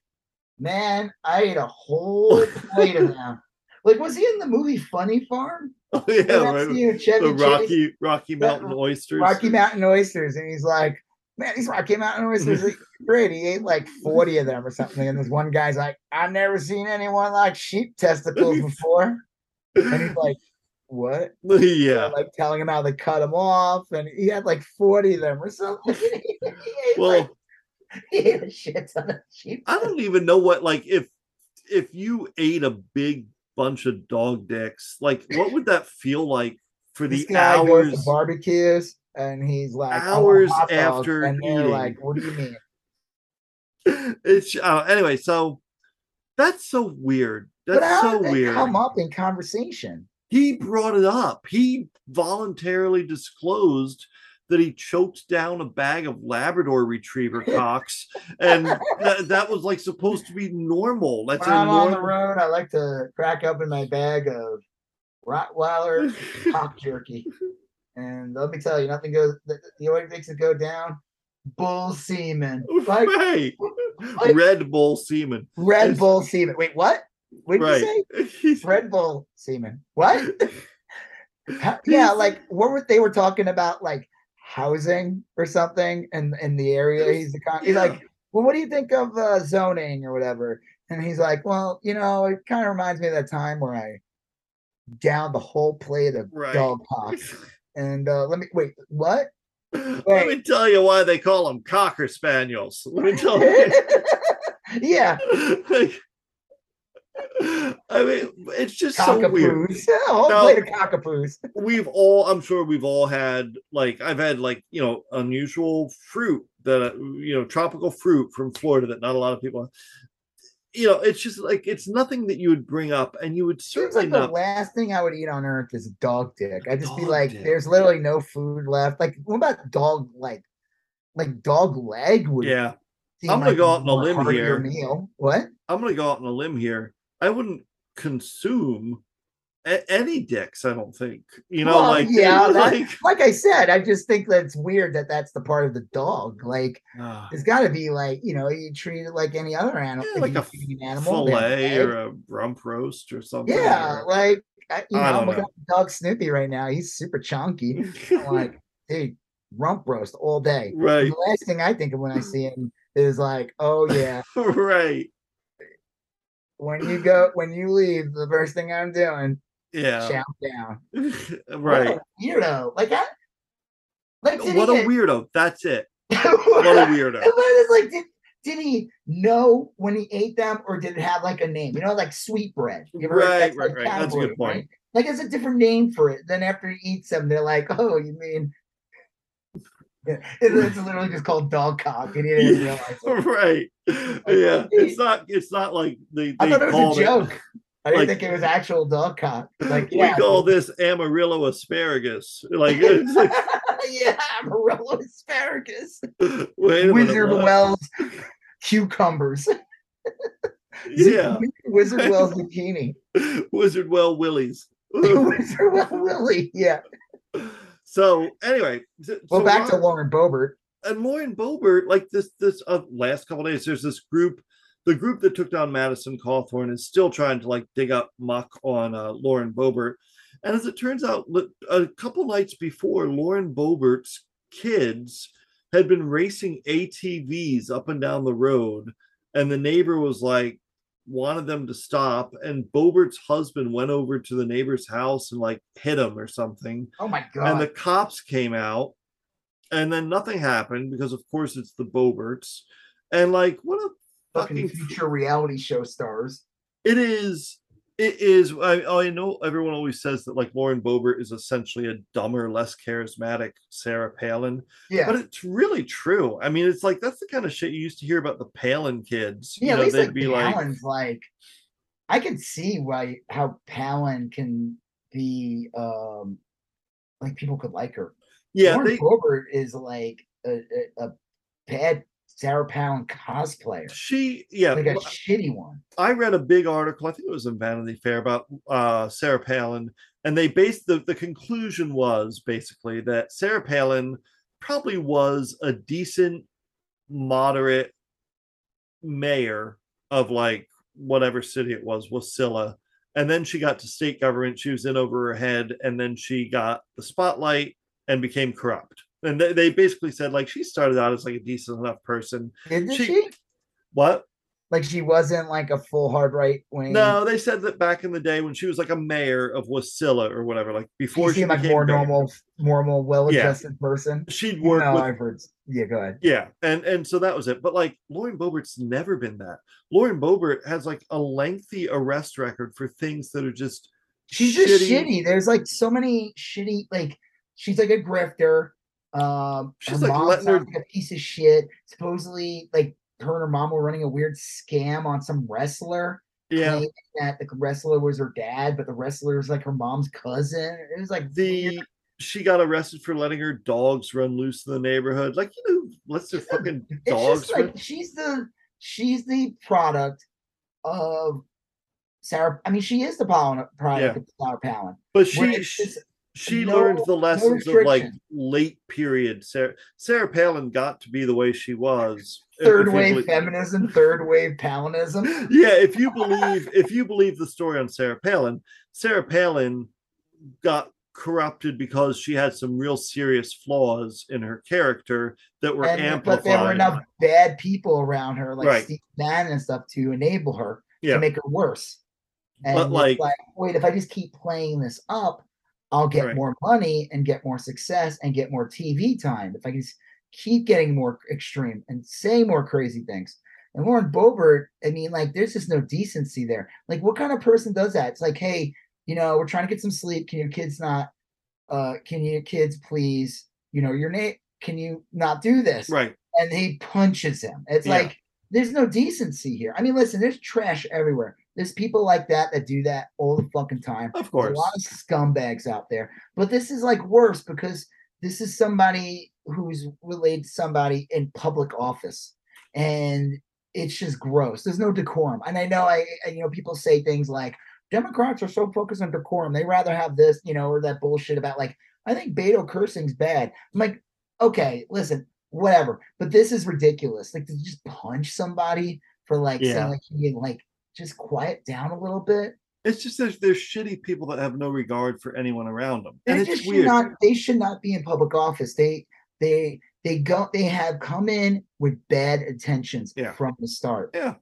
man, I ate a whole plate of them. Like, was he in the movie Funny Farm? oh, yeah right. scene with Chevy the Chase? rocky rocky That mountain oysters Rocky Mountain Oysters, and he's like, man, these rock came out and it was great. He ate like 40 of them or something. And this one guy's like, I've never seen anyone like sheep testicles before. And he's like, what? yeah. Like telling him how they cut him off. And he had like 40 of them or something. Well, like, he ate a shit ton of sheep. I don't even know what like if if you ate a big bunch of dog dicks, like what would that feel like for the guy goes to hours? barbecues and he's like, Hours dogs," after and they're eating. like, what do you mean? It's uh, anyway, so that's so weird. But That's how so weird. come up in conversation? He brought it up. He voluntarily disclosed that he choked down a bag of Labrador Retriever cocks, and that, that was like supposed to be normal. That's When I'm on the road, I like to crack open my bag of Rottweiler cock jerky. And let me tell you, nothing goes. The, the only makes it go down. Bull semen, like right. like- Red Bull semen. Red Bull semen. Wait, what? What did you say? Red Bull semen. What? Yeah, like what were they were talking about, like housing or something, in in the area. He's the con- he's like, well, what do you think of uh, zoning or whatever? And he's like, well, you know, it kind of reminds me of that time where I downed the whole plate of Right. dog cock. And uh, let me wait, what? Let me tell you why they call them cocker spaniels. Let me tell you. yeah, Like, I mean, it's just so weird. Yeah, whole Now- plate of cockapoos. We've all, I'm sure we've all had, like, I've had, like, you know, unusual fruit that, you know, tropical fruit from Florida that not a lot of people, you know, it's just like, it's nothing that you would bring up and you would Seems certainly like the last thing I would eat on earth is dog dick. I'd just be like, dick. there's literally no food left. Like, what about dog like like dog leg would Yeah. I'm gonna like go out on a limb here. Meal. What? I'm going to go out on a limb here. I wouldn't consume a- any dicks, I don't think. You know, Well, like, yeah, that- like, Like I said, I just think that it's weird that that's the part of the dog. Like, ah. there's got to be like, you know, you treat it like any other animal. Yeah, like a an animal, fillet or a rump roast or something. yeah, or- like I, you know, I I'm looking know. at dog Snoopy right now. He's super chunky. I'm like, dude, rump roast all day. And right, The last thing I think of when I see him is like, oh yeah, right, when you go, when you leave, the first thing I'm doing, yeah, chow down. Right. weirdo. Like I, like What a weirdo! That's it. what a weirdo! But It's like did, did he know when he ate them or did it have like a name? You know, like sweetbread. You ever Right, right, like right. That's a good point. right? Like it's a different name for it. Then after he eats them, they're like, oh, you mean it- it's literally just called dog cock, and he didn't realize it. right. Yeah, it's not. It's not like they. they I thought it was a joke. I didn't like- think it was actual dog cock. Like, We call this Amarillo asparagus. Like, it's like, yeah, Amarillo asparagus, wait a minute, Wizard? Wells cucumbers, Yeah, Wizard Wells zucchini, Wizard Well Willies. Wizard Well Willie. Yeah. So anyway, th- Well, so back to Lauren Boebert and Lauren Boebert. like this, this uh, last couple days, there's this group, the group that took down Madison Cawthorn is still trying to like dig up muck on uh, Lauren Boebert. And as it turns out, a couple nights before, Lauren Boebert's kids had been racing ATVs up and down the road, and the neighbor was like, wanted them to stop, and Boebert's husband went over to the neighbor's house and like hit him or something Oh my god. and the cops came out and then nothing happened because of course it's the Boeberts and like what a fucking fucking future reality show stars. it is it is I, I know everyone always says that like Lauren Boebert is essentially a dumber less charismatic Sarah Palin Yeah. but it's really true I mean it's like that's the kind of shit you used to hear about the Palin kids yeah, you at least they'd like be like Palin's like I can see why how Palin can be um like people could like her. yeah Lauren they Boebert is like a, a, a bad Sarah Palin cosplayer. she yeah Like a well, shitty one. I read a big article, I think it was in Vanity Fair, about uh, Sarah Palin, and they based the, the conclusion was basically that Sarah Palin probably was a decent, moderate mayor of like whatever city it was, Wasilla. And then she got to state government, she was in over her head, and then she got the spotlight and became corrupt. And they, they basically said like she started out as like a decent enough person. Didn't She- she? What? Like she wasn't like a full hard right wing. No, they said that back in the day when she was like a mayor of Wasilla or whatever, like before she she seemed like became more mayor, normal, normal, well-adjusted person. she'd work no, with I've heard. Yeah, go ahead. Yeah, and and so that was it. But like Lauren Boebert's never been that. Lauren Boebert has like a lengthy arrest record for things that are just She's just shitty. There's like so many shitty. Like she's like a grifter. Um, She's, like, letting her- like a piece of shit. Supposedly, like her and her mom were running a weird scam on some wrestler. Yeah, that the wrestler was her dad, but the wrestler was like her mom's cousin. It was like the weird. she got arrested for letting her dogs run loose in the neighborhood. Like you know, let's their fucking It's dogs. just like she's the she's the product of Sarah. I mean, she is the pollen, product Yeah. of Sarah Palin. but she she, just- she no- learned the no lessons of like late period. Sarah Sarah Palin got to be the way she was. third wave feminism, third wave Palinism. yeah, if you believe if you believe the story on Sarah Palin, Sarah Palin got corrupted because she had some real serious flaws in her character that were And, amplified. but there were enough bad people around her, like Right. Steve Bannon and stuff, to enable her Yeah. to make her worse. And But, like- like, wait, if I just keep playing this up, I'll get Right. more money and get more success and get more TV time. If I can keep getting more extreme and say more crazy things. And Lauren Boebert, I mean, like, there's just no decency there. Like, what kind of person does that? It's like, hey, you know, we're trying to get some sleep. Can your kids not? Uh, can your kids please? You know, your name. Can you not do this? right. and he punches him. It's Yeah. like there's no decency here. I mean, listen, there's trash everywhere. There's people like that that do that all the fucking time. Of There's course. a lot of scumbags out there. But this is like worse because this is somebody who's related to somebody in public office. And it's just gross. There's no decorum. And I know I, I you know, people say things like Democrats are so focused on decorum. They rather have this, you know, or that bullshit about like, I think Beto cursing's bad. I'm like, okay, listen, whatever. But this is ridiculous. Like to just punch somebody for like Yeah. saying like can, like just quiet down a little bit. It's just there's there's shitty people that have no regard for anyone around them. They And it's should weird. not they should not be in public office. They they they go they have come in with bad intentions Yeah. from the start. Yeah.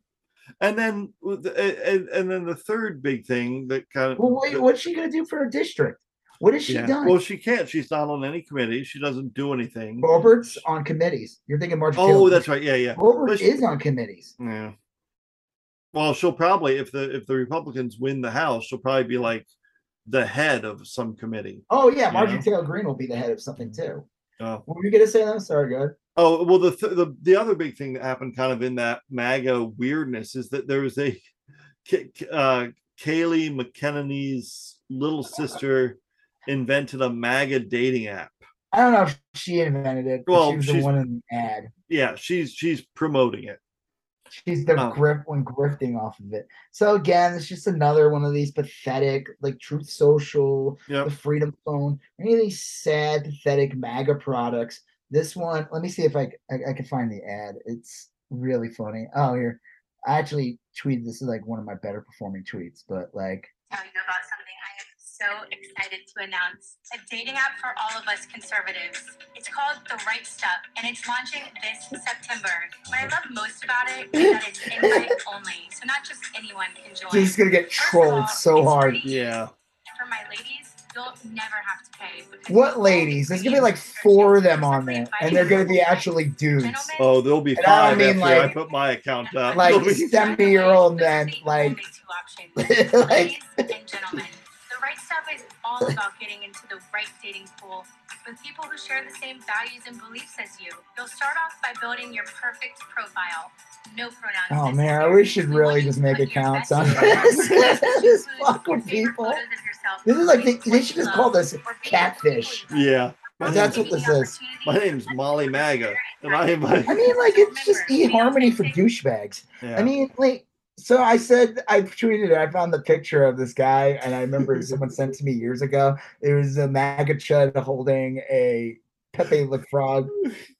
And then and, and then the third big thing that kind of Well, wait, what's she gonna do for her district? What has she yeah. done? Well, she can't. She's not on any committee. She doesn't do anything. Robert's on committees. You're thinking Marjorie. Oh, Taylor that's right. Yeah, yeah. Roberts she- is on committees. Yeah. Well, she'll probably if the if the Republicans win the House, she'll probably be like the head of some committee. Oh yeah, Marjorie? Taylor Greene will be the head of something too. Oh. What were you gonna say? though? sorry, good. Oh well, the, th- the the other big thing that happened kind of in that MAGA weirdness is that there was a uh, Kayleigh McEnany's little sister invented a MAGA dating app. I don't know if she invented it, Well, she was the one in the ad. Yeah, she's she's promoting it. She's the Oh. grip one grifting off of it. So again, it's just another one of these pathetic, like Truth Social, Yep. the Freedom Phone, any of these sad, pathetic MAGA products. This one, let me see if I I can find the ad. It's really funny. Oh, here, I actually tweeted this is like one of my better performing tweets, but like, tell you about something I am so excited to announce. A dating app for all of us conservatives. It's called The Right Stuff, and it's launching this September. What I love most about it is that it's invite only, so not just anyone can join. this is gonna get First of all, trolled so hard. Yeah. For my ladies, you'll never have to pay. What ladies? There's gonna be like four of them on there, and they're gonna be actually dudes. Oh, there'll be And I five mean, after I put my account up. like 70 year old men, Those are the like- two options. like Ladies and gentlemen, the right stuff is all about getting into the right dating pool with people who share the same values and beliefs as you. You'll start off by building your perfect profile. No pronouns. Oh man, I necessary. wish you'd We really just make accounts on this. just fuck with people. photos of yourself, This is like they, they you should just call this or videos of catfish. people you love. yeah. My That's what this is. my name's Molly Maga, and I am like, I mean, like it's just eHarmony for douchebags. yeah. I mean, like, so I said I tweeted it. I found the picture of this guy, and I remember someone sent to me years ago. It was a MAGA chud holding a Pepe Le Frog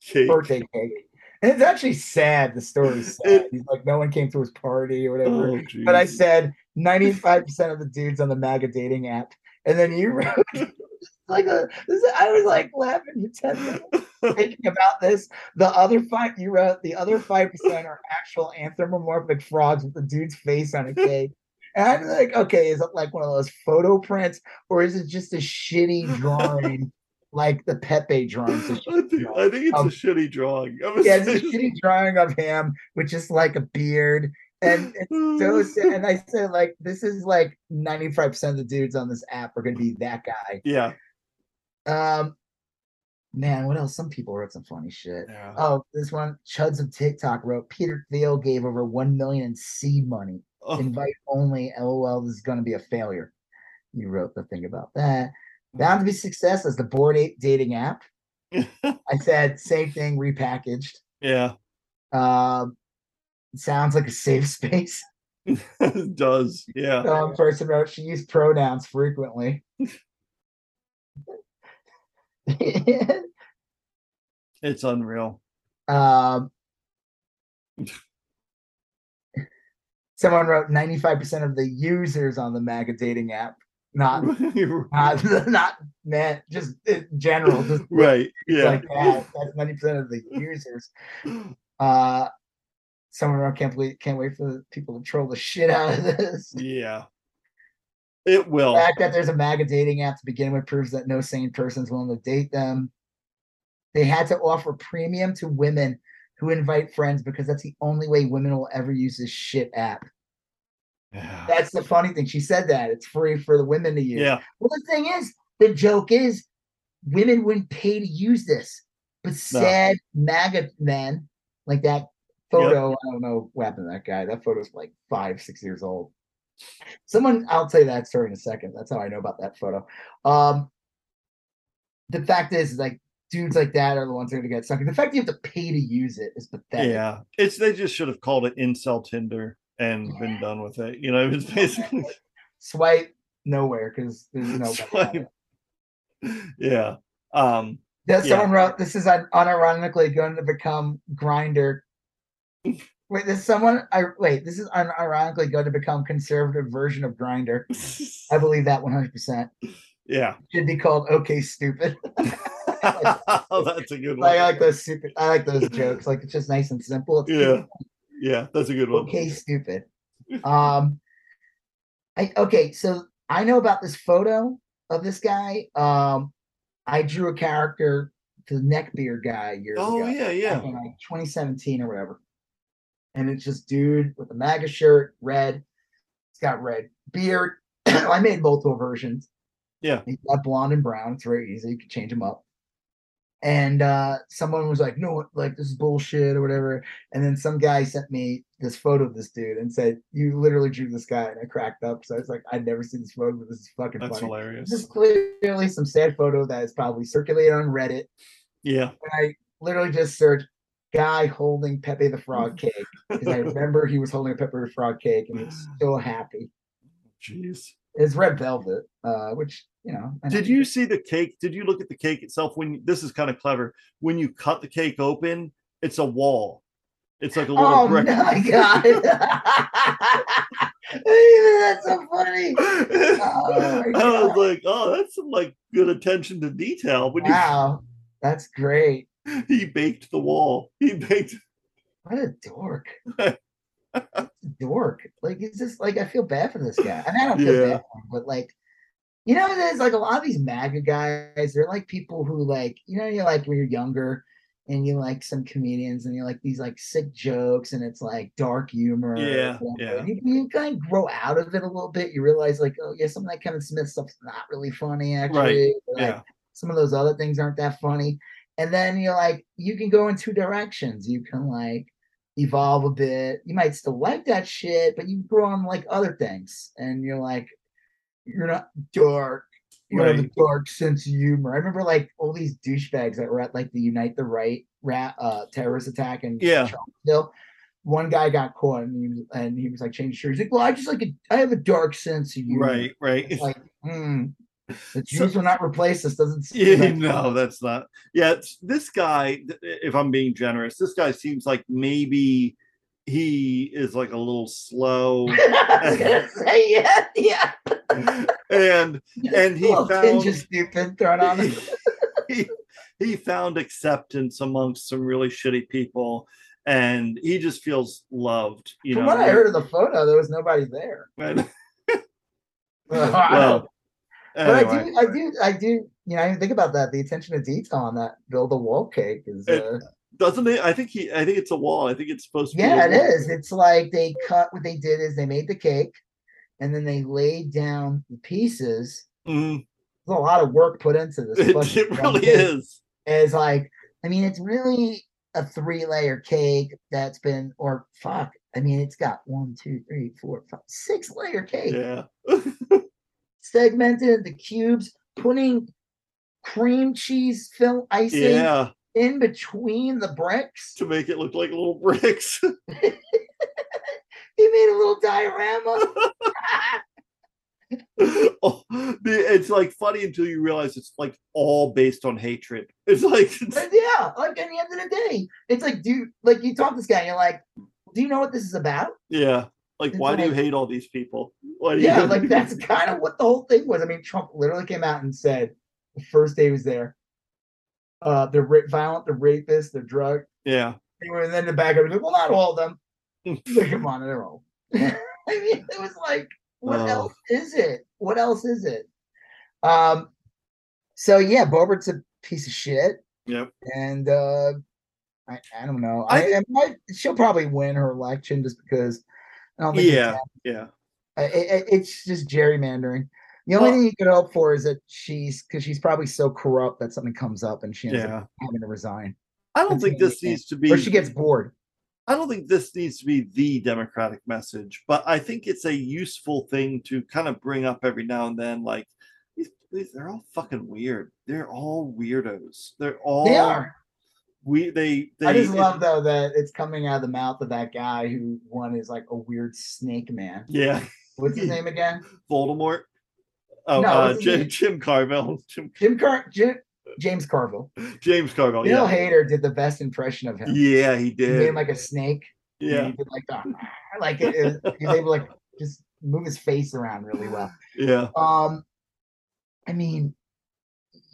Cake. birthday cake, and it's actually sad. The story's sad. He's like, no one came to his party or whatever. Oh, but I said 95% of the dudes on the MAGA dating app. And then you wrote, like a this I was like laughing for 10 minutes thinking about this. The other five you wrote the other five percent are actual anthropomorphic frogs with the dude's face on a cake. And I'm like, okay, is it like one of those photo prints, or is it just a shitty drawing, like the Pepe drawings? I think. I think it's Um, a shitty drawing. Yeah, it's a shitty drawing of him with just like a beard. And it's so. And I said, like, this is like 95% of the dudes on this app are gonna be that guy. yeah. Um man, what else? Some people wrote some funny shit. Yeah. Oh, this one, Chuds of TikTok wrote Peter Thiel gave over one million in seed money. Oh, Invite only. LOL, this is gonna be a failure. You wrote the thing about that. Bound to be success as the Bored Ape dating app. I said same thing repackaged. yeah. Um, sounds like a safe space. it does. Yeah. Um, person wrote she used pronouns frequently. It's unreal. um, someone wrote 95% of the users on the MAGA dating app, not not not net, just in general, just right. Yeah. like that. That's 90% of the users. Uh, someone wrote, can't believe, can't wait for the people to troll the shit out of this. yeah. It will. The fact that there's a MAGA dating app to begin with proves that no sane person's willing to date them. They had to offer premium to women who invite friends because that's the only way women will ever use this shit app. Yeah. That's the funny thing. She said that it's free for the women to use. Yeah. Well, the thing is, the joke is, women wouldn't pay to use this, but sad MAGA men like that photo. I don't know what happened to that guy. That photo's like five, six years old. Someone, I'll tell you that story in a second. That's how I know about that photo. Um, the fact is, like, dudes like that are the ones that are gonna get sucked. The fact you have to pay to use it is pathetic. Yeah. It's they just should have called it incel Tinder and been done with it. You know, it's basically Swipe nowhere because there's no. Swipe. yeah. Um Yeah, Yeah. someone wrote this is un- unironically going to become Grindr. Wait, this someone I wait, this is unironically going to become conservative version of Grindr. I believe that 100 percent yeah. should be called okay stupid. oh, that's a good one. I like those stupid I like those jokes. Like it's just nice and simple. It's Yeah. Yeah, that's a good one. okay stupid. Um I okay, so I know about this photo of this guy. Um I drew a character to the neckbeard guy years ago. Oh ago. yeah, yeah. like 2017 or whatever. And it's just dude with a MAGA shirt, red. He's got red beard. I made multiple versions. Yeah. He's got blonde and brown. It's very easy. You can change them up. And uh someone was like, no, like this is bullshit or whatever. And then some guy sent me this photo of this dude and said, You literally drew this guy. And I cracked up. So I was like, I'd never seen this photo, but this is fucking That's funny. hilarious. This is clearly some sad photo that is probably circulated on Reddit Yeah. and I literally just searched guy holding Pepe the Frog cake because I remember he was holding a Pepe the Frog cake and he was so happy. Jeez. It's red velvet, uh, which you know. I Did know. you see the cake? Did you look at the cake itself? When this is kind of clever. When you cut the cake open, it's a wall. It's like a little Oh brick. Oh my god! That's so funny. Oh I was like, oh, that's some like good attention to detail. When Wow, that's great. he baked the wall. He baked. What a dork. A dork. Like it's just like I feel bad for this guy. I mean, I don't feel Yeah. bad for him, but like you know, there's like a lot of these MAGA guys, they're like people who like, you know, you're like when you're younger and you like some comedians and you like these like sick jokes and it's like dark humor. Yeah, yeah. You, you kind of grow out of it a little bit. You realize like, oh yeah, some of that Kevin Smith stuff's not really funny actually. or, like, Yeah. some of those other things aren't that funny. And then you're like, you can go in two directions. You can like evolve a bit. You might still like that shit, but you grow on like other things. And you're like, you're not dark. You have a Right. dark sense of humor. I remember like all these douchebags that were at like the Unite the Right rat uh terrorist attack in Yeah. Charlottesville. One guy got caught and he was and he was like changing shirts. He's like, well, I just like a, I have a dark sense of humor. Right. Right. It's like, hmm, So- Jews will not replace us. Doesn't Yeah, no, that's not. Yeah, it's, this guy, if I'm being generous, this guy seems like maybe he is like a little slow. I was gonna say yeah, yeah. and and he found stupid thrown on him. he, he found acceptance amongst some really shitty people and he just feels loved you From know what I heard of the photo, there was nobody there. Well, but I do, I do, I do. You know, I didn't think about that. The attention to detail on that build a wall cake is. It- Uh, doesn't it i think he i think it's a wall i think it's supposed to be yeah, it wall. is. It's like they cut. What they did is they made the cake, and then they laid down the pieces. Mhm. There's a lot of work put into this. it, it really cake. is It's like, I mean, it's really a three layer cake that's been, or fuck, I mean, it's got one, two, three, four, five, six layer cake. yeah segmented into cubes, putting cream cheese film icing yeah in between the bricks. to make it look like little bricks He made a little diorama. oh, it's like funny until you realize it's like all based on hatred it's like But yeah, like at the end of the day, it's like, dude, like you talk to this guy, and you're like, do you know what this is about? yeah like It's why do you hate all these people why do you Yeah, like that's kind of what the whole thing was. I mean, Trump literally came out and said the first day he was there, uh, they're ra- violent, they're rapists, they're drug. yeah And then the back of it, well, not all of them. He's like, Come on, they're all. I mean, it was like, what Oh. else is it? What else is it? Um, so yeah, Boebert's a piece of shit, yep and uh, I, I don't know. I I, I might, she'll probably win her election just because I don't think yeah yeah I- I- I- it's just gerrymandering. The only Well- thing you could hope for is that she's because she's probably so corrupt that something comes up and she ends yeah up having to resign, i don't think this needs to be or she gets bored. I don't think this needs to be the democratic message, but I think it's a useful thing to kind of bring up every now and then. Like these, these they're all fucking weird. They're all weirdos. They're all They are. We they they. I just it- love though that it's coming out of the mouth of that guy who one is like a weird snake man. Yeah, What's his name again? Voldemort. Oh, No, uh, Jim? Jim Carville. Jim, Jim Car Jim, James Carville. James Carville. Bill Yeah, Hader did the best impression of him. yeah, he did. He made him like a snake. yeah, he did like the like it, it was- he was able to like just move his face around really well. yeah. Um, I mean,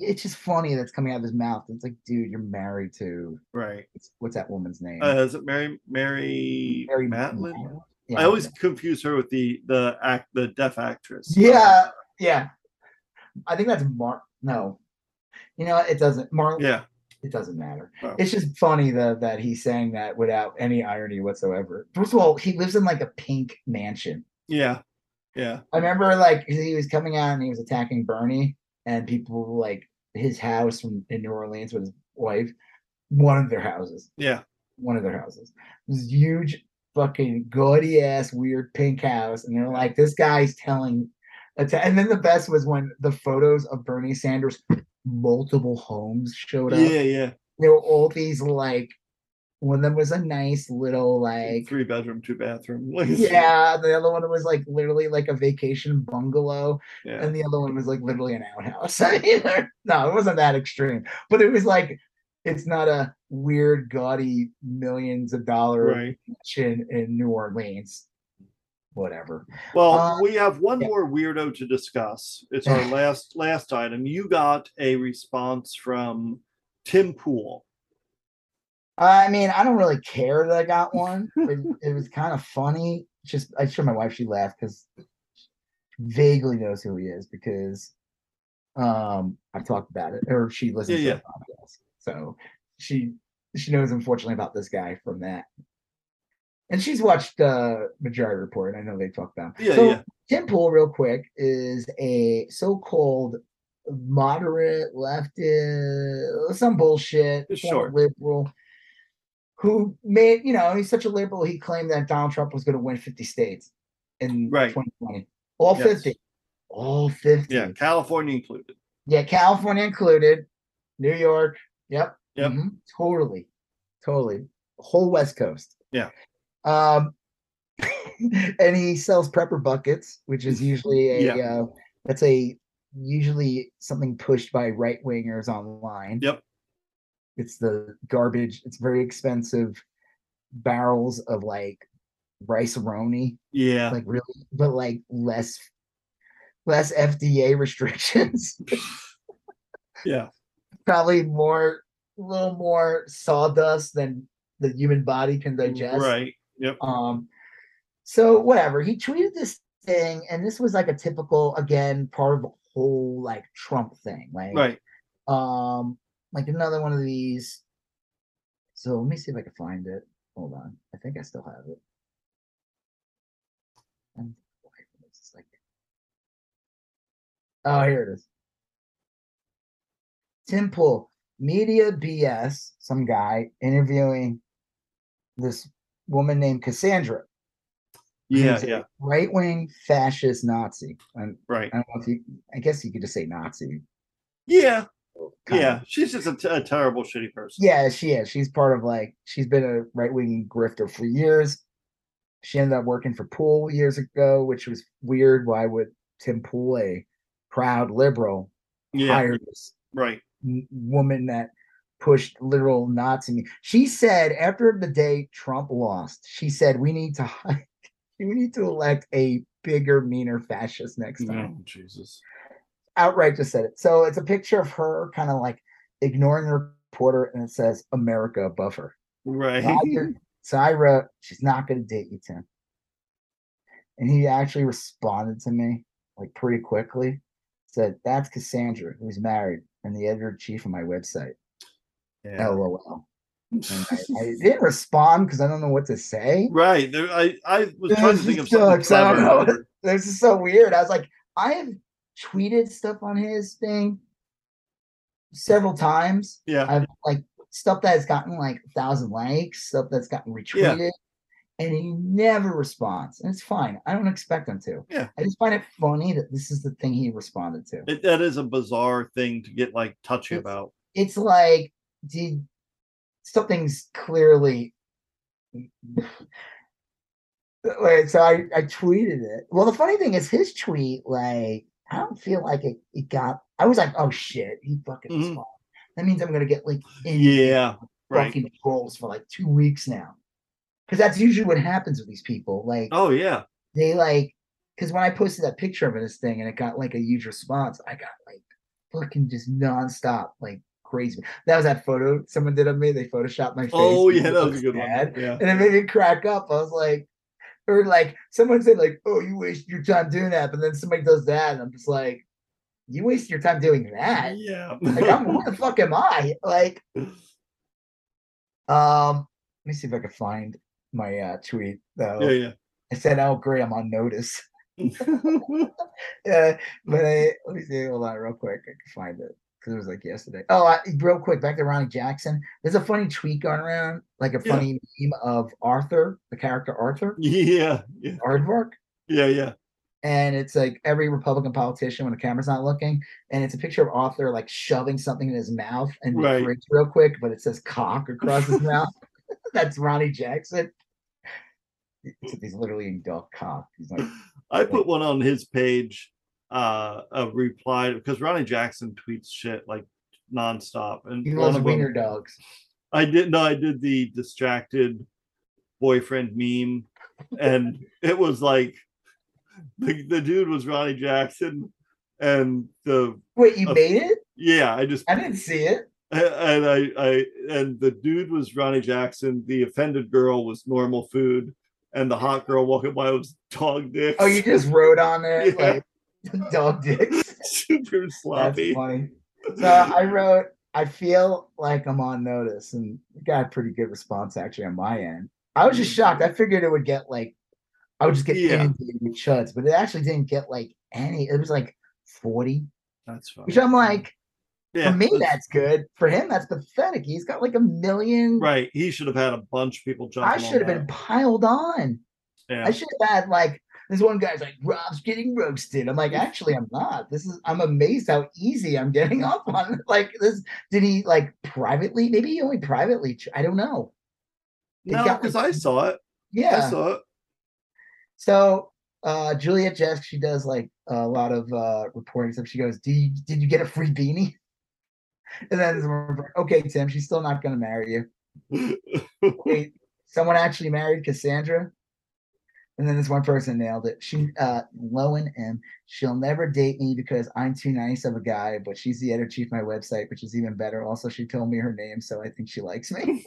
it's just funny that's coming out of his mouth. It's like, dude, you're married to Right. what's that woman's name? Uh, is it Mary Mary, Mary Matlin? Matlin? I always confuse her with the the act the deaf actress. Yeah, yeah. I think that's Mark. No, you know, it doesn't. Mark. Yeah. It doesn't matter. Oh. It's just funny that that he's saying that without any irony whatsoever. First of all, he lives in like a pink mansion. Yeah. Yeah. I remember like he was coming out and he was attacking Bernie, and people like his house from in New Orleans with his wife, one of their houses, Yeah. one of their houses, this huge, fucking gaudy ass weird pink house, and they're like, this guy's telling, and then the best was when the photos of Bernie Sanders, multiple homes showed up. Yeah. Yeah. There were all these like, one of them was a nice little like Three bedroom, two bathroom. yeah, the other one was like literally like a vacation bungalow, Yeah. and the other one was like literally an outhouse. I mean, no, it wasn't that extreme, but it was like it's not a weird, gaudy millions of dollar Right. mansion in New Orleans. Whatever. Well, Uh, we have one yeah. more weirdo to discuss. It's our last last item. You got a response from Tim Pool. I mean, I don't really care that I got one. it, it was kind of funny. Just I showed my wife, she laughed because vaguely knows who he is because um I've talked about it, or she listens Yeah, to the podcast. So she she knows unfortunately about this guy from that. And she's watched uh Majority Report. I know they talk about him. Yeah, so yeah. Tim Pool, real quick, is a so-called moderate leftist, some bullshit, liberal, who made, you know, he's such a liberal. He claimed that Donald Trump was going to win 50 states in Right. 2020, all Yes. 50, all 50. Yeah, California included. Yeah, California included, New York. Yep. Yep. mhm, Totally. Totally. Whole West Coast. Yeah. Um and he sells prepper buckets, which is usually a Yeah. uh, that's a usually something pushed by right wingers online. Yep. It's the garbage, it's very expensive barrels of like rice roni Yeah. like really but like less less FDA restrictions. Yeah. Probably more, a little more sawdust than the human body can digest. Right. Yep. Um, so whatever. He tweeted this thing, and this was like a typical, again, part of the whole like Trump thing. Like, Right. um, like another one of these. So let me see if I can find it. Hold on. I think I still have it. And why is this like Oh, here it is. Tim Pool, media BS, some guy interviewing this woman named Cassandra, Yeah. Yeah. right wing fascist Nazi. And Right. I don't know if you, I guess you could just say Nazi. Yeah. Yeah. She's just a, t- a terrible, shitty person. Yeah, she is. She's part of like she's been a right wing grifter for years. She ended up working for Pool years ago, which was weird. Why would Tim Pool, a proud liberal, Yeah. hire this Right. woman that pushed literal Nazi? She said after the day Trump lost, she said we need to we need to elect a bigger, meaner fascist next mm, time Oh, Jesus. Outright just said it. So it's a picture of her kind of like ignoring the reporter and it says America above her. Right. So I, did- so I wrote, she's not going to date you, Tim. And he actually responded to me like pretty quickly. Said, that's Cassandra, who's married and the editor in chief of my website. Yeah. LOL. I, I didn't respond because I don't know what to say. Right. I, I was trying to think of something I don't know. This is so weird. I was like, I have tweeted stuff on his thing several times. Yeah. I've like stuff that has gotten like a thousand likes, stuff that's gotten retweeted, and he never responds. And it's fine. I don't expect him to. Yeah. I just find it funny that this is the thing he responded to. It, that is a bizarre thing to get like touchy It's- about. It's like, did something's clearly Wait, so I, I tweeted it. Well, the funny thing is his tweet, like, I don't feel like it, it got I was like, oh shit, he fucking responded. Mm-hmm. That means I'm gonna get like in Yeah. Right. fucking trolls for like two weeks now. Because that's usually what happens with these people. Like Oh yeah. they like because when I posted that picture of this thing and it got like a huge response, I got like fucking just nonstop, like crazy. That was that photo someone did of me. They photoshopped my face. Oh yeah, that was a good bad, one. Yeah. And it made me crack up. I was like, or like someone said, like, oh, you waste your time doing that, but then somebody does that, and I'm just like, you waste your time doing that. Yeah. Like, I'm, who the fuck am I? Like, um, let me see if I can find my uh, tweet though. yeah, yeah. I said, "Oh, great, I'm on notice." yeah. Yeah, but I let me see. Hold on, real quick. I can find it because it was like yesterday. Oh, I, real quick, back to Ronnie Jackson. There's a funny tweet going around, like a Yeah. funny meme of Arthur, the character Arthur yeah. Yeah. Aardvark, Yeah. Yeah. and it's like every Republican politician when the camera's not looking, and it's a picture of Arthur like shoving something in his mouth and Right. real quick, but it says cock across his mouth. That's Ronnie Jackson. He's literally in dog cock. He's like, I put one on his page, uh, a reply because Ronnie Jackson tweets shit like nonstop, and he loves of wiener them, dogs. I did no, I did the distracted boyfriend meme, and it was like the, the dude was Ronnie Jackson, and the Wait, you Uh, made it? yeah, I just I didn't see it. and I, I and the dude was Ronnie Jackson, the offended girl was normal food, and the hot girl walking by was dog dicks. Oh, you just wrote on it. Yeah. like dog dicks. super sloppy. That's sloppy. funny. So I wrote, I feel like I'm on notice, and got a pretty good response actually on my end. I was just mm-hmm. shocked. I figured it would get like, I would just get Yeah. inundated with chuds, but it actually didn't get like any. It was like 40, That's fine. which I'm like, yeah, for me, that's- that's good. For him, that's pathetic. He's got like a million. right. He should have had a bunch of people jumping. I should have been piled on. Yeah. I should have had like this one guy's like Rob's getting roasted. I'm like, actually, I'm not. This is I'm amazed how easy I'm getting up on. Like this, did he like privately? Maybe he only privately. I don't know. It no, because like- I saw it. Yeah, I saw it. So uh Juliet Jeske, she does like a lot of uh reporting stuff. She goes, "Do you did you get a free beanie?" And then someone was like, okay, Tim, she's still not gonna marry you. Wait, someone actually married Cassandra? And then this one person nailed it. She uh Lowen M. She'll never date me because I'm too nice of a guy, but she's the editor chief of my website, which is even better. Also, she told me her name, so I think she likes me.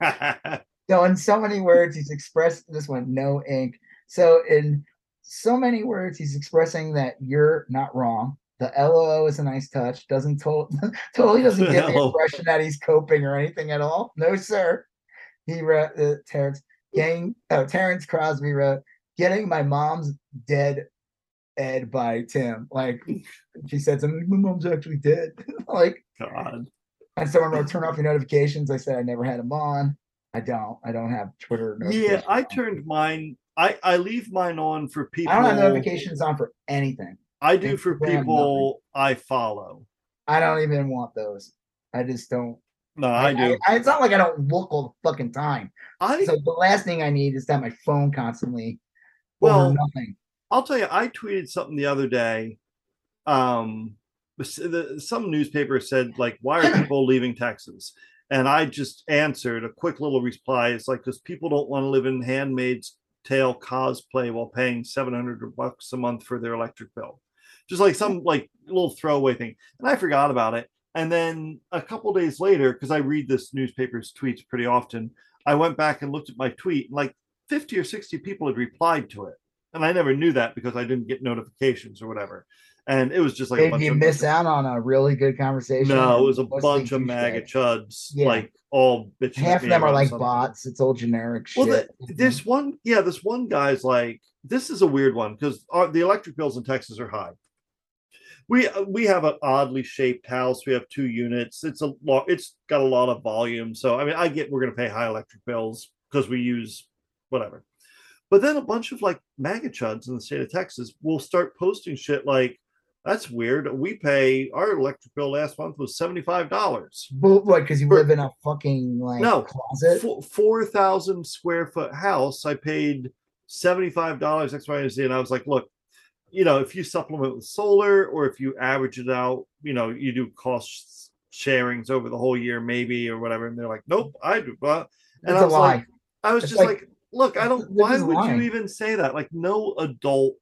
so in so many words, he's expressed this one, no ink. So in so many words, he's expressing that you're not wrong. The LOO is a nice touch. Doesn't to- totally doesn't give the impression that he's coping or anything at all. No, sir. He wrote uh, Terrence oh, Terrence Crosby wrote getting my mom's dead Ed by Tim. Like she said something, my mom's actually dead. like God. and someone wrote turn off your notifications. I said I never had them on. I don't. I don't have Twitter. Yeah, I on. turned mine. I I leave mine on for people. I don't have notifications on for anything. I do for people I follow. I don't even want those. I just don't. No, I do. I, it's not like I don't look all the fucking time. I So the last thing I need is to have my phone constantly Well, nothing. I'll tell you, I tweeted something the other day. Um, the, some newspaper said like, "Why are people leaving Texas?" And I just answered a quick little reply. It's like because people don't want to live in Handmaid's Tale cosplay while paying seven hundred bucks a month for their electric bill, just like some like little throwaway thing. And I forgot about it. And then a couple days later, because I read this newspaper's tweets pretty often, I went back and looked at my tweet. and Like fifty or sixty people had replied to it and I never knew that because I didn't get notifications or whatever. And it was just like Did you miss out on a really good conversation? no, it was a bunch of MAGA chuds, Yeah. like all bitching. at Half of them are like something. bots. It's all generic Well, shit. the, this one, yeah, this one guy's like, this is a weird one because uh, the electric bills in Texas are high. We uh, we have an oddly shaped house. We have two units. It's a lot. It's got a lot of volume. So I mean, I get we're going to pay high electric bills because we use whatever. But then a bunch of like MAGA chuds in the state of Texas will start posting shit like, "That's weird. We pay our electric bill last month was seventy five dollars." But what? Because you For- live in a fucking like No, closet. Four, four thousand square foot house. I paid seventy five dollars X, Y, and Z, and I was like, look, you know, if you supplement with solar or if you average it out, you know, you do cost sharings over the whole year, maybe or whatever. And they're like, nope, I do. Blah. And It's I a was lie. like, I was It's just like- like, look, I don't. Why would lying. you even say that? Like, no adult,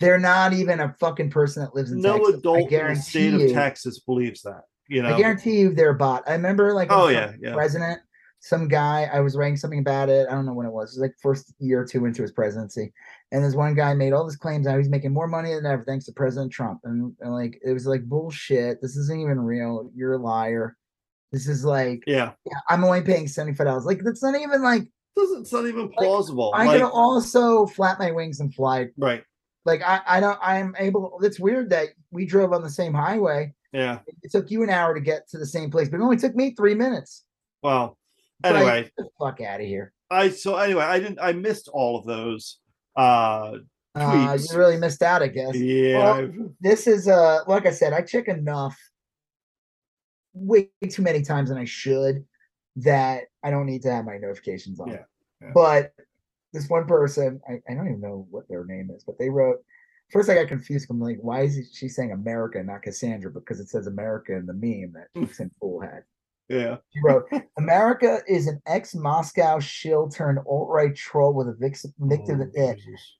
They're not even a fucking person that lives in no Texas. Adult in the state you, of Texas believes that. You know. I guarantee you they're a bot. I remember like Oh yeah, yeah. president, some guy, I was writing something about it. I don't know when it was. It was like first year or two into his presidency. And this one guy made all these claims how he's making more money than ever thanks to President Trump. And, and like it was like bullshit. This isn't even real. You're a liar. This is like Yeah. yeah, I'm only paying $75. Like that's not even like Doesn't it's not even plausible. I like, can also flap my wings and fly. right. Like I, I don't I'm able it's weird that we drove on the same highway. Yeah. It took you an hour to get to the same place, but it only took me three minutes. Well. Anyway, Get the fuck out of here. I so anyway, I didn't I missed all of those. Uh Uh, you really missed out, I guess. yeah. Well, This is uh like I said, I check enough way too many times than I should that I don't need to have my notifications on. Yeah, yeah. But this one person, I, I don't even know what their name is, but they wrote first I got confused. I'm like, why is she saying America, not Cassandra? Because it says America in the meme that Tim Pool had. Yeah. She wrote, America is an ex Moscow shill turned alt right troll with a victim, Oh, eh,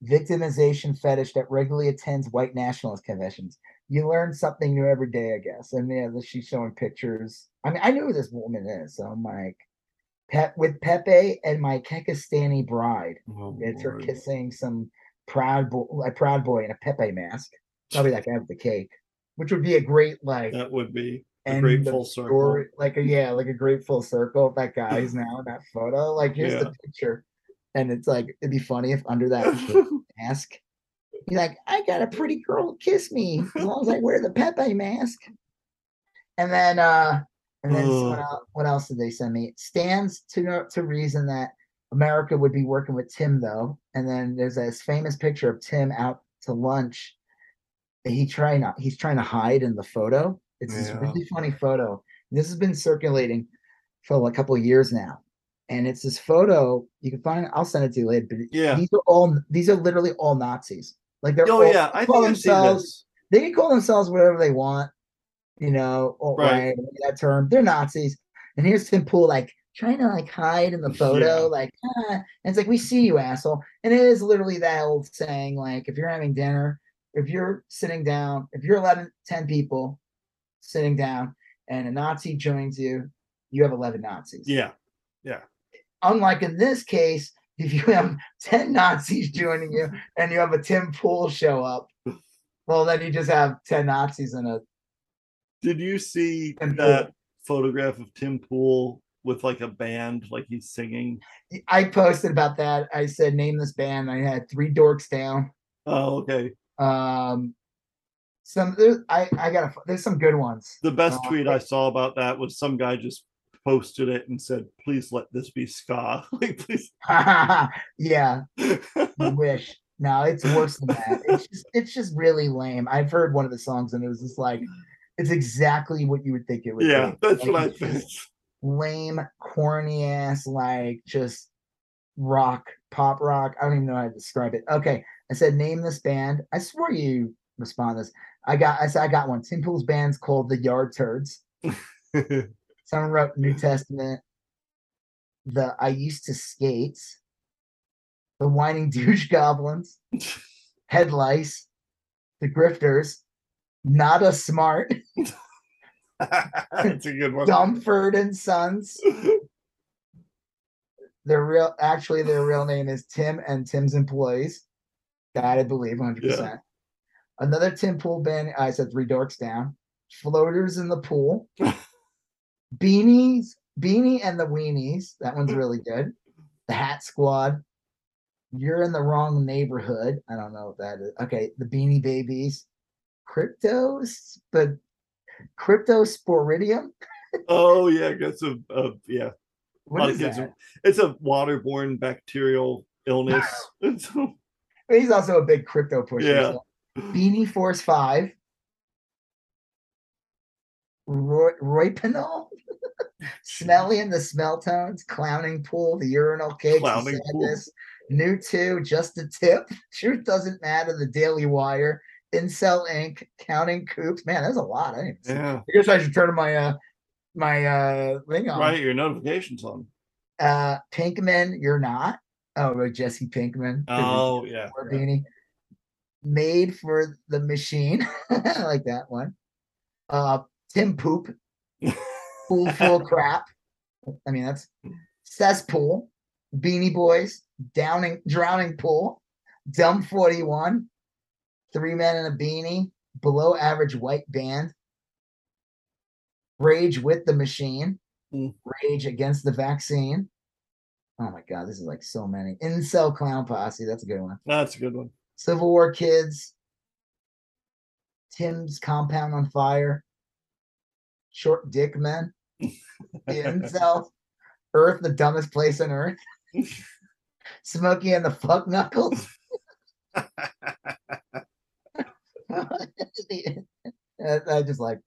victimization fetish that regularly attends white nationalist conventions. You learn something new every day, I guess. And yeah, she's showing pictures. I mean, I who this woman is. So I'm like, Pep with Pepe and my Kekistani bride. Oh, It's her kissing some proud boy, a proud boy in a Pepe mask. Probably that guy with the cake, which would be a great like That would be end great full circle. story, like a yeah, like a great full circle. That guy's now in that photo. Like here's Yeah. the picture, and it's like it'd be funny if under that mask, he's like, "I got a pretty girl kiss me as long as I wear the Pepe mask." And then, uh and then Ugh. else, what else did they send me? It stands to to reason that America would be working with Tim though. And then there's this famous picture of Tim out to lunch. He trying he's trying to hide in the photo. It's this Yeah. really funny photo. This has been circulating for a couple of years now. And it's this photo you can find. I'll send it to you later. But Yeah. these are all these are literally all Nazis. Like they're Oh all, yeah, I call think themselves they can call themselves whatever they want, you know, right. that term. They're Nazis. And here's Tim Pool, like trying to like hide in the photo, Yeah. like, ah. and it's like, we see you, asshole. And it is literally that old saying, like, if you're having dinner, if you're sitting down, if you're 11, 10 people sitting down and a Nazi joins you, you have 11 Nazis. Yeah. Yeah. Unlike in this case, if you have 10 Nazis joining you and you have a Tim Pool show up, well, then you just have 10 Nazis in a Did you see that photograph of Tim Pool with like a band, like he's singing? I posted about that. I said, name this band. I had three dorks down. Oh, okay. Um, some I I got there's some good ones. The best Uh, tweet I saw about that was some guy just posted it and said, "Please let this be ska." like, please. yeah, wish. No, it's worse than that. It's just it's just really lame. I've heard one of the songs and it was just like it's exactly what you would think it would yeah, be. that's Like, what I think. lame, corny ass, like just rock, pop rock. I don't even know how to describe it. Okay, I said name this band. I swore you respond to this. I got I said I got one. Tim Pool's band's called the Yard Turds. Someone wrote New Testament. The I used to skate. The whining douche goblins. Head lice. The grifters. Not a smart. that's a good one. Dumford and Sons. Their real actually their real name is Tim and Tim's employees. That I believe 100%. Another Tim Pool band. I said three dorks down. Floaters in the pool. Beanies, Beanie and the Weenies. That one's really good. The Hat Squad. You're in the wrong neighborhood. I don't know what that is. Okay, the Beanie Babies. Cryptos, but Cryptosporidium. Oh yeah, I guess a, a yeah. What lot is of that? It's a waterborne bacterial illness. He's also a big crypto pusher. Yeah. so. Beanie Force Five. Roy, Roy Pinol, Smelly and the Smell Tones, Clowning Pool, the Urinal Cakes, the Clowning Pool. New Two, Just a Tip, Truth Doesn't Matter, The Daily Wire, Incel Inc., Counting Coops. Man, there's a lot. I, didn't even see- yeah, I guess I should turn my uh my uh thing on. right. Your notifications on. Uh Pinkman, you're not. Oh, Jesse Pinkman. Oh yeah. or beanie made for the machine. I like that one. Uh Tim Poop, pool full crap. I mean, that's cesspool, beanie boys, downing, drowning pool, dumb 41, three men in a beanie, below average white band, rage with the machine, Hmm. rage against the vaccine. Oh my god, this is like so many. Incel clown posse, that's a good one. That's a good one. Civil War kids, Tim's compound on fire, short dick men, incel, Earth the dumbest place on earth, Smokey and the fuck knuckles. I I just like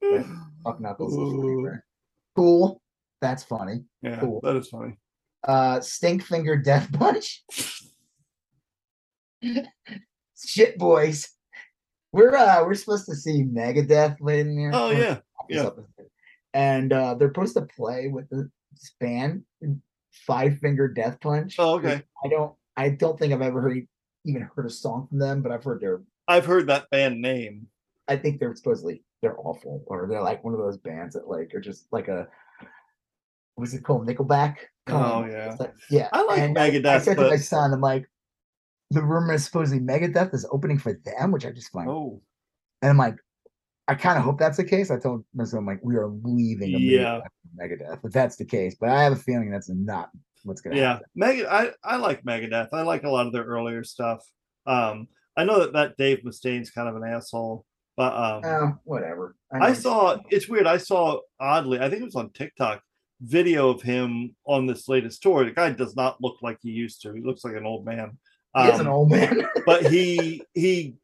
fuck knuckles. Ooh. Cool, that's funny. Yeah, Cool. that is funny. Uh, stink finger death punch. Shit boys. We're uh we're supposed to see Megadeth later in here. Oh yeah, yeah. And uh they're supposed to play with the this band Five Finger Death Punch. Oh, okay. I don't I don't think I've ever heard even heard a song from them, but I've heard they're I've heard that band name. I think they're supposedly they're awful, or they're like one of those bands that like are just like a what's it called? Nickelback? Oh on. yeah. Like, yeah. I like and I Megadeth, said to my son, I'm like, the rumor is supposedly Megadeth is opening for them, which I just find. oh And I'm like, I kind of hope that's the case. I told myself, I'm like, we are leaving Yeah. Megadeth, but that's the case. But I have a feeling that's not what's going to yeah. happen. Meg, I I like Megadeth. I like a lot of their earlier stuff. Um, I know that that Dave Mustaine's kind of an asshole, but um, Oh, whatever. I know saw it's weird. I saw oddly, I think it was on TikTok, video of him on this latest tour. The guy does not look like he used to. He looks like an old man. He is an Um, old man. but he he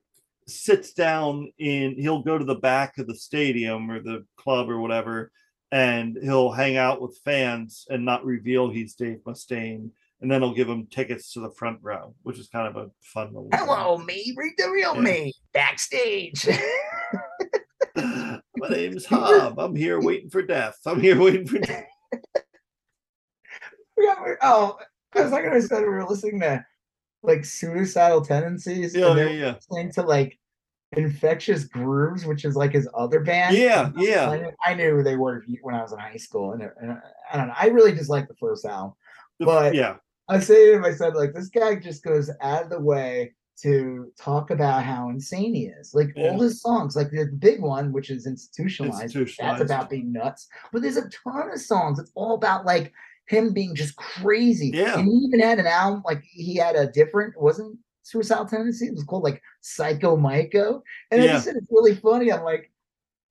sits down in he'll go to the back of the stadium or the club or whatever, and he'll hang out with fans and not reveal he's Dave Mustaine. And then he'll give them tickets to the front row, which is kind of a fun little. thing. Hello, me. Read the real Yeah. me backstage. My name's Hob. I'm here waiting for death. I'm here waiting for death. oh, because like I said, we were listening to like suicidal tendencies. Yeah, and yeah, yeah. listening to like infectious grooves, which is like his other band. Yeah, yeah. I knew, I knew who they were when I was in high school, and, and I don't know. I really just like the first album. But- yeah, I say to said, like, this guy just goes out of the way to talk about how insane he is. Like Yeah. all his songs, like the big one, which is institutionalized, Institutionalized. that's about being nuts. But there's a ton of songs. It's all about like him being just crazy. Yeah. And he even had an album, like he had a different, it wasn't suicidal tendency. It was called like Cyco Miko. And I Yeah. just said it's really funny. I'm like,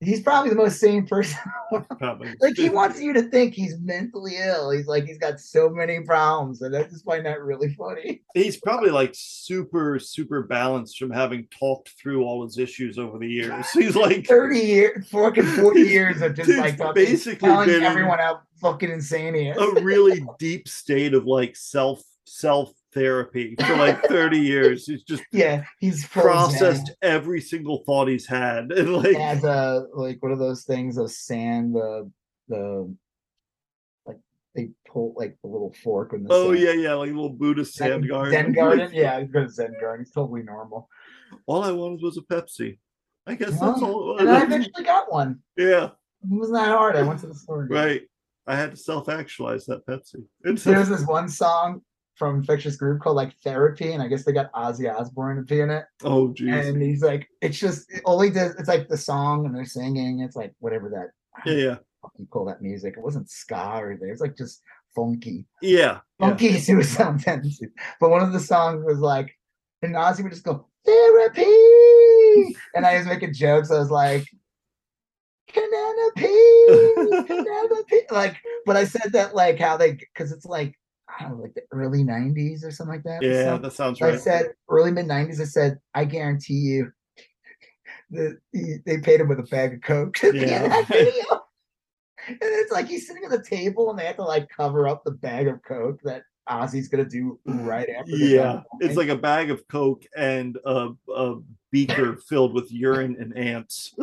he's probably the most sane person probably. like he wants you to think he's mentally ill. He's like he's got so many problems, and I just find that really funny. He's probably like super, super balanced from having talked through all his issues over the years. He's like Thirty years, fucking forty years of just like fucking basically telling everyone how fucking insane he is. a really deep state of like self self therapy for like 30 years. He's just yeah, he's full processed every single thought he's had. And like He has a like one of those things of sand, the the like they pull like the little fork in the oh sand. yeah, yeah, like a little Buddhist Zen- sand garden. Zen garden, yeah, he's got a Zen garden. He's totally normal. All I wanted was a Pepsi. I guess that's all And I eventually got one. yeah, It wasn't that hard. I went to the store. and got it. right. I had to self-actualize that Pepsi. It's There's this one song from Infectious Grooves called like Therapy, and I guess they got Ozzy Osbourne to be in it. oh jeez. And he's like, it's just all he does. It's like the song, and they're singing. It's like whatever that Yeah, yeah. you call that music. It wasn't ska or anything. It's like just funky, Yeah. yeah. funky suicidal tendencies. But one of the songs was like, and Ozzy would just go therapy, and I was making jokes. I was like. Penelope, Penelope. Like, but I said that like how they because it's like I don't know, like the early '90s or something like that. Yeah, song. that sounds right. I said early mid '90s. I said I guarantee you, he- they paid him with a bag of coke. at the end of that Yeah. video. And it's like he's sitting at the table and they have to like cover up the bag of coke that Ozzy's gonna do mm, right after. yeah, it's like a bag of Coke and a, a beaker filled with urine and ants.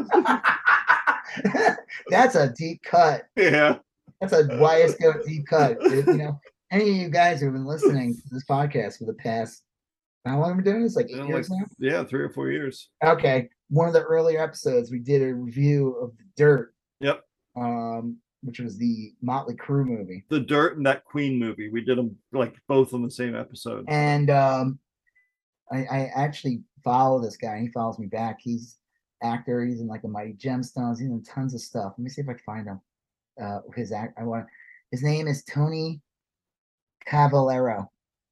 that's a deep cut. Yeah. That's a YSGOAT deep cut. You know, any of you guys who have been listening to this podcast for the past how long have we been doing this? Like eight Yeah, years now? Yeah, three or four years. Okay. One of the earlier episodes, we did a review of the dirt. Yep. Um, which was the Motley Crue movie. The Dirt and that Queen movie. We did them like both on the same episode. And um I, I actually follow this guy. He follows me back. He's actor. He's in like the Mighty Gemstones. He's in tons of stuff. Let me see if I can find him. Uh, his act. I want. His name is Tony Cavalero.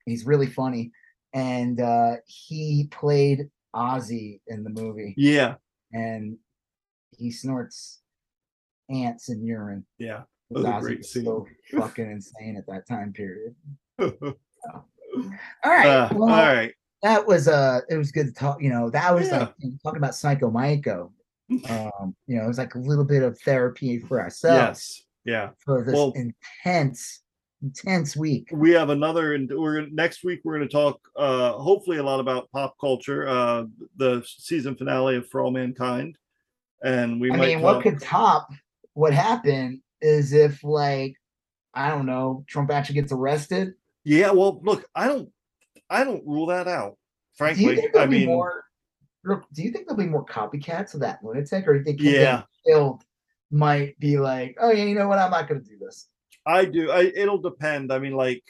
He's really funny, and uh, he played Ozzy in the movie, Yeah, and he snorts ants and urine. yeah. That was a great scene. so fucking insane at that time period. uh, All right, all well, right. that was uh it was good to talk you know that was Yeah. like you know, talking about Cyco Miko. um you know it was like a little bit of therapy for ourselves Yes. Yeah. for this Well- intense intense week We have another and we're next week we're going to talk uh hopefully a lot about pop culture, uh the season finale of For All Mankind. And we i mean what could top what happened is if like i don't know trump actually gets arrested Yeah, well, look, I don't I don't rule that out. do you Frankly, think I mean more look, do you think there'll be more copycats of that lunatic or do you think Yeah. killed might be like oh yeah you know what i'm not gonna do this I do. I it'll depend. I mean, like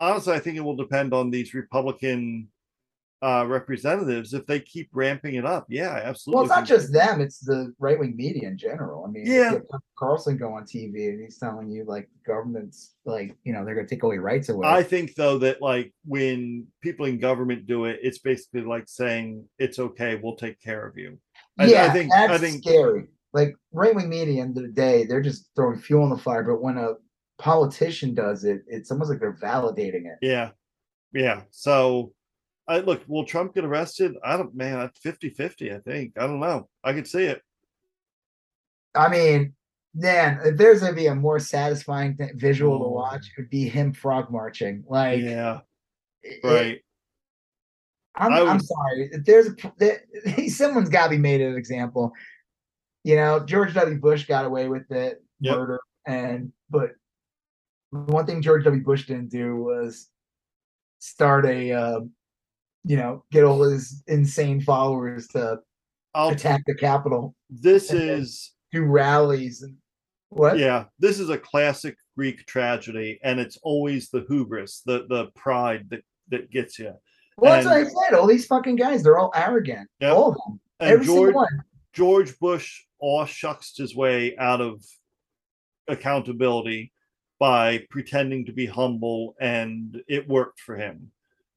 honestly, I think it will depend on these Republican uh representatives if they keep ramping it up. Yeah, absolutely. Well, it's not just them; it's the right wing media in general. I mean, Yeah. you have Tucker Carlson go on TV and he's telling you like the government's like you know they're going to take all your rights away. I think though that like when people in government do it, it's basically like saying it's okay, we'll take care of you. I- I think- that's I think- scary. Like right wing media, end of the day, they're just throwing fuel on the fire. But when a politician does it, it's almost like they're validating it. Yeah. Yeah. So I look, will Trump get arrested? I don't man, that's 50-50, I think. I don't know. I could see it. I mean, man, if there's going to be a more satisfying visual to Oh. watch, it would be him frog marching. Like, yeah, it- right. I'm, I I'm sorry. There's a there, someone's got to be made an example. You know, George W. Bush got away with it, Yep. murder, and but one thing George W. Bush didn't do was start a, uh, you know, get all his insane followers to I'll, attack the Capitol, this is do rallies, and what? yeah this is a classic greek tragedy and it's always the hubris the the pride that that gets you Well, that's what I said. All these fucking guys, they're all arrogant. Yep. All of them. and Every george single one. George bush all shucks his way out of accountability by pretending to be humble and it worked for him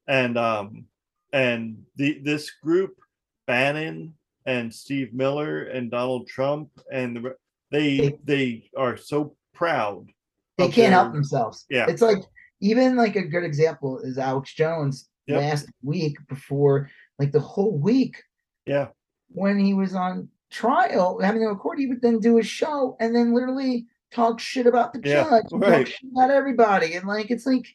and um and the this group bannon and steve miller and donald trump and the, they they are so proud They can't help themselves. yeah It's like even like a good example is Alex Jones Yep. last week before like the whole week yeah when he was on trial having to record, he would then do a show and then literally talk shit about the Yeah, judge, right. talk shit about everybody. And like it's like,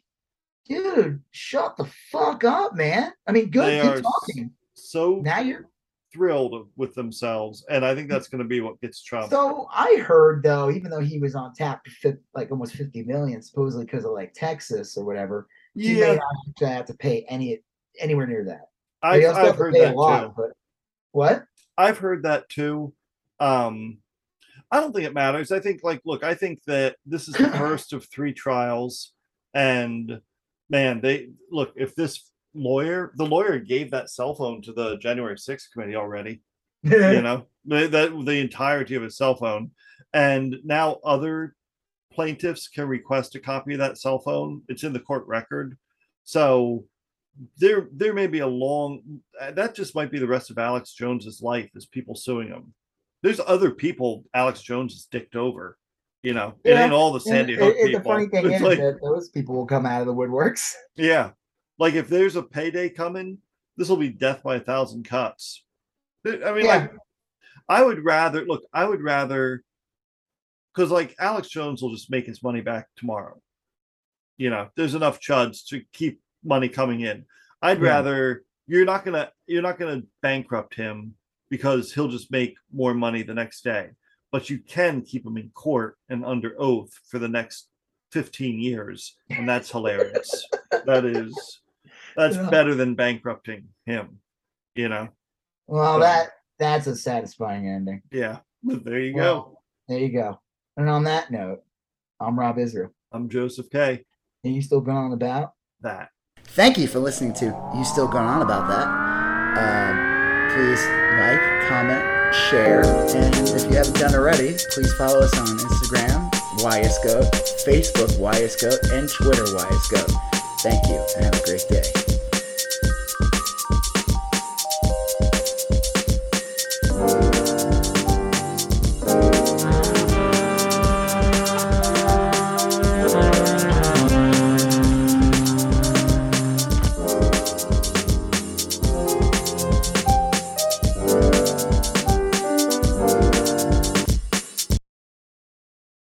dude, shut the fuck up, man. I mean, good, They are talking. so Now you're thrilled with themselves and i think that's going to be what gets trump So I heard though, even though he was on tap fif- like almost fifty million, supposedly because of like Texas or whatever, he may yeah not actually have to pay any anywhere near that. I've, I've heard a that lot, too But what? I've heard that too. Um, I don't think it matters. I think, like, look, I think that this is the first of three trials, and man, they look. If this lawyer, the lawyer gave that cell phone to the January 6th committee already, you know, the, that the entirety of his cell phone, and now other plaintiffs can request a copy of that cell phone. It's in the court record, so there there may be a long that just might be the rest of Alex Jones's life is people suing him. There's other people Alex Jones has dicked over. You know, it Yeah, ain't all the Sandy And Hook it- it- people. the funny thing It's is like, that those people will come out of the woodworks. yeah, like if there's a payday coming, this will be death by a thousand cuts. I mean, Yeah. like, I would rather look. I would rather because like Alex Jones will just make his money back tomorrow. You know, there's enough chuds to keep money coming in. I'd Yeah. rather you're not gonna you're not gonna bankrupt him because he'll just make more money the next day. But you can keep him in court and under oath for the next 15 years, and that's hilarious. that is that's Yeah. better than bankrupting him. You know, Well, So- that that's a satisfying ending. yeah. But there you go. There you go. And on that note, I'm Rob Israel. I'm Joseph K. And you still going on about? That. Thank you for listening to You Still Going On About That. Um, please like, comment, share, and if you haven't done already, please follow us on Instagram, YSGoat, Facebook, YSGoat, and Twitter, YSGoat. Thank you, and have a great day.